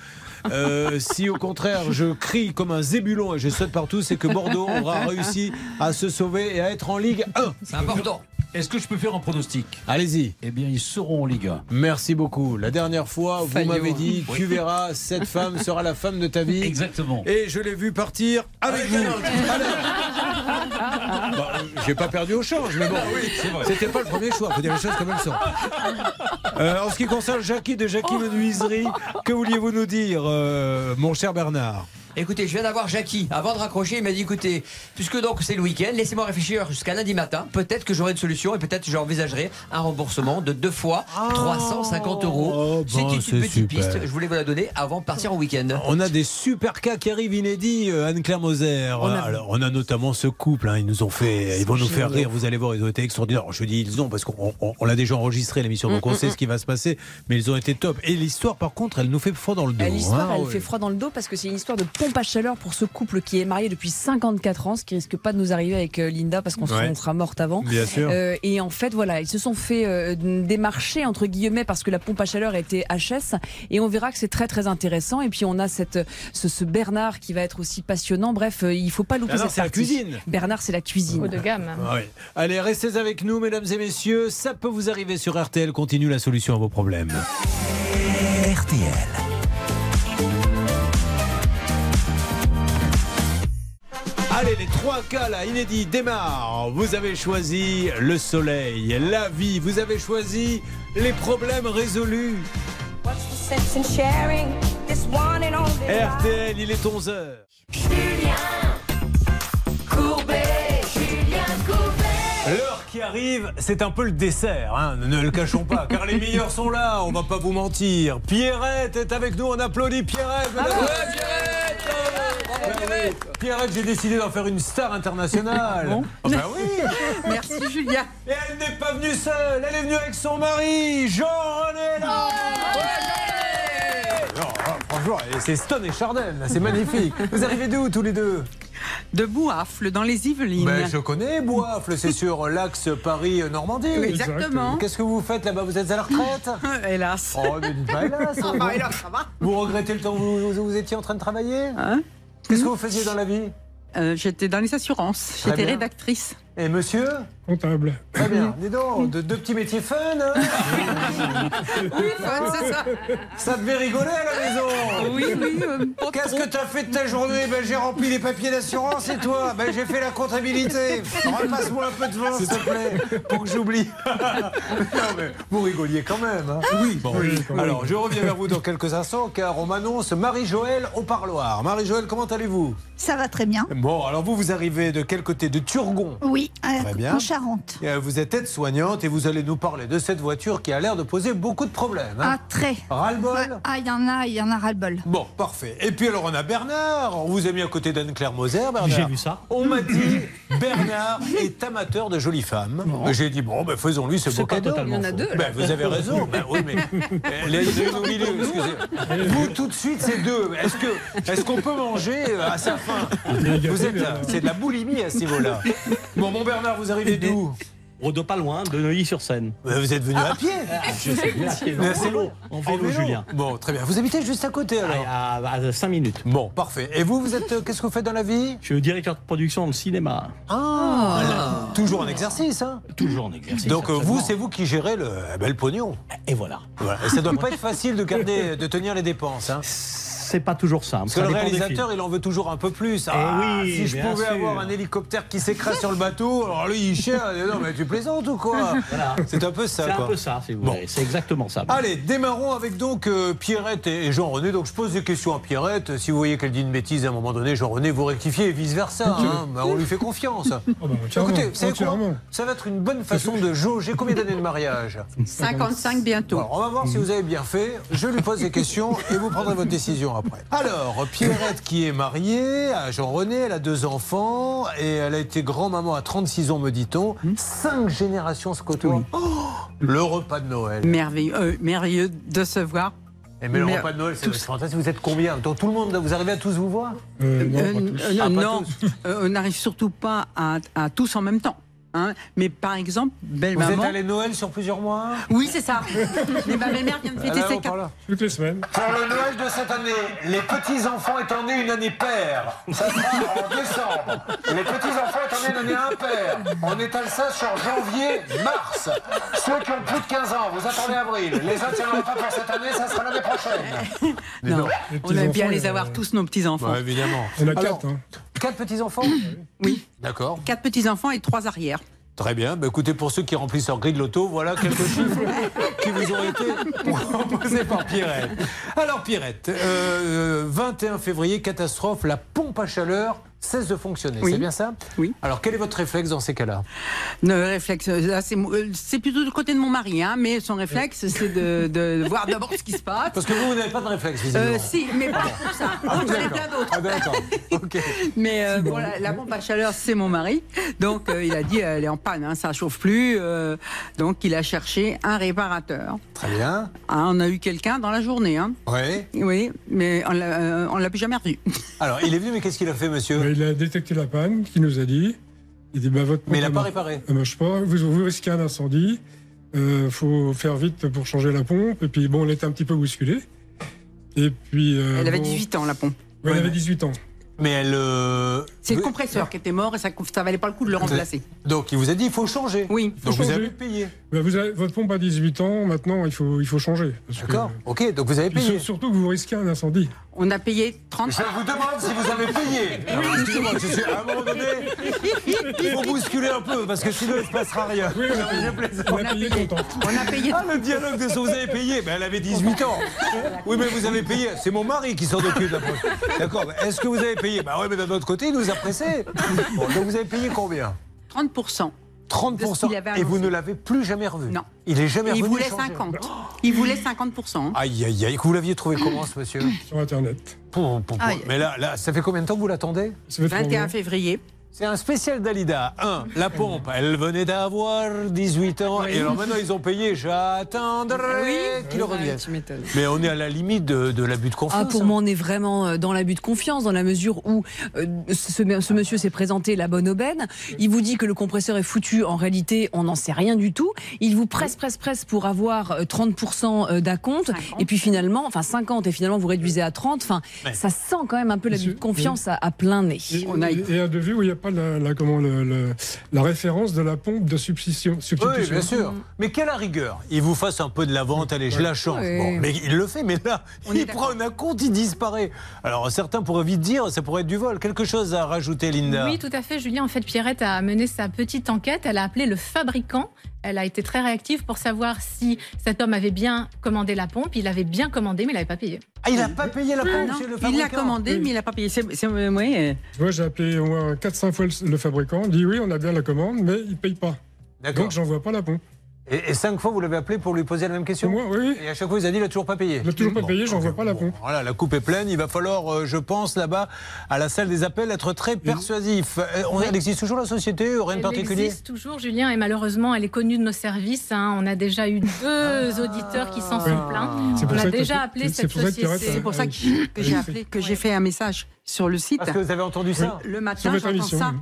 Euh, si au contraire je crie comme un zébulon et je saute partout, c'est que Bordeaux aura réussi à se sauver et à être en Ligue 1. C'est important. Est-ce que je peux faire un pronostic? Allez-y. Eh bien, ils seront en Ligue 1. Merci beaucoup. La dernière fois, vous m'avez dit, Oui. tu verras, cette femme sera la femme de ta vie. Exactement. Et je l'ai vu partir avec vous. Bah, J'ai pas perdu au change, mais bon, c'était pas le premier choix. Faut dire les choses comme elles sont. Euh, en ce qui concerne Jackie de Jackie Menuiserie, que vouliez-vous nous dire, euh, mon cher Bernard? Écoutez, je viens d'avoir Jackie. Avant de raccrocher, il m'a dit écoutez, puisque donc c'est le week-end, laissez-moi réfléchir jusqu'à lundi matin. Peut-être que j'aurai une solution et peut-être que j'envisagerai un remboursement de deux fois 350 euros. Oh, c'est bon, une petite super. piste. Je voulais vous la donner avant de partir en week-end. On a des super cas qui arrivent inédits, euh, Anne-Claire Moser. On a- Alors, on a notamment ce couple, hein, ils nous ont fait, ils vont nous faire rire, vous allez voir, ils ont été extraordinaires. Je dis ils ont parce qu'on on- on l'a déjà enregistré l'émission, donc Mm, on mm, sait mm. ce qui va se passer, mais ils ont été top. Et l'histoire, par contre, elle nous fait froid dans le dos. L'histoire, hein, elle ouais. fait froid dans le dos parce que c'est une histoire de pompe à chaleur pour ce couple qui est marié depuis 54 ans, ce qui risque pas de nous arriver avec euh, Linda parce qu'on sera, Ouais. sera morte avant. Bien sûr. Euh, et en fait, voilà, ils se sont fait euh, démarcher entre guillemets parce que la pompe à chaleur était HS et on verra que c'est très très intéressant. Et puis on a cette ce, ce Bernard qui va être aussi passionnant. Bref, euh, il faut pas louper Bernard, cette c'est la partie. cuisine. Bernard, c'est la cuisine. Haut de gamme. Ah oui. Allez, restez avec nous, mesdames et messieurs. Ça peut vous arriver sur RTL. Continue la solution à vos problèmes. RTL. Allez, les trois cas là, inédits, démarrent. Vous avez choisi le soleil, la vie. Vous avez choisi les problèmes résolus. RTL, il est 11h. L'heure qui arrive, c'est un peu le dessert, hein, ne le cachons pas, car les meilleurs sont là, on va pas vous mentir. Pierrette est avec nous, on applaudit Pierrette. mesdames- Ouais, Pierrette. Pierrette, j'ai décidé d'en faire une star internationale. Ah bah oui (laughs) Merci Julien. Et elle n'est pas venue seule, elle est venue avec son mari, Jean-René Non, ah, Franchement, c'est Stone et Chardin, là, c'est (laughs) magnifique. Vous arrivez d'où tous les deux? De Bouafle, dans les Yvelines. Ben, je connais Boifle, c'est sur l'axe Paris-Normandie. Oui, exactement. Qu'est-ce que vous faites là-bas? Vous êtes à la retraite? (laughs) Hélas. Oh, dites pas hélas. Ah, bah, hélas, ça va. Vous regrettez le temps où vous, où vous étiez en train de travailler? Hein? Qu'est-ce que vous faisiez dans la vie? Euh, J'étais dans les assurances. J'étais rédactrice. Et monsieur Comptable. Très bien. Dis donc, de- deux petits métiers fun, hein (laughs) Oui, fun, c'est ça. Ça devait rigoler à la maison Oui, oui, euh, Qu'est-ce que t'as fait de ta journée? Ben, J'ai rempli les papiers d'assurance et toi? Ben, J'ai fait la comptabilité. Repasse-moi un peu de vin, s'il te plaît, pour que j'oublie. (laughs) non, mais vous rigoliez quand même. hein. oui, bon. Alors, je reviens vers vous dans quelques instants, car on m'annonce Marie-Joëlle au parloir. Marie-Joëlle, comment allez-vous? Ça va très bien. Bon, alors vous, vous arrivez de quel côté? De Turgon? Oui, à- Très bien. en Charente. Euh, Vous êtes aide-soignante et vous allez nous parler de cette voiture qui a l'air de poser beaucoup de problèmes. hein. Ah, très. Ras-le-bol Ah, il y en a, il y en a ras-le-bol. Bon, parfait. Et puis alors on a Bernard. On vous a mis à côté d'Anne-Claire Moser, Bernard. J'ai vu ça. On m'a dit (laughs) Bernard est amateur de jolies femmes. J'ai dit bon, ben, faisons-lui ce beau C'est pas cadeau. totalement Il y en a faux. deux, Ben, vous avez raison. (laughs) Ben, oui, mais euh, les deux au milieu, excusez. Vous tout de suite, c'est deux. Est-ce que est-ce qu'on peut manger euh, à sa faim Vous êtes là. C'est de la boulimie à ce niveau-là. Bon, mon Bernard, vous arrivez d'où Rodo pas loin, de Neuilly-sur-Seine. Vous êtes venu à pied. À pied, en c'est vélo, bon. en vélo, Julien. Bon, très bien. Vous habitez juste à côté alors À, 5 minutes. Bon, parfait. Et vous, vous êtes. euh, Qu'est-ce que vous faites dans la vie? Je suis directeur de production dans le cinéma. Ah, là, Toujours en exercice, hein Toujours en exercice. Donc euh, vous, absolument. c'est vous qui gérez le, eh ben, le pognon. Et voilà. Voilà. Et ça doit pas être facile de garder, de tenir les dépenses. Hein. C'est pas toujours simple. Parce que ça le réalisateur, il en veut toujours un peu plus. Eh Ah, oui, si je pouvais sûr. avoir un hélicoptère qui s'écrase sur le bateau, alors lui, il cherche. Non, mais tu plaisantes ou quoi (laughs) Voilà. C'est un peu ça. C'est un peu ça, si vous Bon. voulez. C'est exactement ça. Allez, démarrons avec donc euh, Pierrette et Jean-René. Donc je pose des questions à Pierrette. Si vous voyez qu'elle dit une bêtise à un moment donné, Jean-René, vous rectifiez et vice-versa. hein. Ben, on lui fait confiance. (laughs) Écoutez, vous savez quoi entièrement. Ça va être une bonne façon de jauger combien d'années de mariage 55 bientôt. Alors, on va voir si vous avez bien fait. Je lui pose des questions et vous prendrez votre décision après. (laughs) Alors, Pierrette qui est mariée à Jean-René, elle a deux enfants et elle a été grand-maman à 36 ans, me dit-on. Cinq générations se côtoient. Oh, le repas de Noël. Merveilleux, euh, merveilleux de se voir. Et mais le repas de Noël, c'est fantastique. Vous êtes combien Donc tout le monde, vous arrivez à tous vous voir Euh, pas euh, tous. euh, Ah, pas non, tous. euh, on n'arrive surtout pas à, à tous en même temps. Hein. Mais par exemple, belle Vous maman. êtes allé Noël sur plusieurs mois Oui, c'est ça. (laughs) Mais ma belle-mère vient de fêter ses on là. Toutes les semaines. Pour le Noël de cette année, les petits-enfants étant nés une année paire, ça sera en (laughs) décembre. Les petits-enfants étant nés une année impaire, on étale ça sur janvier, mars. Ceux qui ont plus de 15 ans, vous attendez avril. Les autres, en aura pas pour cette année, ça sera l'année prochaine. (laughs) Non, on aime bien les avoir tous, nos petits-enfants. Bah, évidemment. On a Alors, quatre. hein. Quatre petits-enfants Oui. D'accord. Quatre petits-enfants et trois arrières. Très bien. Bah, écoutez, pour ceux qui remplissent leur grille de loto, voilà quelques chiffres (laughs) qui vous ont été proposés par Pierrette. Alors, Pierrette, euh, 21 février, catastrophe, la pompe à chaleur cesse de fonctionner. Oui. C'est bien ça? Oui. Alors, quel est votre réflexe dans ces cas-là? Le réflexe, c'est euh, c'est plutôt du côté de mon mari, hein, mais son réflexe, c'est de, de (laughs) voir d'abord ce qui se passe. Parce que vous, vous n'avez pas de réflexe, visiblement. Euh, si, mais pas pour ça. Ah, J'en ai plein d'autres. Ah, d'accord. Mais euh, bon, la, la pompe à chaleur, c'est mon mari. Donc, euh, il a dit, elle est en panne, hein, ça chauffe plus. euh, donc, il a cherché un réparateur. Très bien. Ah, on a eu quelqu'un dans la journée. Hein. Oui. Oui, mais on l'a euh, on l'a plus jamais revu. (laughs) Alors, il est venu, mais qu'est-ce qu'il a fait, monsieur? Bah, il a détecté la panne, qui nous a dit. Il dit bah, votre Mais il n'a pas réparé. marche- elle marche pas. Vous, vous risquez un incendie. Il faut faire vite pour changer la pompe. Et puis, bon, on était un petit peu bousculé. Et puis. euh, Elle avait bon- 18 ans, la pompe. Ouais, elle avait 18 ans. Mais elle. euh, C'est le compresseur qui était mort et ça ne valait pas le coup de le remplacer. Donc, il vous a dit, il faut changer. Oui. Donc, vous avez payé. Bah, vous avez- votre pompe a 18 ans. Maintenant, il faut, il faut changer. que- D'accord. Ok, donc vous avez payé. sur- Surtout que vous risquez un incendie. On a payé 30 Je vous demande si vous avez payé. (laughs) Alors, excusez-moi, je suis- à un moment donné, il faut bousculer un peu parce que sinon il ne se passera rien. Oui, on a payé. On a payé. On a payé. Ah, le dialogue de ce que vous avez payé ben, Elle avait 18 ans. Oui, mais vous avez payé. C'est mon mari qui s'en occupe. D'accord. mais Est-ce que vous avez payé Bah oui, mais d'un autre côté, il nous a pressés. (laughs) Bon, donc vous avez payé combien 30%. 30%. qu'il avait Et vous ne l'avez plus jamais revu Non. Il est jamais Il revenu voulait changer. 50. Il voulait 50%. Aïe, aïe, aïe. Vous l'aviez trouvé comment, ce monsieur Sur Internet. Pou, pou, pou. Mais là, là, ça fait combien de temps que vous l'attendez Ça fait trois 21 mois. février. C'est un spécial Dalida. 1. La pompe, elle venait d'avoir 18 ans. Et alors maintenant, ils ont payé. J'attendrai qu'il revienne. Mais on est à la limite de, de l'abus de confiance. Ah, pour hein. moi, on est vraiment euh, dans l'abus de confiance, dans la mesure où euh, ce, ce monsieur s'est présenté la bonne aubaine. Il vous dit que le compresseur est foutu. En réalité, on n'en sait rien du tout. Il vous presse, presse, presse pour avoir euh, 30% d'acompte. Et puis finalement, enfin 50, et finalement vous réduisez à 30. Enfin, Ouais. ça sent quand même un peu l'abus de confiance à, à plein nez. Et, et un devis où il n'y a pas la, la- comment, le- le- la référence de la pompe de substitution. Oui, bien sûr. Mais quelle la rigueur Il vous fasse un peu de la vente, allez, je la change. Oui. Bon, mais il le fait, mais là, On il prend un compte, il disparaît. Alors certains pourraient vite dire, ça pourrait être du vol. Quelque chose à rajouter, Linda Oui, tout à fait, Julien. En fait, Pierrette a mené sa petite enquête. Elle a appelé le fabricant. Elle a été très réactive pour savoir si cet homme avait bien commandé la pompe. Il avait bien commandé, mais il n'avait pas payé. Ah, il n'a pas payé la pompe Non, chez le il l'a fabricant commandé, mais il n'a pas payé. C'est, c'est- oui, euh, Moi, j'ai appelé au moins 4-5 fois le, le fabricant. Dit oui, on a bien la commande, mais il ne paye pas. Donc, j'envoie pas la pompe. Et, et cinq fois, vous l'avez appelé pour lui poser la même question Moi, oui. Et à chaque fois, il a dit, il n'a toujours pas payé. Il n'a toujours pas payé, j'envoie pas la pompe. Voilà, la coupe est pleine. Il va falloir, euh, je pense, là-bas, à la salle des appels, être très persuasif. Euh, on- Elle existe toujours, la société Rien de Elle particulier existe toujours, Julien, et malheureusement, elle est connue de nos services. hein. On a déjà eu deux auditeurs qui s'en sont plaints. On a déjà appelé c'est cette pour ça que société. C'est pour ça que, que j'ai appelé, que j'ai fait un message sur le site. Parce que vous avez entendu ça Le matin, j'entends ça.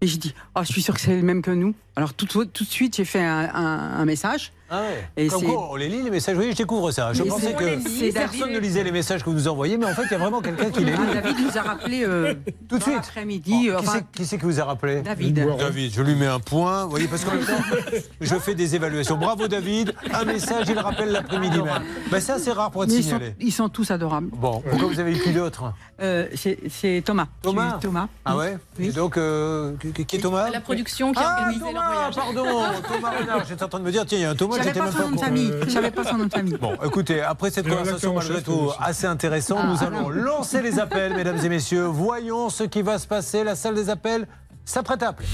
Et je dis, oh, je suis sûr que c'est le même que nous. Alors tout, de suite, j'ai fait un message. Ah ouais. Et Comme c'est- quoi, on les lit les messages. Oui, je découvre ça. Je Mais pensais que lit, personne David. ne lisait les messages que vous nous envoyez, mais en fait, il y a vraiment quelqu'un qui les lit. Ah, David nous a rappelé euh, (laughs) Tout de suite. l'après-midi. Oh, euh, qui enfin, c'est- qui c'est qui vous a rappelé David. David, je lui mets un point. Vous voyez, parce qu'en même temps, (laughs) je fais des évaluations. Bravo David. Un message, il rappelle l'après-midi même. Ben, c'est assez rare pour être mais ils, sont, signalé. ils sont tous adorables. Bon, pourquoi vous avez eu qui d'autre? Euh, c'est, Thomas. Thomas? Thomas. Ah ouais? Et donc, euh, qui- qui est Thomas? La production qui a Ah, organisé leur Thomas, pardon, Thomas Renard. J'étais en train de me dire, tiens, il y a un Thomas, J'étais pas son nom de famille. J'avais pas son nom de famille. Bon, écoutez, après cette conversation malgré tout assez intéressante, Ah, nous ah, allons non. lancer les appels, (laughs) mesdames et messieurs. Voyons ce qui va se passer. La salle des appels s'apprête à appeler.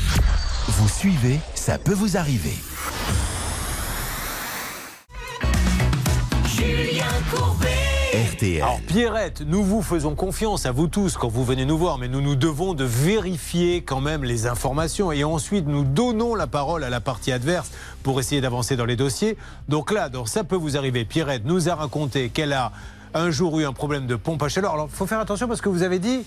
Vous suivez, ça peut vous arriver. Julien Courbet. RTL. Alors Pierrette, nous vous faisons confiance à vous tous quand vous venez nous voir, mais nous nous devons de vérifier quand même les informations et ensuite nous donnons la parole à la partie adverse pour essayer d'avancer dans les dossiers. Donc là, ça peut vous arriver. Pierrette nous a raconté qu'elle a un jour eu un problème de pompe à chaleur. Alors il faut faire attention parce que vous avez dit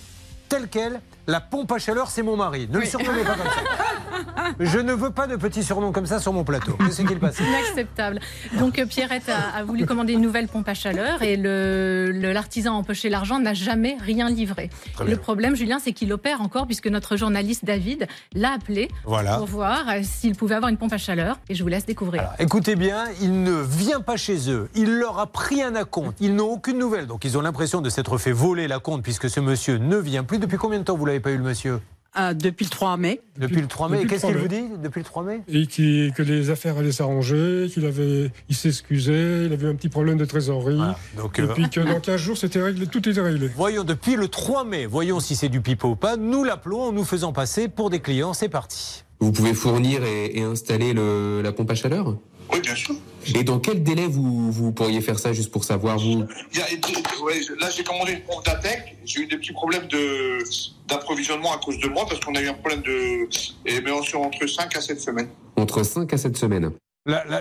tel quel, la pompe à chaleur c'est mon mari. Ne le surnommez pas comme ça. (laughs) Je ne veux pas de petits surnoms comme ça sur mon plateau. Qu'est-ce qu'il passe Inacceptable. Donc euh, Pierrette a, a voulu commander une nouvelle pompe à chaleur et le- le- l'artisan a empoché l'argent n'a jamais rien livré. Le problème, Julien, c'est qu'il opère encore puisque notre journaliste David l'a appelé Voilà. pour voir euh, s'il pouvait avoir une pompe à chaleur et je vous laisse découvrir. Écoutez bien, il ne vient pas chez eux. Il leur a pris un acompte. Ils n'ont aucune nouvelle. Donc ils ont l'impression de s'être fait voler l'acompte puisque ce monsieur ne vient plus. Depuis combien de temps vous l'avez pas eu le monsieur Ah, depuis le 3 mai. Depuis le 3 mai. Qu'est-ce 3 qu'il vous dit depuis le 3 mai? Et qui, que les affaires allaient s'arranger, qu'il avait, il s'excusait, il avait un petit problème de trésorerie. donc, et euh, puis que dans 15 jours, c'était réglé, tout était réglé. Voyons, depuis le 3 mai, voyons si c'est du pipeau ou pas. Nous l'appelons en nous faisant passer pour des clients. C'est parti. Vous pouvez fournir et, et installer le- la pompe à chaleur? Oui, bien sûr. Et dans quel délai vous, vous pourriez faire ça, juste pour savoir, vous Il y a- ouais, là, j'ai commandé une pompe d'Atec. J'ai eu des petits problèmes de, d'approvisionnement à cause de moi parce qu'on a eu un problème de. Et mais on- sur entre 5 à 7 semaines. Entre 5 à 7 semaines.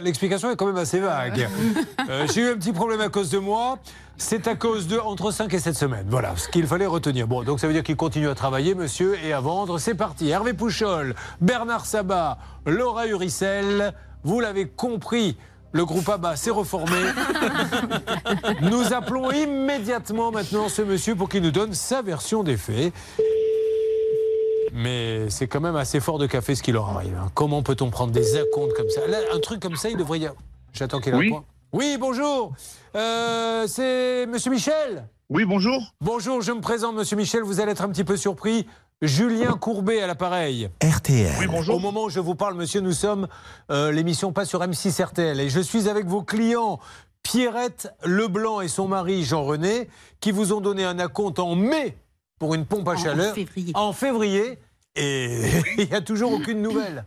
L'explication est quand même assez vague. (laughs) Euh, J'ai eu un petit problème à cause de moi. C'est à cause de entre 5 et 7 semaines. Voilà ce qu'il fallait retenir. Bon, donc ça veut dire qu'il continue à travailler, monsieur, et à vendre. C'est parti. Hervé Pouchol, Bernard Sabat, Laura Uricel. Vous l'avez compris. Le groupe ABBA s'est reformé. (laughs) Nous appelons immédiatement maintenant ce monsieur pour qu'il nous donne sa version des faits. Mais c'est quand même assez fort de café ce qui leur arrive. hein. Comment peut-on prendre des acomptes comme ça? Là, Un truc comme ça, il devrait y avoir. J'attends qu'il ait Oui. point. Oui, bonjour. Euh, c'est Monsieur Michel? Oui, bonjour. Bonjour, je me présente, Monsieur Michel. Vous allez être un petit peu surpris. Julien Courbet à l'appareil. RTL. Oui, bonjour. Au moment où je vous parle, monsieur, nous sommes euh, l'émission pas sur M6 RTL. Et je suis avec vos clients Pierrette Leblanc et son mari Jean-René qui vous ont donné un acompte en mai pour une pompe à En chaleur. février. En février. Et (laughs) il n'y a toujours aucune nouvelle.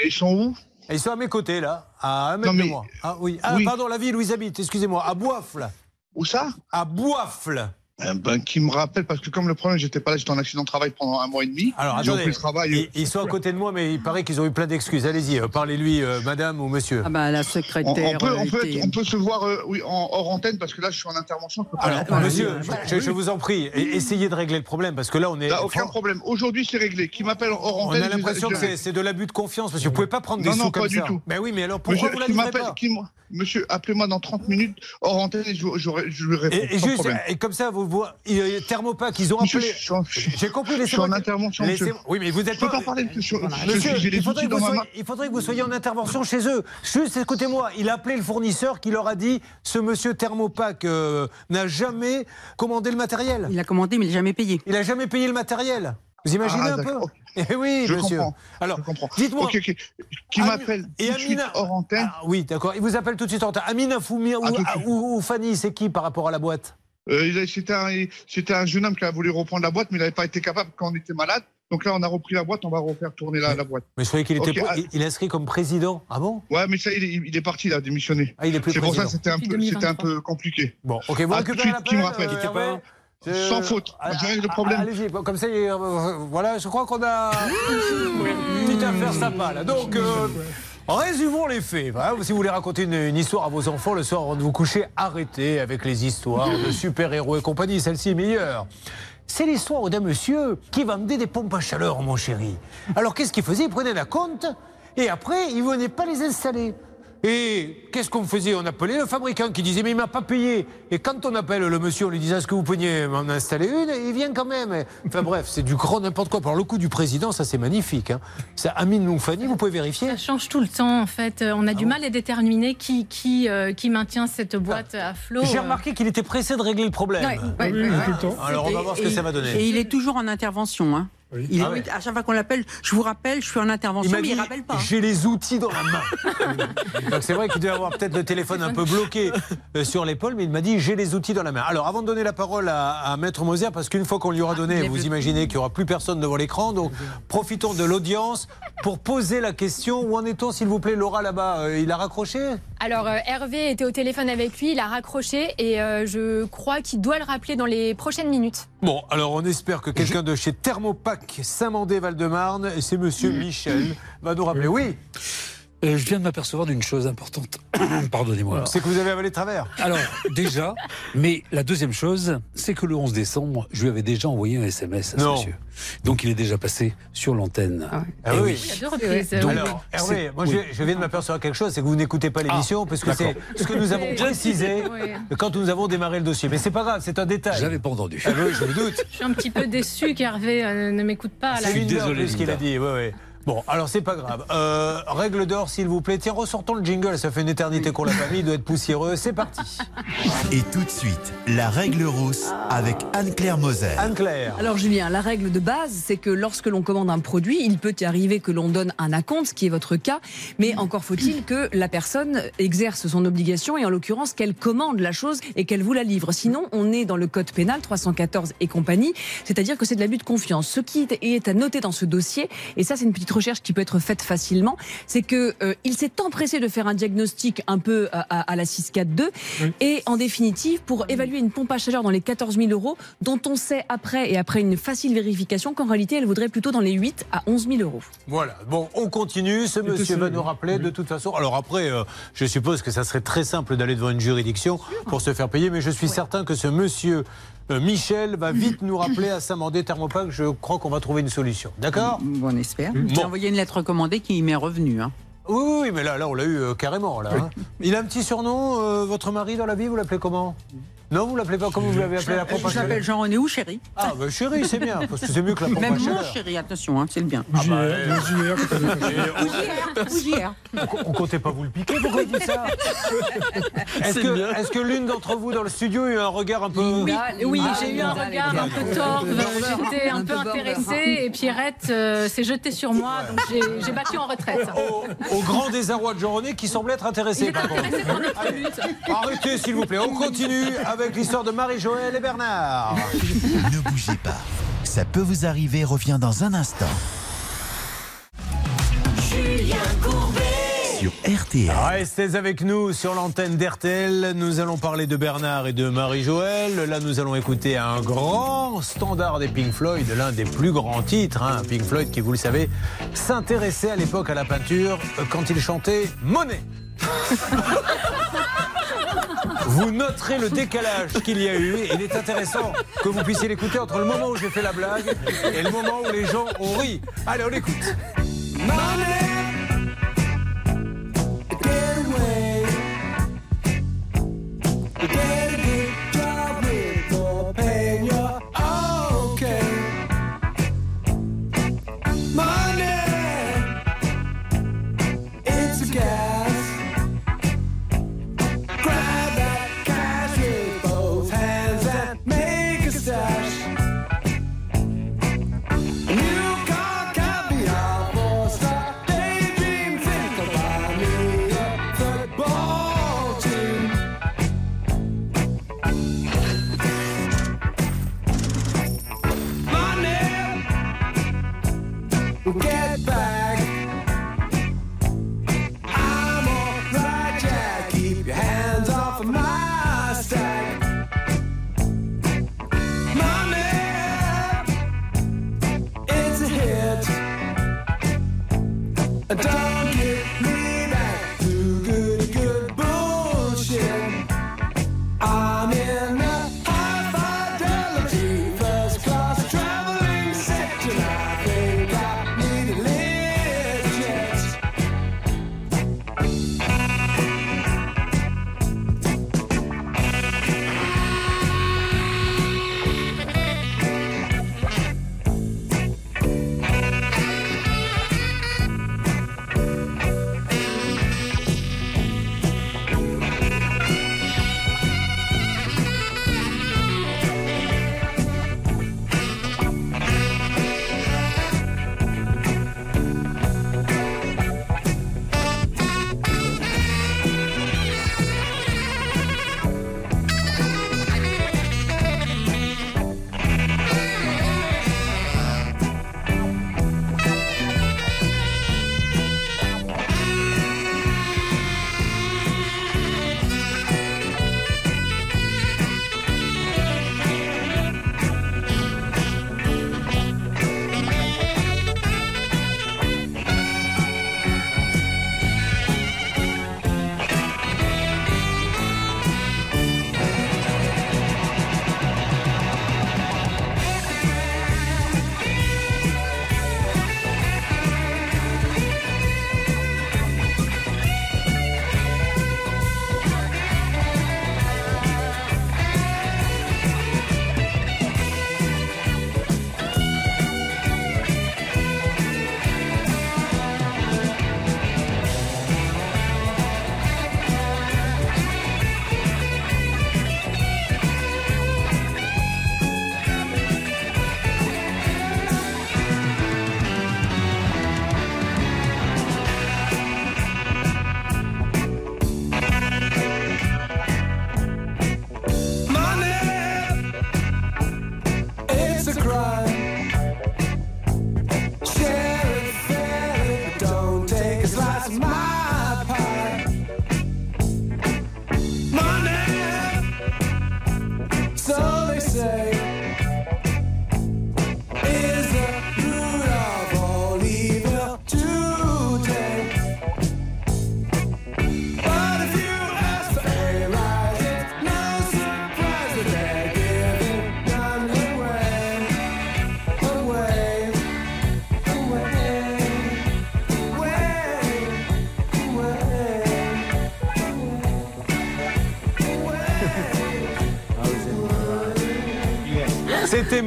Et ils sont où? Ils sont à mes côtés, là, à un mètre Non, de mais- moi. Ah oui. Ah, Oui. pardon, la ville où ils habitent, excusez-moi, à Boifle. Où ça? À Boifle. Eh ben, Qui me rappelle, parce que comme le problème, j'étais pas là, j'étais en accident de travail pendant un mois et demi. Alors, J'ai attendez. le travail. Ils, ils sont à côté de moi, mais il paraît qu'ils ont eu plein d'excuses. Allez-y, euh, parlez-lui, euh, madame ou monsieur. Ah bah, la On, secrétaire. on peut, on, euh, peut, on peut se voir euh, oui, en hors antenne parce que là je suis en intervention. Je peux pas Alors, monsieur, je, je vous en prie, essayez de régler le problème parce que là, on est. Là, aucun problème. Aujourd'hui c'est réglé. Qui m'appelle hors On antenne a je- l'impression que c'est- de l'abus de confiance, parce que vous pouvez pas prendre des Non, sous non, comme pas du tout. Mais oui, mais alors pourquoi Monsieur, vous la qui livrez m'appelle- pas? qui, moi- monsieur, appelez-moi dans 30 minutes hors antenne et je, lui réponds. Et, juste, problème. et comme ça, vous voyez, euh, Thermopac, ils ont appelé. J'ai compris, je suis en laissez-moi. intervention, laissez- monsieur. Oui, mais vous êtes Je peux pas. parler, monsieur. Je- faudrait vous ma il faudrait que vous soyez en intervention chez eux. Juste écoutez-moi, il a appelé le fournisseur qui leur a dit ce monsieur Thermopac euh, n'a jamais commandé le matériel. Il a commandé, mais il n'a jamais payé. Il n'a jamais payé le matériel. Vous imaginez Ah, un peu. (laughs) Eh oui, Je monsieur. comprends. Alors, dites-moi. Qui m'appelle et tout de suite Amina- hors antenne Ah, oui, d'accord. Il vous appelle tout de suite en retard. Amina Foumi ou, Ah, ou- ou Fanny, c'est qui par rapport à la boîte? Euh, C'était un, jeune homme qui a voulu reprendre la boîte, mais il n'avait pas été capable quand on était malade. Donc là, on a repris la boîte, on va refaire tourner la, la boîte. Mais je croyais qu'il était pro- il, est inscrit comme président. Ah bon? Ouais, mais ça, il est, il est parti, il a démissionné. Ah, il est plus C'est pour ça que c'était un, peu- c'était un 2023. peu compliqué. Bon, ok, vous Ah, récupérez l'appel. Rappelle euh, Sans faute. ah, Je règle le ah, problème. Allez-y, comme ça, il- euh, voilà, je crois qu'on a une petite affaire sympa là. Donc, euh, résumons les faits. Voilà, si vous voulez raconter une, une histoire à vos enfants le soir avant de vous coucher, arrêtez avec les histoires de super-héros et compagnie. Celle-ci est meilleure. C'est l'histoire d'un monsieur qui vendait des pompes à chaleur, mon chéri. Alors, qu'est-ce qu'il faisait? Il prenait la compte et après, il venait pas les installer. Et qu'est-ce qu'on faisait? On appelait le fabricant qui disait mais il m'a pas payé. Et quand on appelle le monsieur, on lui disait est-ce que vous pourriez m'en installer une? Il vient quand même. Enfin bref, c'est du grand n'importe quoi. Alors le coup du président, ça c'est magnifique. Hein. Ça, Amine Moufani, vous pouvez vérifier Ça change tout le temps en fait. Euh, On a du mal à déterminer qui, qui, euh, qui maintient cette boîte à flot. J'ai euh. remarqué qu'il était pressé de régler le problème. Ouais, ouais. Alors on va voir ce que Et- ça va donner. Et il est toujours en intervention. Hein. Il est- Ah ouais. À chaque fois qu'on l'appelle, je vous rappelle, je suis en intervention, Il m'a mais dit, il rappelle pas. j'ai les outils dans la main. (laughs) Donc c'est vrai qu'il devait avoir peut-être le téléphone un peu bloqué euh, sur l'épaule, mais il m'a dit, j'ai les outils dans la main. Alors avant de donner la parole à, à Maître Moser, parce qu'une fois qu'on lui aura donné, vous imaginez qu'il n'y aura plus personne devant l'écran, donc profitons de l'audience pour poser la question. Où en est-on, s'il vous plaît, Laura là-bas? Euh, Il a raccroché? Alors euh, Hervé était au téléphone avec lui, il a raccroché et euh, je crois qu'il doit le rappeler dans les prochaines minutes. Bon, alors on espère que quelqu'un de chez Thermopac Saint-Mandé-Val-de-Marne, et c'est monsieur Michel, va nous rappeler. Oui, Euh, je viens de m'apercevoir d'une chose importante. (coughs) Pardonnez-moi. c'est que vous avez avalé de travers. Alors, déjà, mais la deuxième chose, c'est que le 11 décembre, je lui avais déjà envoyé un SMS à ce Non. monsieur. Donc, il est déjà passé sur l'antenne. Ah Eh oui. Il y a deux reprises. Donc, Alors, Hervé, moi oui. je, je viens de m'apercevoir quelque chose, c'est que vous n'écoutez pas l'émission, parce que c'est ce que nous avons (laughs) précisé Oui. quand nous avons démarré le dossier. Mais c'est pas grave, c'est un détail. J'avais pas entendu. Ah oui, je me doute. Je suis un petit peu déçu qu'Hervé euh, ne m'écoute pas. là. C'est Linda, en désolé, plus, qu'il a dit. ouais, ouais. Bon, alors c'est pas grave. Euh, règle d'or, s'il vous plaît. Tiens, ressortons le jingle. Ça fait une éternité qu'on l'a pas mis. Il doit être poussiéreux. C'est parti. Et tout de suite, la règle rousse avec Anne-Claire Moser. Anne-Claire. Alors Julien, la règle de base, c'est que lorsque l'on commande un produit, il peut y arriver que l'on donne un acompte, ce qui est votre cas, mais encore faut-il que la personne exerce son obligation et en l'occurrence qu'elle commande la chose et qu'elle vous la livre. Sinon, on est dans le code pénal 314 et compagnie, c'est-à-dire que c'est de l'abus de confiance. Ce qui est- est à noter dans ce dossier, et ça c'est une petite recherche qui peut être faite facilement, c'est que euh, il s'est empressé de faire un diagnostic un peu à, à- à la 642 et en définitive pour évaluer une pompe à chaleur dans les 14 000 euros dont on sait après et après une facile vérification qu'en réalité elle vaudrait plutôt dans les 8 à 11 000 euros. Voilà. Bon, on continue. Ce monsieur va nous rappeler de toute façon. Alors après, euh, je suppose que ça serait très simple d'aller devant une juridiction pour se faire payer, mais je suis certain que ce monsieur Michel va vite nous rappeler à Saint-Mandé Thermopac. Je crois qu'on va trouver une solution. D'accord On espère. Bon. J'ai envoyé une lettre recommandée qui m'est revenue. Hein. Oui, oui, oui, mais là, là on l'a eu euh, carrément. Là, hein. Il a un petit surnom, euh, votre mari dans la vie, vous l'appelez comment? Non, vous l'appelez pas comment vous l'avez appelé la pompe à Je m'appelle chaleur Jean-René ou chéri. Ah, bah chérie, c'est bien, parce que c'est mieux que la pompe Même à mon chaleur. chéri, attention, hein, c'est le bien. Ah bah, est fâché. Ou JR, ou JR. On, comptait pas vous le piquer, pourquoi il dit ça (laughs) Est-ce que, est-ce que l'une d'entre vous dans le studio a eu un regard un peu. Oui, oui Ah, j'ai eu un regard un peu torve, j'étais un peu intéressée et Pierrette euh, s'est jetée sur moi, donc j'ai j'ai battu en retraite. Au, au grand désarroi de Jean-René qui semblait être intéressé. Il est par contre. intéressé par notre Allez, lutte. Arrêtez s'il vous plaît, on continue avec l'histoire de Marie-Joëlle et Bernard. (laughs) Ne bougez pas. Ça peut vous arriver, revient dans un instant. Sur RTL. Restez avec nous sur l'antenne d'RTL. Nous allons parler de Bernard et de Marie-Joëlle. Là, nous allons écouter un grand standard des Pink Floyd, l'un des plus grands titres. hein. Pink Floyd qui, vous le savez, s'intéressait à l'époque à la peinture quand il chantait Monet. (laughs) Vous noterez le décalage qu'il y a eu. Il est intéressant que vous puissiez l'écouter entre le moment où j'ai fait la blague et le moment où les gens ont ri. Allez, on l'écoute. Money,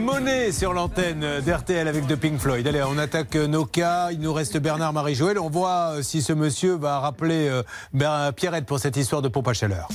Monet sur l'antenne d'RTL avec de Pink Floyd. Allez, on attaque euh, nos. Il nous reste Bernard Marie-Joël. On voit euh, si ce monsieur va rappeler euh, Pierrette pour cette histoire de pompe à chaleur.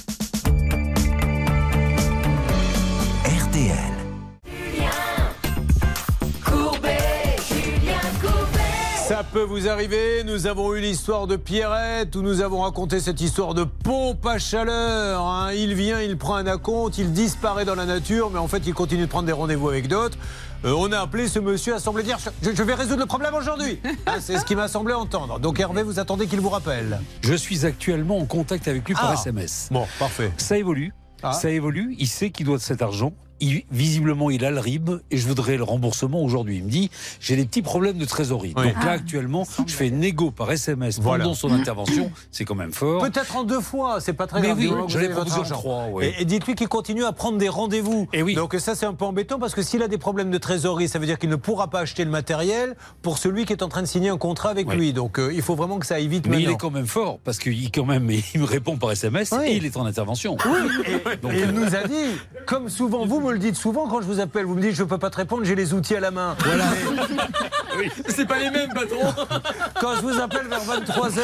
Vous arriver. Nous avons eu l'histoire de Pierrette où nous avons raconté cette histoire de pompe à chaleur. hein. Il vient, il prend un acompte, il disparaît dans la nature, mais en fait, il continue de prendre des rendez-vous avec d'autres. Euh, on a appelé ce monsieur à sembler dire je, je vais résoudre le problème aujourd'hui. (laughs) Hein, C'est ce qui m'a semblé entendre. Donc Hervé, vous attendez qu'il vous rappelle. Je suis actuellement en contact avec lui par Ah. SMS. Bon, parfait. Ça évolue. Ah. Ça évolue. Il sait qu'il doit cet argent. Il- visiblement, il a le RIB et je voudrais le remboursement aujourd'hui. Il me dit j'ai des petits problèmes de trésorerie. Oui. Donc là, Ah. actuellement, je fais négo par SMS Voilà. pendant son intervention. C'est quand même fort. Peut-être en deux fois, c'est pas très Mais grave. oui, je l'ai proposé en trois, oui. Et, et dites-lui qu'il continue à prendre des rendez-vous. Et oui. Donc ça, c'est un peu embêtant parce que s'il a des problèmes de trésorerie, ça veut dire qu'il ne pourra pas acheter le matériel pour celui qui est en train de signer un contrat avec lui. Donc euh, il faut vraiment que ça aille vite Mais il est quand même fort parce qu'il quand même (laughs) il me répond par SMS Oui. et il est en intervention. Et, Donc, et il euh, nous a dit, comme souvent, vous me le dites souvent quand je vous appelle, vous me dites je peux pas te répondre, j'ai les outils à la main. Voilà. (laughs) C'est pas les mêmes, patron. (laughs) Quand je vous appelle vers 23h,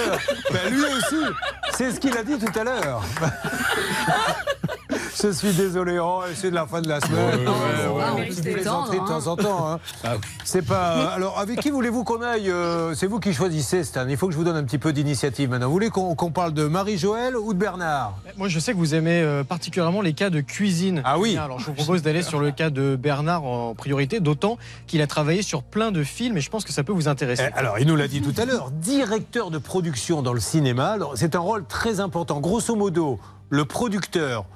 ben lui aussi, c'est ce qu'il a dit tout à l'heure. (laughs) Je suis désolé, oh, c'est de la fin de la semaine. Ouais, on ouais, petite détendre, plaisanterie de hein. temps en temps. hein. Ah C'est pas. Alors, avec qui voulez-vous qu'on aille euh, C'est vous qui choisissez, Stan. Il faut que je vous donne un petit peu d'initiative maintenant. Vous voulez qu'on qu'on parle de Marie-Joëlle ou de Bernard? Moi, je sais que vous aimez euh, particulièrement les cas de cuisine. Ah oui. Alors, je vous propose d'aller sur le cas de Bernard en priorité, d'autant qu'il a travaillé sur plein de films et je pense que ça peut vous intéresser. Eh, Alors, il nous l'a dit tout à l'heure, directeur de production dans le cinéma. Alors, C'est un rôle très important. Grosso modo, le producteur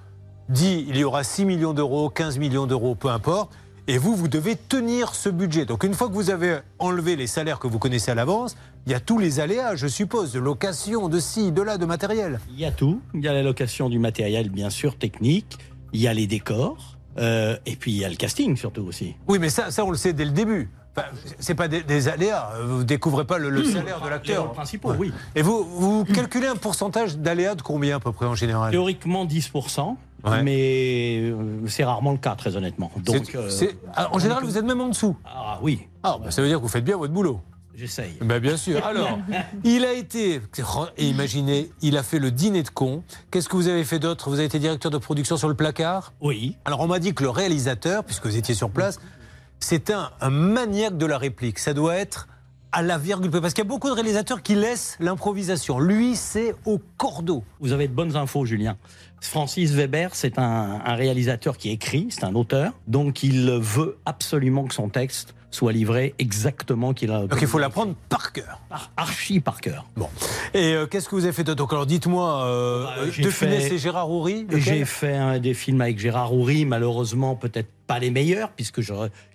dit il y aura 6 millions d'euros, 15 millions d'euros, peu importe. Et vous, vous devez tenir ce budget. Donc, une fois que vous avez enlevé les salaires que vous connaissez à l'avance, il y a tous les aléas, je suppose, de location, de ci, de là, de matériel. Il y a tout. Il y a la location du matériel, bien sûr, technique. Il y a les décors. euh, et puis il y a le casting, surtout aussi. Oui, mais ça, ça on le sait dès le début. Enfin, c'est pas des, des aléas. Vous découvrez pas le, le Hmm. salaire de l'acteur. principaux, oui. Et vous, vous calculez un pourcentage d'aléas de combien à peu près en général? Théoriquement 10%, Ouais. mais euh, c'est rarement le cas, très honnêtement. Donc, euh, ah, en général, vous êtes même en dessous. Ah oui, Ah, bah, ça veut dire que vous faites bien votre boulot. j'essaye. Ben, bien sûr. Alors, (laughs) il a été, et imaginez, il a fait le dîner de con. Qu'est-ce que vous avez fait d'autre? Vous avez été directeur de production sur le placard? Oui. Alors, on m'a dit que le réalisateur, puisque vous étiez sur place, c'est un, un maniaque de la réplique. Ça doit être à la virgule. Parce qu'il y a beaucoup de réalisateurs qui laissent l'improvisation. Lui, c'est au cordeau. Vous avez de bonnes infos, Julien. Francis Weber, c'est un, un réalisateur qui écrit, c'est un auteur, donc il veut absolument que son texte soit livré exactement qu'il a. Donc, il faut l'apprendre par cœur. Ar- archi par cœur. Bon. Et euh, qu'est-ce que vous avez fait d'autre alors, dites-moi, euh, Bah, j'ai De fait- Funès et Gérard Houry J'ai fait un- des films avec Gérard Houry, malheureusement peut-être pas les meilleurs, puisque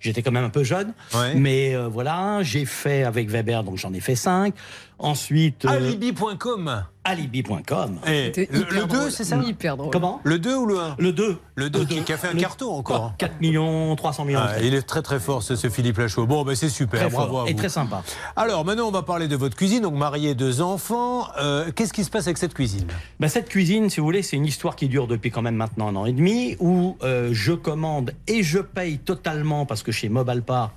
j'étais quand même un peu jeune. Ouais. Mais euh, voilà, j'ai fait avec Weber, donc j'en ai fait cinq. Ensuite, euh, Alibi.com. alibi.com. Et C'était le, hyper 2, drôle. c'est ça Hyper drôle. Comment? Le 2 ou le 1 Le 2. Le 2 qui, qui a fait un Le- carton encore. 4 millions, 300 millions. Ah, il est très très fort ce, ce Philippe Lachaud. Bon, ben c'est super, très bravo fort à et très sympa. Alors maintenant, on va parler de votre cuisine. Donc marié, deux enfants. Euh, Qu'est-ce qui se passe avec cette cuisine? Bah, cette cuisine, si vous voulez, c'est une histoire qui dure depuis quand même maintenant un an et demi, où euh, je commande et je paye totalement, parce que chez Mobalpa,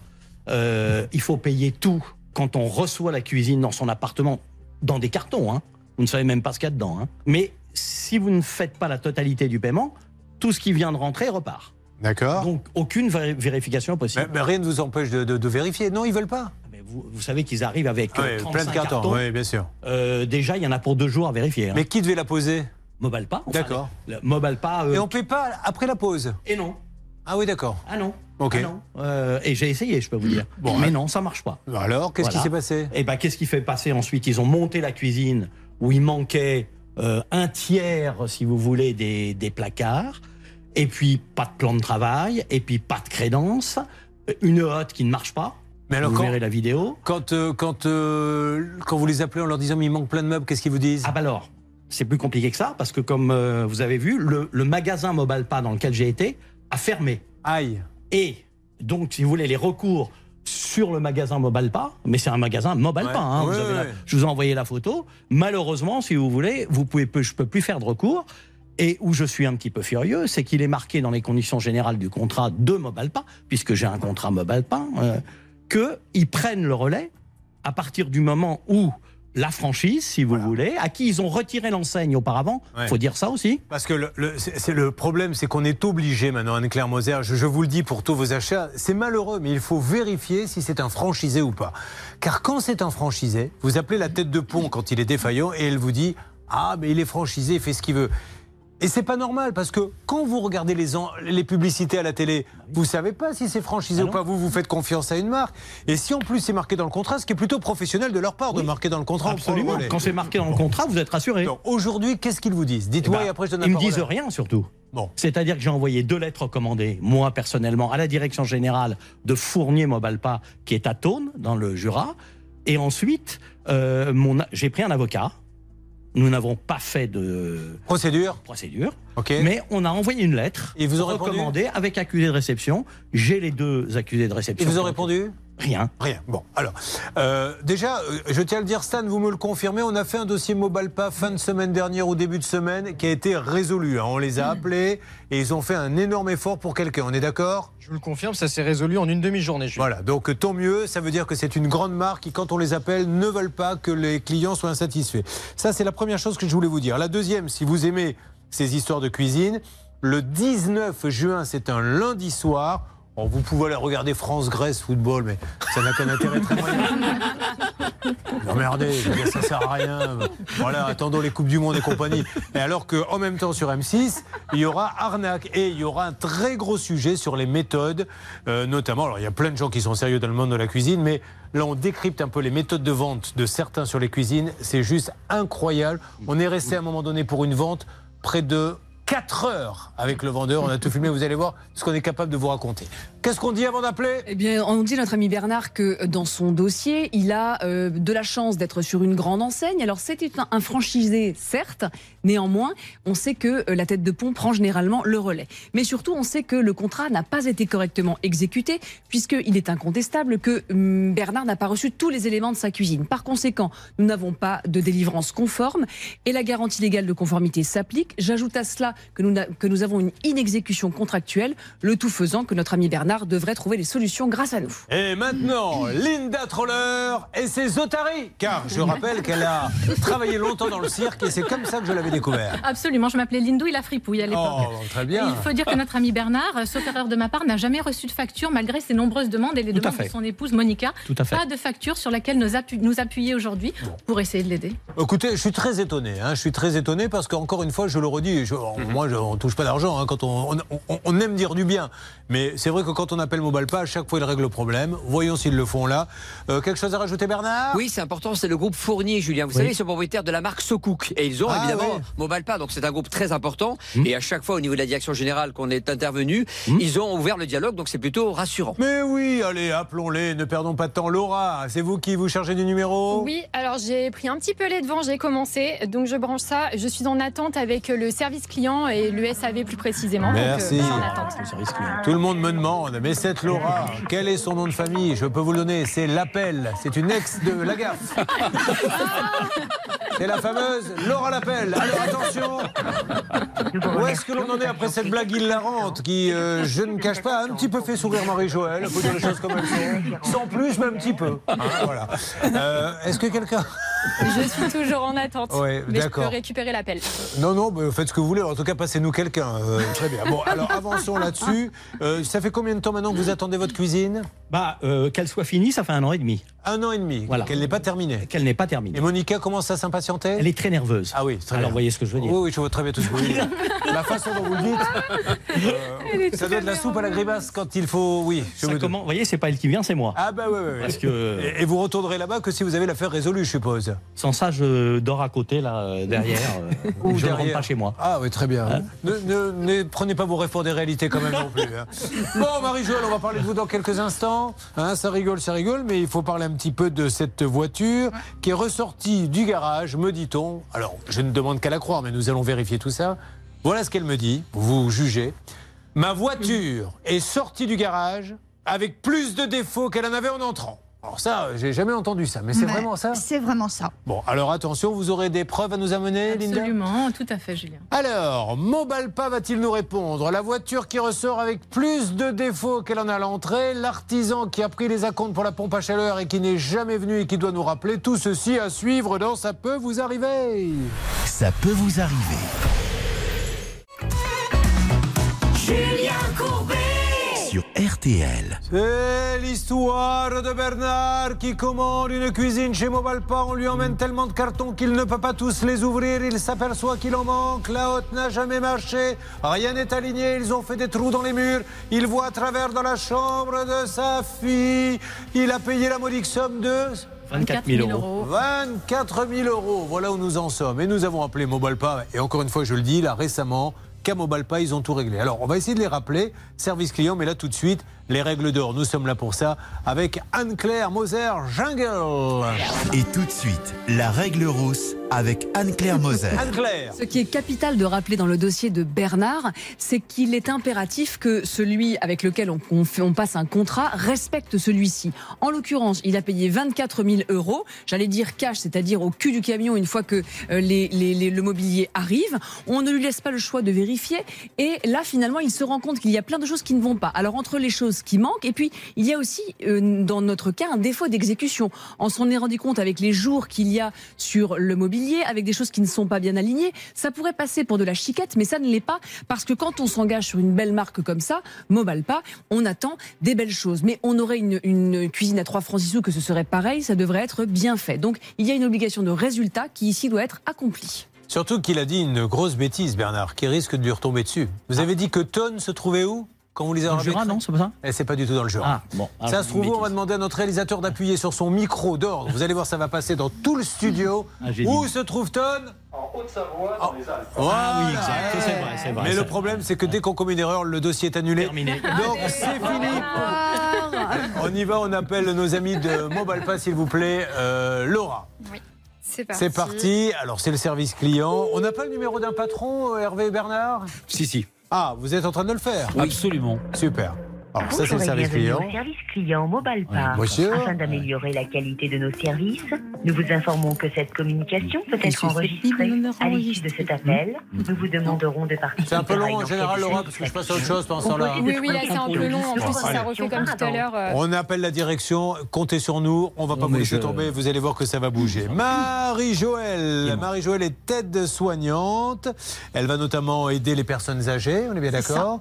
euh, il faut payer tout quand on reçoit la cuisine dans son appartement, dans des cartons. Hein. Vous ne savez même pas ce qu'il y a dedans. hein. Mais si vous ne faites pas la totalité du paiement, tout ce qui vient de rentrer repart. D'accord. Donc aucune vé- vérification possible. Mais, mais rien ne vous empêche de, de- de vérifier. Non, ils veulent pas. Mais vous, vous savez qu'ils arrivent avec euh, Ouais, 35 plein de cartons. cartons. Oui, bien sûr. Euh, déjà, il y en a pour deux jours à vérifier. hein. Mais qui devait la poser? Mobalpa. enfin, D'accord. Mobalpa. euh, Et on paie pas après la pause? Et non. Ah oui, d'accord. Ah non. Ok. Ah non. Euh, et j'ai essayé, je peux vous dire. Bon, mais non, ça marche pas. Alors, qu'est-ce qui s'est passé? Eh ben, qu'est-ce qui fait passer ensuite? Ils ont monté la cuisine où il manquait euh, un tiers, si vous voulez, des, des placards. Et puis pas de plan de travail. Et puis pas de crédence. Une hotte qui ne marche pas. Mais alors, vous quand- verrez la vidéo. Quand, euh, quand, euh, quand vous les appelez en leur disant mais il manque plein de meubles, qu'est-ce qu'ils vous disent? Ah bah alors, c'est plus compliqué que ça parce que comme euh, vous avez vu, le, le magasin Mobalpa dans lequel j'ai été a fermé. Aïe. Et donc, si vous voulez, les recours sur le magasin Mobalpa, mais c'est un magasin Mobalpa, Ouais. hein, vous Ouais, avez la- ouais. je vous ai envoyé la photo. Malheureusement, si vous voulez, vous pouvez, je peux plus faire de recours. Et où je suis un petit peu furieux, c'est qu'il est marqué dans les conditions générales du contrat de Mobalpa, puisque j'ai un contrat Mobalpa, euh, qu'ils prennent le relais à partir du moment où la franchise, si vous voulez, à qui ils ont retiré l'enseigne auparavant, Ouais. faut dire ça aussi. Parce que le, c'est le problème, c'est qu'on est obligé maintenant, Anne-Claire Moser, je, je vous le dis pour tous vos achats, c'est malheureux, mais il faut vérifier si c'est un franchisé ou pas. Car quand c'est un franchisé, vous appelez la tête de pont quand il est défaillant et elle vous dit Ah, mais il est franchisé, il fait ce qu'il veut. Et c'est pas normal parce que quand vous regardez les, en- les publicités à la télé, vous savez pas si c'est franchisé ou pas. Vous, vous faites confiance à une marque. Et si en plus c'est marqué dans le contrat, ce qui est plutôt professionnel de leur part de marquer dans le contrat, le Absolument. Quand c'est marqué dans le contrat, vous êtes rassuré. Aujourd'hui, qu'est-ce qu'ils vous disent? Dites-moi Eh ben, et après je donne la Ils me disent rien surtout. Bon. C'est-à-dire que j'ai envoyé deux lettres recommandées, moi personnellement, à la direction générale de Fournier Mobalpa, qui est à Thônes, dans le Jura. Et ensuite, euh, j'ai pris un avocat. Nous n'avons pas fait de procédure. Mais on a envoyé une lettre Et vous ont répondu recommandée avec accusé de réception. J'ai les deux accusés de Ils réception. vous ont répondu? Rien. Rien. Bon, alors, euh, déjà, euh, je tiens à le dire, Stan, vous me le confirmez, on a fait un dossier Mobalpa fin de semaine dernière ou début de semaine qui a été résolu. hein. On les a appelés et ils ont fait un énorme effort pour quelqu'un. On est d'accord? Je vous le confirme, ça s'est résolu en une demi-journée. Julien. Voilà, donc tant mieux, ça veut dire que c'est une grande marque qui, quand on les appelle, ne veulent pas que les clients soient insatisfaits. Ça, c'est la première chose que je voulais vous dire. La deuxième, si vous aimez ces histoires de cuisine, le 19 juin, c'est un lundi soir. Vous pouvez aller regarder France-Grèce football, mais ça n'a qu'un intérêt très moyen. (laughs) Non, ça sert à rien. Voilà, attendons les Coupes du Monde et compagnie. Et alors qu'en même temps sur M6, il y aura arnaque et il y aura un très gros sujet sur les méthodes, euh, notamment. Alors il y a plein de gens qui sont sérieux dans le monde de la cuisine, mais là on décrypte un peu les méthodes de vente de certains sur les cuisines. C'est juste incroyable. On est resté à un moment donné pour une vente près de 4 heures avec le vendeur. On a tout filmé, vous allez voir ce qu'on est capable de vous raconter. Qu'est-ce qu'on dit avant d'appeler? Eh bien, on dit notre ami Bernard que dans son dossier, il a euh, de la chance d'être sur une grande enseigne. Alors, c'était un, franchisé, certes. Néanmoins, on sait que euh, la tête de pont prend généralement le relais. Mais surtout, on sait que le contrat n'a pas été correctement exécuté, puisqu'il est incontestable que hum, Bernard n'a pas reçu tous les éléments de sa cuisine. Par conséquent, nous n'avons pas de délivrance conforme et la garantie légale de conformité s'applique. J'ajoute à cela que nous avons une inexécution contractuelle, le tout faisant que notre ami Bernard devrait trouver des solutions grâce à nous. Et maintenant, Linda Troller et ses otaries. Car je (laughs) rappelle qu'elle a travaillé longtemps dans le cirque et c'est comme ça que je l'avais découvert. Absolument, je m'appais Lindou, il a fripouille à l'époque. Oh, très bien. Et il faut dire que notre ami Bernard, euh, sauf erreur de ma part, n'a jamais reçu de facture malgré ses nombreuses demandes et les Tout demandes de son épouse Monica. Tout à fait. Pas de facture sur laquelle nous, appu- nous appuyer aujourd'hui pour essayer de l'aider. Écoutez, je suis très étonné. hein, je suis très étonné parce qu'encore une fois, je le redis, je- moi, je, on touche pas d'argent hein, quand on, on- on- on aime dire du bien. Mais c'est vrai que quand on appelle Mobalpa, à chaque fois, ils règlent le problème. Voyons s'ils le font là. Euh, quelque chose à rajouter, Bernard? Oui, c'est important, c'est le groupe Fournier, Julien. Vous Oui. savez, ils sont propriétaires de la marque Socook. Et ils ont Ah, évidemment ouais. Mobalpa, donc c'est un groupe très important. Hmm. Et à chaque fois, au niveau de la direction générale qu'on est intervenu, ils ont ouvert le dialogue, donc c'est plutôt rassurant. Mais oui, allez, appelons-les, ne perdons pas de temps. Laura, c'est vous qui vous chargez du numéro? Oui, alors j'ai pris un petit peu les devants, j'ai commencé, donc je branche ça. Je suis en attente avec le service client et le SAV plus précisément. donc, euh, Merci. je suis en attente. Tout le monde me demande, mais cette Laura, quel est son nom de famille? Je peux vous le donner, c'est L'appel. C'est une ex de la gaffe. C'est la fameuse Laura L'appel. Alors attention Où est-ce que l'on en est après cette blague hilarante qui, euh, je ne cache pas, a un petit peu fait sourire Marie-Joëlle faut dire les choses comme elles sont. Sans plus, mais un petit peu. Voilà. Euh, est-ce que quelqu'un... Je suis toujours en attente, Ouais, mais je peux récupérer l'appel. Non, non, bah, faites ce que vous voulez. En tout cas, passez-nous quelqu'un. Euh, très bien. Bon, alors avançons là-dessus. Euh, ça fait combien de temps maintenant que vous attendez votre cuisine? Bah, euh, qu'elle soit finie, ça fait un an et demi. Un an et demi, Voilà. qu'elle n'est pas terminée. Qu'elle n'est pas terminée. Et Monica commence à s'impatienter Elle est très nerveuse. Ah oui, très Alors, bien. vous voyez ce que je veux dire Oui, oui, je vois très bien tout ce que vous voulez dire. (laughs) La façon dont vous le dites, euh, ça doit être la soupe à la grimace quand il faut. Oui, je Ça me comment Vous voyez, c'est pas elle qui vient, c'est moi. Ah bah oui, oui, oui. Parce que- Et, et vous retournerez là-bas que si vous avez l'affaire résolue, je suppose. Sans ça, je dors à côté, là, derrière. euh, Ou je ne rentre pas chez moi. Ah oui, très bien. Hein ne, ne- ne prenez pas vos réformes des réalités quand même non plus. hein. (laughs) Bon, Marie-Joëlle, on va parler de vous dans quelques instants. Hein, ça rigole, ça rigole, mais il faut parler un petit peu de cette voiture qui est ressortie du garage, me dit-on. Alors, je ne demande qu'à la croire, mais nous allons vérifier tout ça. Voilà ce qu'elle me dit, vous jugez. Ma voiture est sortie du garage avec plus de défauts qu'elle en avait en entrant. Alors ça, j'ai jamais entendu ça, mais c'est vraiment ça C'est vraiment ça. Bon, alors attention, vous aurez des preuves à nous amener, Linda Absolument, tout à fait, Julien. alors, Mobalpa va-t-il nous répondre? La voiture qui ressort avec plus de défauts qu'elle en a à l'entrée, l'artisan qui a pris les acomptes pour la pompe à chaleur et qui n'est jamais venu et qui doit nous rappeler, tout ceci à suivre dans Ça peut vous arriver. Ça peut vous arriver. Julien Courbet Sur RTL. C'est l'histoire de Bernard qui commande une cuisine chez Mobalpa. On lui emmène tellement de cartons qu'il ne peut pas tous les ouvrir. Il s'aperçoit qu'il en manque. La haute n'a jamais marché. Rien n'est aligné. Ils ont fait des trous dans les murs. Il voit à travers dans la chambre de sa fille. Il a payé la modique somme de 24 000 euros. 24 000 euros. Voilà où nous en sommes. Et nous avons appelé Mobalpa. Et encore une fois, je le dis, là récemment, qu'à Mobalpa, ils ont tout réglé. Alors, on va essayer de les rappeler. Service client, mais là, tout de suite, les règles d'or. Nous sommes là pour ça avec Anne-Claire Moser Jungle. Et tout de suite, la règle rousse avec Anne-Claire Moser. (laughs) Anne-Claire. Ce qui est capital de rappeler dans le dossier de Bernard, c'est qu'il est impératif que celui avec lequel on, on fait- on passe un contrat respecte celui-ci. En l'occurrence, il a payé 24 000 euros, j'allais dire cash, c'est-à-dire au cul du camion une fois que euh, les- les- les- le mobilier arrive. On ne lui laisse pas le choix de vérifier. Et là, finalement, il se rend compte qu'il y a plein de choses qui ne vont pas. Alors, entre les choses qui manquent, et puis, il y a aussi, euh, dans notre cas, un défaut d'exécution. On s'en est rendu compte avec les jours qu'il y a sur le mobilier, avec des choses qui ne sont pas bien alignées. Ça pourrait passer pour de la chiquette, mais ça ne l'est pas, parce que quand on s'engage sur une belle marque comme ça, Mobalpa, on attend des belles choses. Mais on aurait une, cuisine à 3 francs 6 sous que ce serait pareil, ça devrait être bien fait. Donc, il y a une obligation de résultat qui ici doit être accomplie. Surtout qu'il a dit une grosse bêtise, Bernard, qui risque de lui retomber dessus. Vous avez dit que Tonne se trouvait où? Quand vous les avez Dans le Jura, non, c'est pas ça Eh, C'est pas du tout dans le Jura. Ah, bon. Ça se trouve, une où on va demander à notre réalisateur d'appuyer sur son micro d'ordre. Vous allez voir, ça va passer dans tout le studio. Ah, où se trouve Tonne En Haute-Savoie, dans les Alpes. Ah oui, exact. C'est vrai, c'est vrai. Mais le problème, c'est que dès qu'on commet une erreur, le dossier est annulé. Terminé. Donc c'est fini. On y va, on appelle nos amis de Mobalpa, s'il vous plaît. Euh, Laura. C'est parti. C'est parti. Alors, c'est le service client. On n'a pas le numéro d'un patron, euh, Hervé et Bernard? Si, si. Ah, vous êtes en train de le faire Absolument. Super. Alors, ça, c'est Bonjour le service client. au service client Mobalpa. Oui, monsieur. Afin d'améliorer la qualité de nos services, nous vous informons que cette communication peut être enregistrée. À l'issue de cet appel, nous vous demanderons de participer. C'est un peu long en général, Laura, parce que je passe à autre chose pendant ce temps-là. Oui, oui, là c'est un peu long. En plus, ça refait comme tout à l'heure. euh, On appelle la direction, comptez sur nous, on va pas vous laisser tomber, vous allez voir que ça va bouger. Marie-Joëlle, Marie-Joëlle est aide-soignante, elle va notamment aider les personnes âgées, on est bien d'accord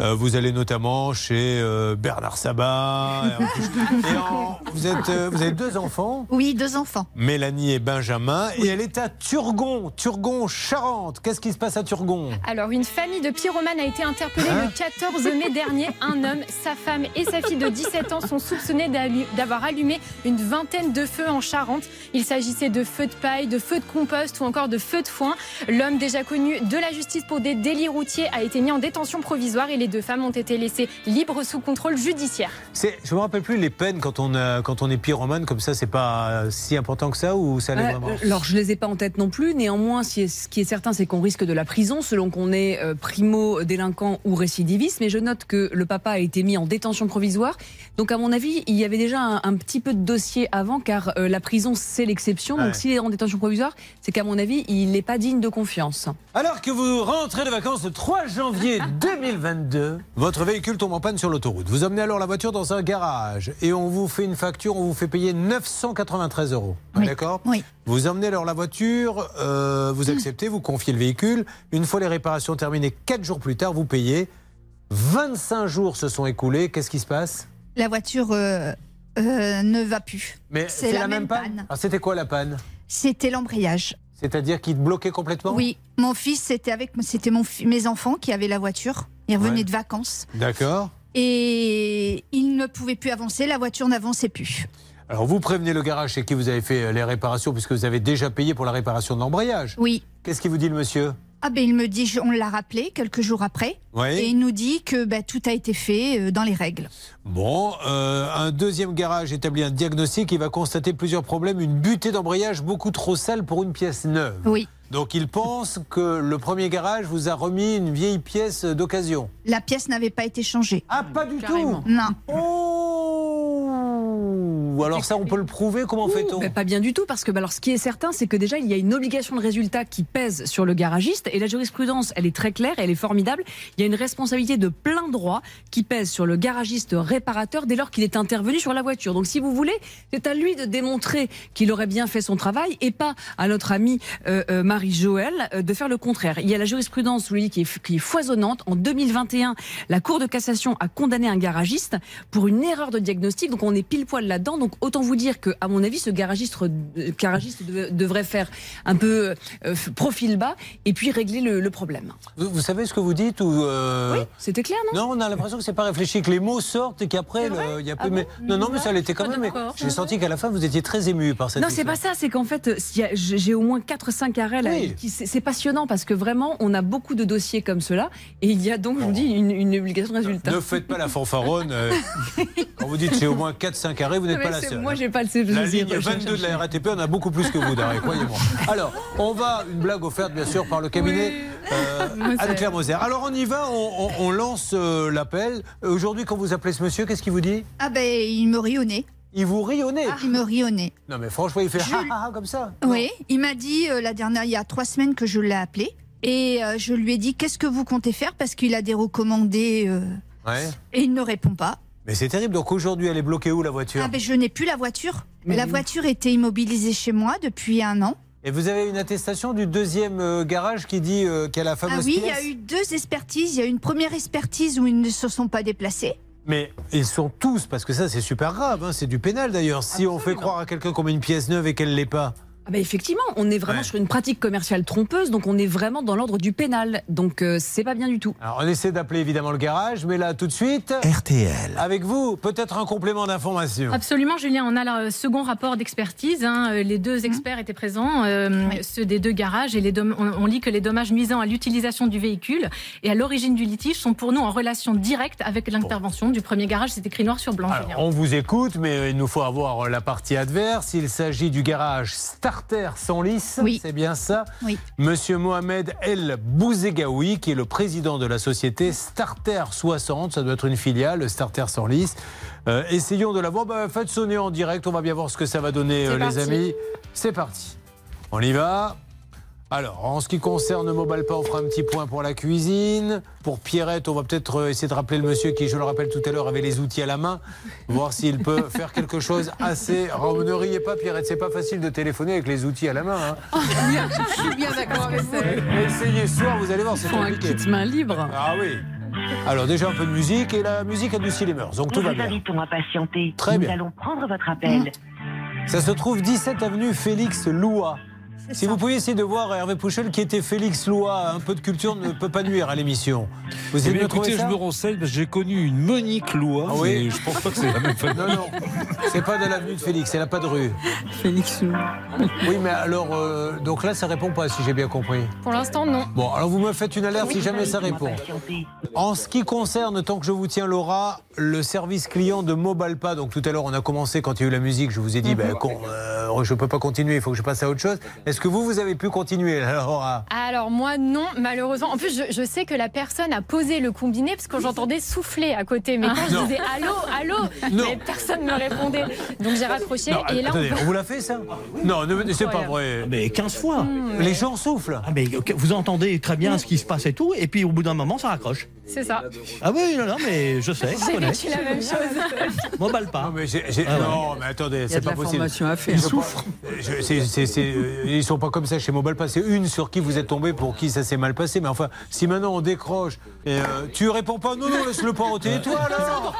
Euh, Vous allez notamment chez euh, Bernard Sabat, et en plus- (laughs) et en- vous, êtes, euh, vous avez deux enfants Oui, deux enfants. Mélanie et Benjamin, et elle est à Turgon, Turgon, Charente. Qu'est-ce qui se passe à Turgon? Alors, une famille de pyromanes a été interpellée Hein le 14 mai dernier. Un homme, sa femme et sa fille de 17 ans sont soupçonnés d'avoir allumé une vingtaine de feux en Charente. Il s'agissait de feux de paille, de feux de compost ou encore de feux de foin. L'homme, déjà connu de la justice pour des délits routiers, a été mis en détention provisoire et les deux femmes ont été laissées libres sous contrôle judiciaire. C'est- Je me rappelle plus les peines quand on, a- quand on est pyromane comme ça, c'est pas euh, si important que ça ou ça l'est vraiment euh, alors, je les ai pas en tête non plus. Néanmoins, si- ce qui est certain, c'est qu'on risque de la prison selon qu'on est euh, primo-délinquant ou récidiviste. Mais je note que le papa a été mis en détention provisoire. Donc, à mon avis, il y avait déjà un, un petit peu de dossier avant, car euh, la prison, c'est l'exception. Ouais. Donc, s'il est en détention provisoire, c'est qu'à mon avis, il n'est pas digne de confiance. Alors que vous rentrez de vacances le 3 janvier (laughs) 2022, votre véhicule tombe en panne sur l'autoroute. Vous emmenez alors la voiture dans un garage et on vous fait une facture, on vous fait payer 993 euros. Oui. D'accord? Oui. Vous emmenez alors la voiture, euh, vous acceptez, vous confiez le véhicule. Une fois les réparations terminées, 4 jours plus tard, vous payez. 25 jours se sont écoulés. Qu'est-ce qui se passe? La voiture euh, euh, ne va plus. Mais c'est la, même panne, Ah, C'était quoi la panne? C'était l'embrayage. C'est-à-dire qu'il te bloquait complètement? Oui, mon fils, c'était avec c'était mon mes enfants qui avaient la voiture. Ils revenaient Ouais. de vacances D'accord. Et ils ne pouvaient plus avancer. La voiture n'avançait plus. Alors vous prévenez le garage chez qui vous avez fait euh, les réparations puisque vous avez déjà payé pour la réparation de l'embrayage. Oui. Qu'est-ce qu'il vous dit le monsieur? Ah ben il me dit, on l'a rappelé quelques jours après, Oui. et il nous dit que ben, tout a été fait euh, dans les règles. Bon, euh, un deuxième garage établit un diagnostic. Il va constater plusieurs problèmes. Une butée d'embrayage beaucoup trop sale pour une pièce neuve. Oui. Donc il pense que le premier garage vous a remis une vieille pièce d'occasion. La pièce n'avait pas été changée. Ah, pas du tout Non. Ou alors ça, on peut le prouver Comment fait-on Ben, Pas bien du tout, parce que bah, alors, ce qui est certain, c'est que déjà, il y a une obligation de résultat qui pèse sur le garagiste, et la jurisprudence, elle est très claire, elle est formidable. Il y a une responsabilité de plein droit qui pèse sur le garagiste réparateur dès lors qu'il est intervenu sur la voiture. Donc, si vous voulez, c'est à lui de démontrer qu'il aurait bien fait son travail, et pas à notre amie euh, euh, Marie-Joël euh, de faire le contraire. Il y a la jurisprudence, dis, qui est, qui est foisonnante. En 2021, la Cour de cassation a condamné un garagiste pour une erreur de diagnostic, donc on est pile poil là-dedans. Donc autant vous dire que, à mon avis, ce garagiste, euh, garagiste devrait faire un peu euh, profil bas et puis régler le, le problème. vous, vous savez ce que vous dites ou euh, Oui, c'était clair, non? Non, on a l'impression que c'est pas réfléchi, que les mots sortent et qu'après, il y a peu. mais, non, non, mais ça l'était quand même. mais J'ai senti qu'à la fin, vous étiez très ému par cette. Non, c'est pas ça. C'est qu'en fait, j'ai au moins 4-5 arrêts là. Oui. C'est passionnant parce que vraiment, on a beaucoup de dossiers comme cela. Et il y a donc, je vous dis, une, une obligation de résultat. Ne faites pas la fanfaronne. (laughs) quand vous dites j'ai au moins 4-5 arrêts, vous n'êtes Mais pas la seule. Moi, j'ai pas le La plaisir ligne 22 de la RATP, on a beaucoup plus que vous, d'arrêt, (laughs) croyez-moi. Alors, on va, une blague offerte bien sûr par le cabinet euh, Moser. Anne-Claire Moser. Alors on y va, on, on- on lance euh, l'appel. Aujourd'hui, quand vous appelez ce monsieur, qu'est-ce qu'il vous dit? Ah ben il me rit au nez. Il vous rit au nez? Il me rit au nez. Non mais franchement, il fait Je- ha, ha, ha comme ça. Oui, il m'a dit euh, la dernière, il y a trois semaines que je l'ai appelé. Et euh, je lui ai dit qu'est-ce que vous comptez faire? Parce qu'il a des recommandés euh, Ouais. et il ne répond pas. Mais c'est terrible. Donc aujourd'hui, elle est bloquée où la voiture Ah ben je n'ai plus la voiture. Mais la oui. voiture était immobilisée chez moi depuis un an. Et vous avez une attestation du deuxième euh, garage qui dit euh, qu'il y a la fameuse Ah oui, il y a eu deux expertises. Il y a eu une première expertise où ils ne se sont pas déplacés. Mais ils sont tous, parce que ça c'est super grave, hein, c'est du pénal d'ailleurs. Si on fait croire à quelqu'un qu'on met une pièce neuve et qu'elle l'est pas. Ah bah effectivement, on est vraiment Ouais. sur une pratique commerciale trompeuse, donc on est vraiment dans l'ordre du pénal. Donc euh, c'est pas bien du tout. Alors on essaie d'appeler évidemment le garage, mais là tout de suite. RTL. Avec vous, peut-être un complément d'information. Absolument, Julien. On a le second rapport d'expertise. hein. Les deux experts étaient présents, euh, ceux des deux garages, et les on, on lit que les dommages nuisant à l'utilisation du véhicule et à l'origine du litige sont pour nous en relation directe avec l'intervention du premier garage. C'est écrit noir sur blanc. On vous écoute, mais euh, il nous faut avoir la partie adverse. Il s'agit du garage Starter Senlis, c'est bien ça Oui. Monsieur Mohamed El Bouzegaoui, qui est le président de la société Starter 60, ça doit être une filiale, Starter Senlis. Euh, essayons de l'avoir. Bah, faites sonner en direct, on va bien voir ce que ça va donner, euh, les amis. C'est parti. On y va. Alors, en ce qui concerne Mobalpa, on fera un petit point pour la cuisine. Pour Pierrette, on va peut-être euh, essayer de rappeler le monsieur qui, je le rappelle tout à l'heure, avait les outils à la main, voir s'il peut (laughs) faire quelque chose assez. Alors, ne riez pas, Pierrette, c'est pas facile de téléphoner avec les outils à la main. hein. (laughs) Je suis bien d'accord avec ça. Essayez ce soir, vous allez voir, c'est Faut un compliqué. kit main libre. Ah oui. Alors, déjà un peu de musique, et la musique adoucit les mœurs, donc tout Nous va bien. invitons à patienter. Très Nous bien. allons prendre votre appel. Ça se trouve 17 avenue Félix Loua. Si vous pouviez essayer de voir Hervé Pouchel qui était Félix Loua, un peu de culture ne peut pas nuire à l'émission. Vous Eh me trouver écoutez, je me renseigne parce que j'ai connu une Monique Loua, Ah oui mais je pense pas que c'est la même famille. Non, non, c'est pas de l'avenue de Félix, elle n'a pas de rue. Félix Oui, mais alors, euh, donc là, ça répond pas, si j'ai bien compris. Pour l'instant, non. Bon, alors vous me faites une alerte si jamais ça répond. En ce qui concerne, tant que je vous tiens, Laura, le service client de Mobalpa, donc tout à l'heure, on a commencé quand il y a eu la musique, je vous ai dit, ben, con, euh, je peux pas continuer, il faut que je passe à autre chose. Est-ce que vous, vous avez pu continuer, Laura Alors moi non, malheureusement. En plus, je, je sais que la personne a posé le combiné parce que j'entendais souffler à côté. Mais quand je Non. disais allô, allô, Non. mais personne ne me répondait. Donc j'ai raccroché Non, et là attendez, on on vous l'a fait, ça Non, ne- c'est pas vrai. Mais 15 fois. Les gens soufflent. Ah, mais vous entendez très bien ce qui se passe et tout, et puis au bout d'un moment, ça raccroche. C'est ça. Ah oui, non, non, mais je sais, je J'ai connais. vécu la même (laughs) chose. Mobile pas. Non, mais, j'ai- j'ai- Ah ouais. non, mais attendez, Il y a c'est de pas la possible. formation à faire. Ils souffrent. Je- euh, ils sont pas comme ça chez Pass. C'est une sur qui vous êtes tombé, pour qui ça s'est mal passé. Mais enfin, si maintenant on décroche et euh, tu réponds pas, non, non, laisse-le pas au télétoile. alors.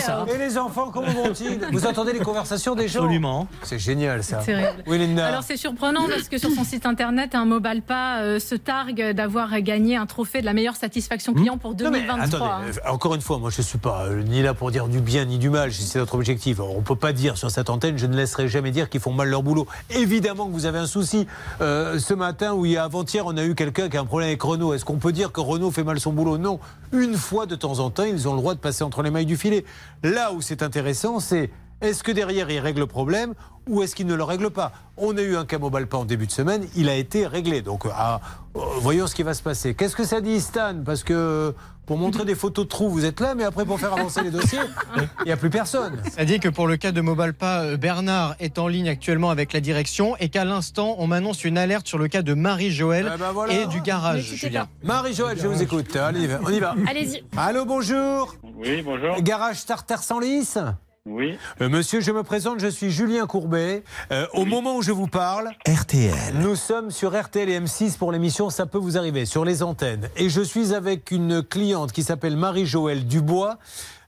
Ça. Et les enfants, comment vont-ils? Vous entendez les conversations des gens? Absolument. C'est génial ça. Oui, Linda. Alors c'est surprenant parce que sur son site internet, un mobile pas euh, se targue d'avoir gagné un trophée de la meilleure satisfaction client pour Non, mais 2023. attendez, euh, encore une fois, moi je suis pas euh, ni là pour dire du bien ni du mal, c'est notre objectif. Alors, on peut pas dire sur cette antenne, je ne laisserai jamais dire qu'ils font mal leur boulot. Évidemment que vous avez un souci. Euh, ce matin ou avant-hier, on a eu quelqu'un qui a un problème avec Renault. Est-ce qu'on peut dire que Renault fait mal son boulot? Non. Une fois de temps en temps, ils ont le droit de passer entre les mailles du filet. Là où c'est intéressant, c'est est-ce que derrière ils règlent le problème ou est-ce qu'ils ne le règlent pas? On a eu un pas en début de semaine, il a été réglé. Donc ah, voyons ce qui va se passer. Qu'est-ce que ça dit Stan? Parce que pour montrer des photos de trous, vous êtes là, mais après pour faire avancer les dossiers, il n'y a plus personne. Ça dit que pour le cas de Mobalpa, euh, Bernard est en ligne actuellement avec la direction et qu'à l'instant, on m'annonce une alerte sur le cas de Marie-Joëlle Eh ben voilà. et du garage, Julien. Marie-Joëlle, je vous écoute. Allez, on y va. Allez-y. Allô, bonjour. Oui, bonjour. Garage Starter sans lice Oui. Euh, monsieur, je me présente, je suis Julien Courbet. Euh, au moment où je vous parle, RTL. nous sommes sur RTL et M6 pour l'émission Ça peut vous arriver, sur les antennes. Et je suis avec une cliente qui s'appelle Marie-Joëlle Dubois.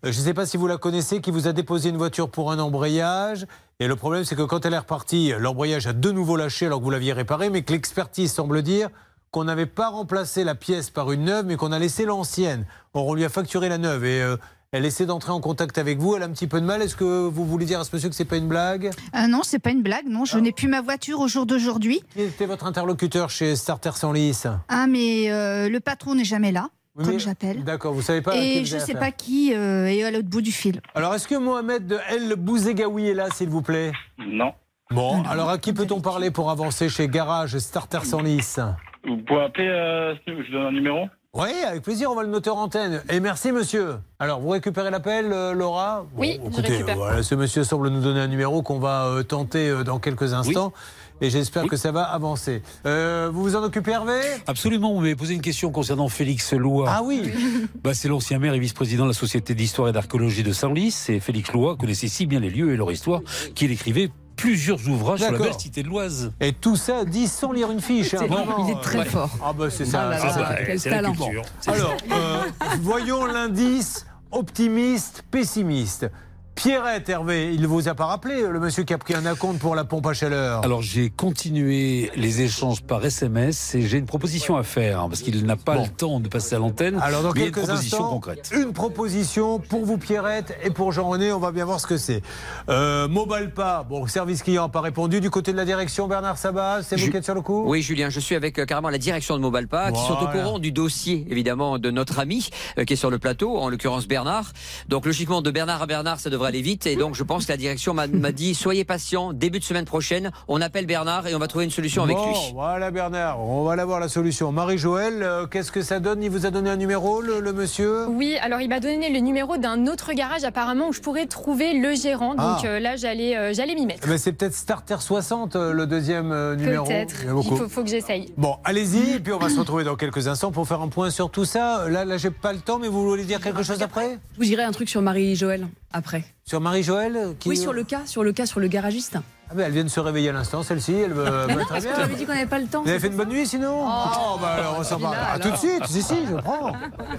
Euh, je ne sais pas si vous la connaissez, qui vous a déposé une voiture pour un embrayage. Et le problème, c'est que quand elle est repartie, l'embrayage a de nouveau lâché alors que vous l'aviez réparé, mais que l'expertise semble dire qu'on n'avait pas remplacé la pièce par une neuve, mais qu'on a laissé l'ancienne. Or, on lui a facturé la neuve. Et euh, elle essaie d'entrer en contact avec vous. Elle a un petit peu de mal. Est-ce que vous voulez dire à ce monsieur que c'est pas une blague? Ah non, c'est pas une blague, non. Je n'ai plus ma voiture au jour d'aujourd'hui. Qui était votre interlocuteur chez Starter sans lice Ah, mais euh, le patron n'est jamais là, Oui, mais- j'appelle. D'accord, vous savez pas. Et je avez sais pas qui euh, est à l'autre bout du fil. Alors, est-ce que Mohamed de El Bouzegaoui est là, s'il vous plaît? Non. Bon, alors à qui peut-on parler pour avancer chez Garage Starter sans lice Vous pouvez appeler, euh, je vous donne un numéro? Oui, avec plaisir, on va le noter en antenne. Et merci, monsieur. Alors, vous récupérez l'appel, euh, Laura Oui, écoutez, récupère. voilà, ce monsieur semble nous donner un numéro qu'on va euh, tenter euh, dans quelques instants. Et j'espère que ça va avancer. Euh, vous vous en occupez, Hervé? Absolument, vous m'avez posé une question concernant Félix Lois. Ah oui (laughs) bah, C'est l'ancien maire et vice-président de la Société d'histoire et d'archéologie de Senlis. C'est Félix Lois, connaissait si bien les lieux et leur histoire qu'il écrivait plusieurs ouvrages sur la D'accord. belle cité de l'Oise. Et tout ça dit sans lire une fiche. hein, vraiment, il est très ouais. fort. Ah bah c'est ça. Ah ça. c'est la culture. Alors, euh, voyons l'indice optimiste, pessimiste. Pierrette, Hervé, il ne vous a pas rappelé, le monsieur qui a pris un acompte pour la pompe à chaleur Alors j'ai continué les échanges par SMS et j'ai une proposition à faire hein, parce qu'il n'a pas le temps de passer à l'antenne. Alors dans a une quelques proposition instants, concrète. une proposition pour vous Pierrette et pour Jean-René, on va bien voir ce que c'est. Euh, Mobalpa, bon, service client n'a pas répondu. Du côté de la direction, Bernard Sabat, c'est vous qui êtes sur le coup Oui, Julien, je suis avec euh, carrément la direction de Mobalpa, qui sont au Voilà. courant du dossier, évidemment, de notre ami euh, qui est sur le plateau, en l'occurrence Bernard. Donc, logiquement, de Bernard à Bernard, ça devrait aller vite. Et donc, je pense que la direction m'a dit soyez patient, début de semaine prochaine, on appelle Bernard et on va trouver une solution avec lui. Voilà Bernard, on va l'avoir la solution. Marie-Joëlle, euh, qu'est-ce que ça donne? Il vous a donné un numéro, le, le monsieur? Oui, alors il m'a donné le numéro d'un autre garage apparemment où je pourrais trouver le gérant. Donc Ah. euh, là, j'allais euh, j'allais m'y mettre. Ben, C'est peut-être Starter 60, euh, le deuxième euh, numéro. Peut-être. Il faut que j'essaye. Bon, allez-y, et puis on va se retrouver dans quelques instants pour faire un point sur tout ça. Là, là j'ai pas le temps, mais vous voulez dire quelque chose après? Je vous dirai un truc sur Marie-Joëlle après. Sur Marie-Joëlle qui- Oui, sur le cas, sur le cas, sur le garagiste. Ah ben, Elle vient de se réveiller à l'instant, celle-ci. Elle veut, Mais va non, très parce que bien. tu avais dit qu'on n'avait pas le temps. Vous avez fait une bonne nuit sinon Oh, bah alors on s'en parle. À tout de suite, si, si, je prends.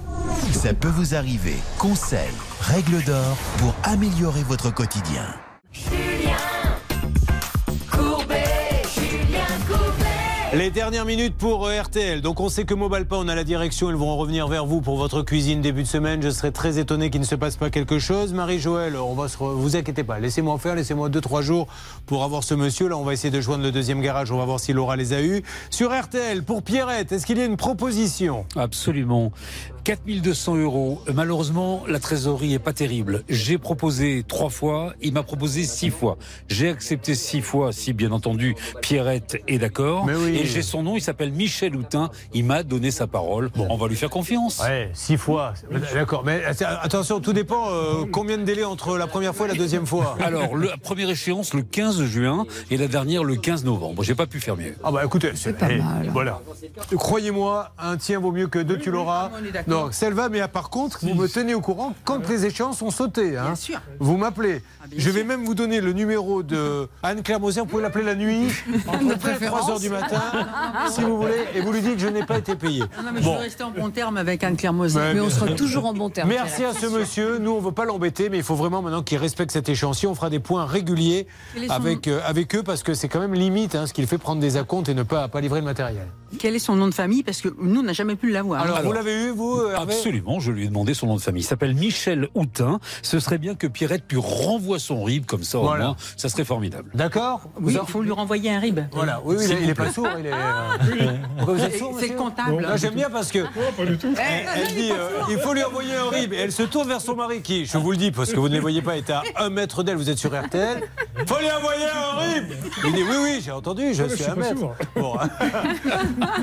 (laughs) Ça peut vous arriver. Conseils, règles d'or pour améliorer votre quotidien. Les dernières minutes pour euh, RTL. Donc on sait que Mobalpa, on a la direction, ils vont revenir vers vous pour votre cuisine début de semaine. Je serais très étonné qu'il ne se passe pas quelque chose. Marie-Joëlle, on va vous inquiétez pas, laissez-moi faire, laissez-moi 2-3 jours pour avoir ce monsieur. Là, on va essayer de joindre le deuxième garage, on va voir si Laura les a eus. Sur RTL, pour Pierrette, est-ce qu'il y a une proposition? Absolument. 4200 euros. Malheureusement, la trésorerie est pas terrible. J'ai proposé trois fois, il m'a proposé six fois. J'ai accepté six fois, si bien entendu Pierrette est d'accord. Mais oui. Et j'ai son nom, il s'appelle Michel Houtin. Il m'a donné sa parole. On va lui faire confiance. Ouais, six fois. D'accord, mais attention, tout dépend euh, combien de délai entre la première fois et la deuxième fois. (laughs) Alors, la première échéance le 15 juin et la dernière le 15 novembre. J'ai pas pu faire mieux. Ah bah écoutez, c'est pas eh, mal. Voilà. Croyez-moi, un tien vaut mieux que deux, tu l'auras. Non, Selva, mais ah, par contre, vous me tenez au courant quand les échéances sont sautées. Hein. Bien sûr. Vous m'appelez. Je vais même vous donner le numéro de Anne-Claire Moser. Vous pouvez l'appeler la nuit, (laughs) entre 3 heures du matin, si vous voulez, et vous lui dites que je n'ai pas été payé. Non, mais je Bon. veux rester en bon terme avec Anne-Claire Moser. Ouais, Mais on sera sûr. toujours en bon terme. Merci à ce monsieur. Nous, on ne veut pas l'embêter, mais il faut vraiment maintenant qu'il respecte cet échéancier. On fera des points réguliers avec, euh, avec eux parce que c'est quand même limite hein, ce qu'il fait prendre des acomptes et ne pas, pas livrer le matériel. Quel est son nom de famille? Parce que nous, on n'a jamais pu l'avoir. Alors, vous l'avez eu, vous, Hervé Absolument, je lui ai demandé son nom de famille. Il s'appelle Michel Houtin. Ce serait bien que Pierrette lui renvoie son RIB comme ça, au Voilà. moins, ça serait formidable. D'accord Oui, il faut lui renvoyer un RIB. Voilà, oui, il vous n'est pas sourd. Il est, euh, Vous êtes sourd, C'est le comptable. Là, J'aime bien parce que pas du tout. elle, elle dit euh, il faut lui envoyer un RIB. Et elle se tourne vers son mari qui, je vous le dis parce que vous ne les voyez pas, est à un mètre d'elle. Vous êtes sur RTL. faut lui envoyer un RIB. Il dit oui, oui, j'ai entendu, je Ouais, je suis un mètre. Bon. (laughs)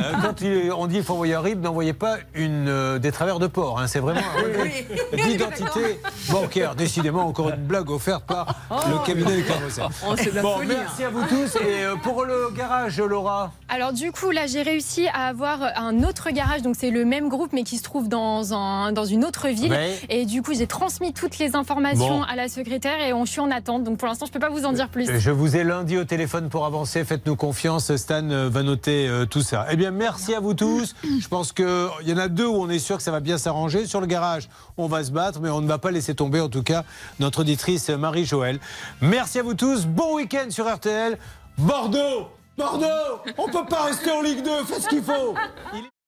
Euh, Quand il- on dit il faut envoyer un RIB, n'envoyez pas une, euh, des travers de porc. hein. C'est vraiment un d'identité bancaire. Décidément, encore une blague offerte par le cabinet des Carrossel. Oh, Bon, folie, merci à vous tous. Et euh, pour le garage, Laura Alors du coup, là, j'ai réussi à avoir un autre garage, donc c'est le même groupe, mais qui se trouve dans, un, dans une autre ville. Et du coup, j'ai transmis toutes les informations Bon. à la secrétaire et on, je suis en attente. Donc pour l'instant, je peux pas vous en dire plus. Je vous ai lundi au téléphone pour avancer. Faites-nous confiance. Stan euh, va noter euh, tout ça. Eh bien, merci à vous tous. Je pense qu'il y en a deux où on est sûr ça va bien s'arranger. Sur le garage, on va se battre, mais on ne va pas laisser tomber, en tout cas, notre auditrice Marie-Joëlle. Merci à vous tous. Bon week-end sur RTL. Bordeaux Bordeaux On peut pas rester en Ligue 2. Faites ce qu'il faut. (laughs)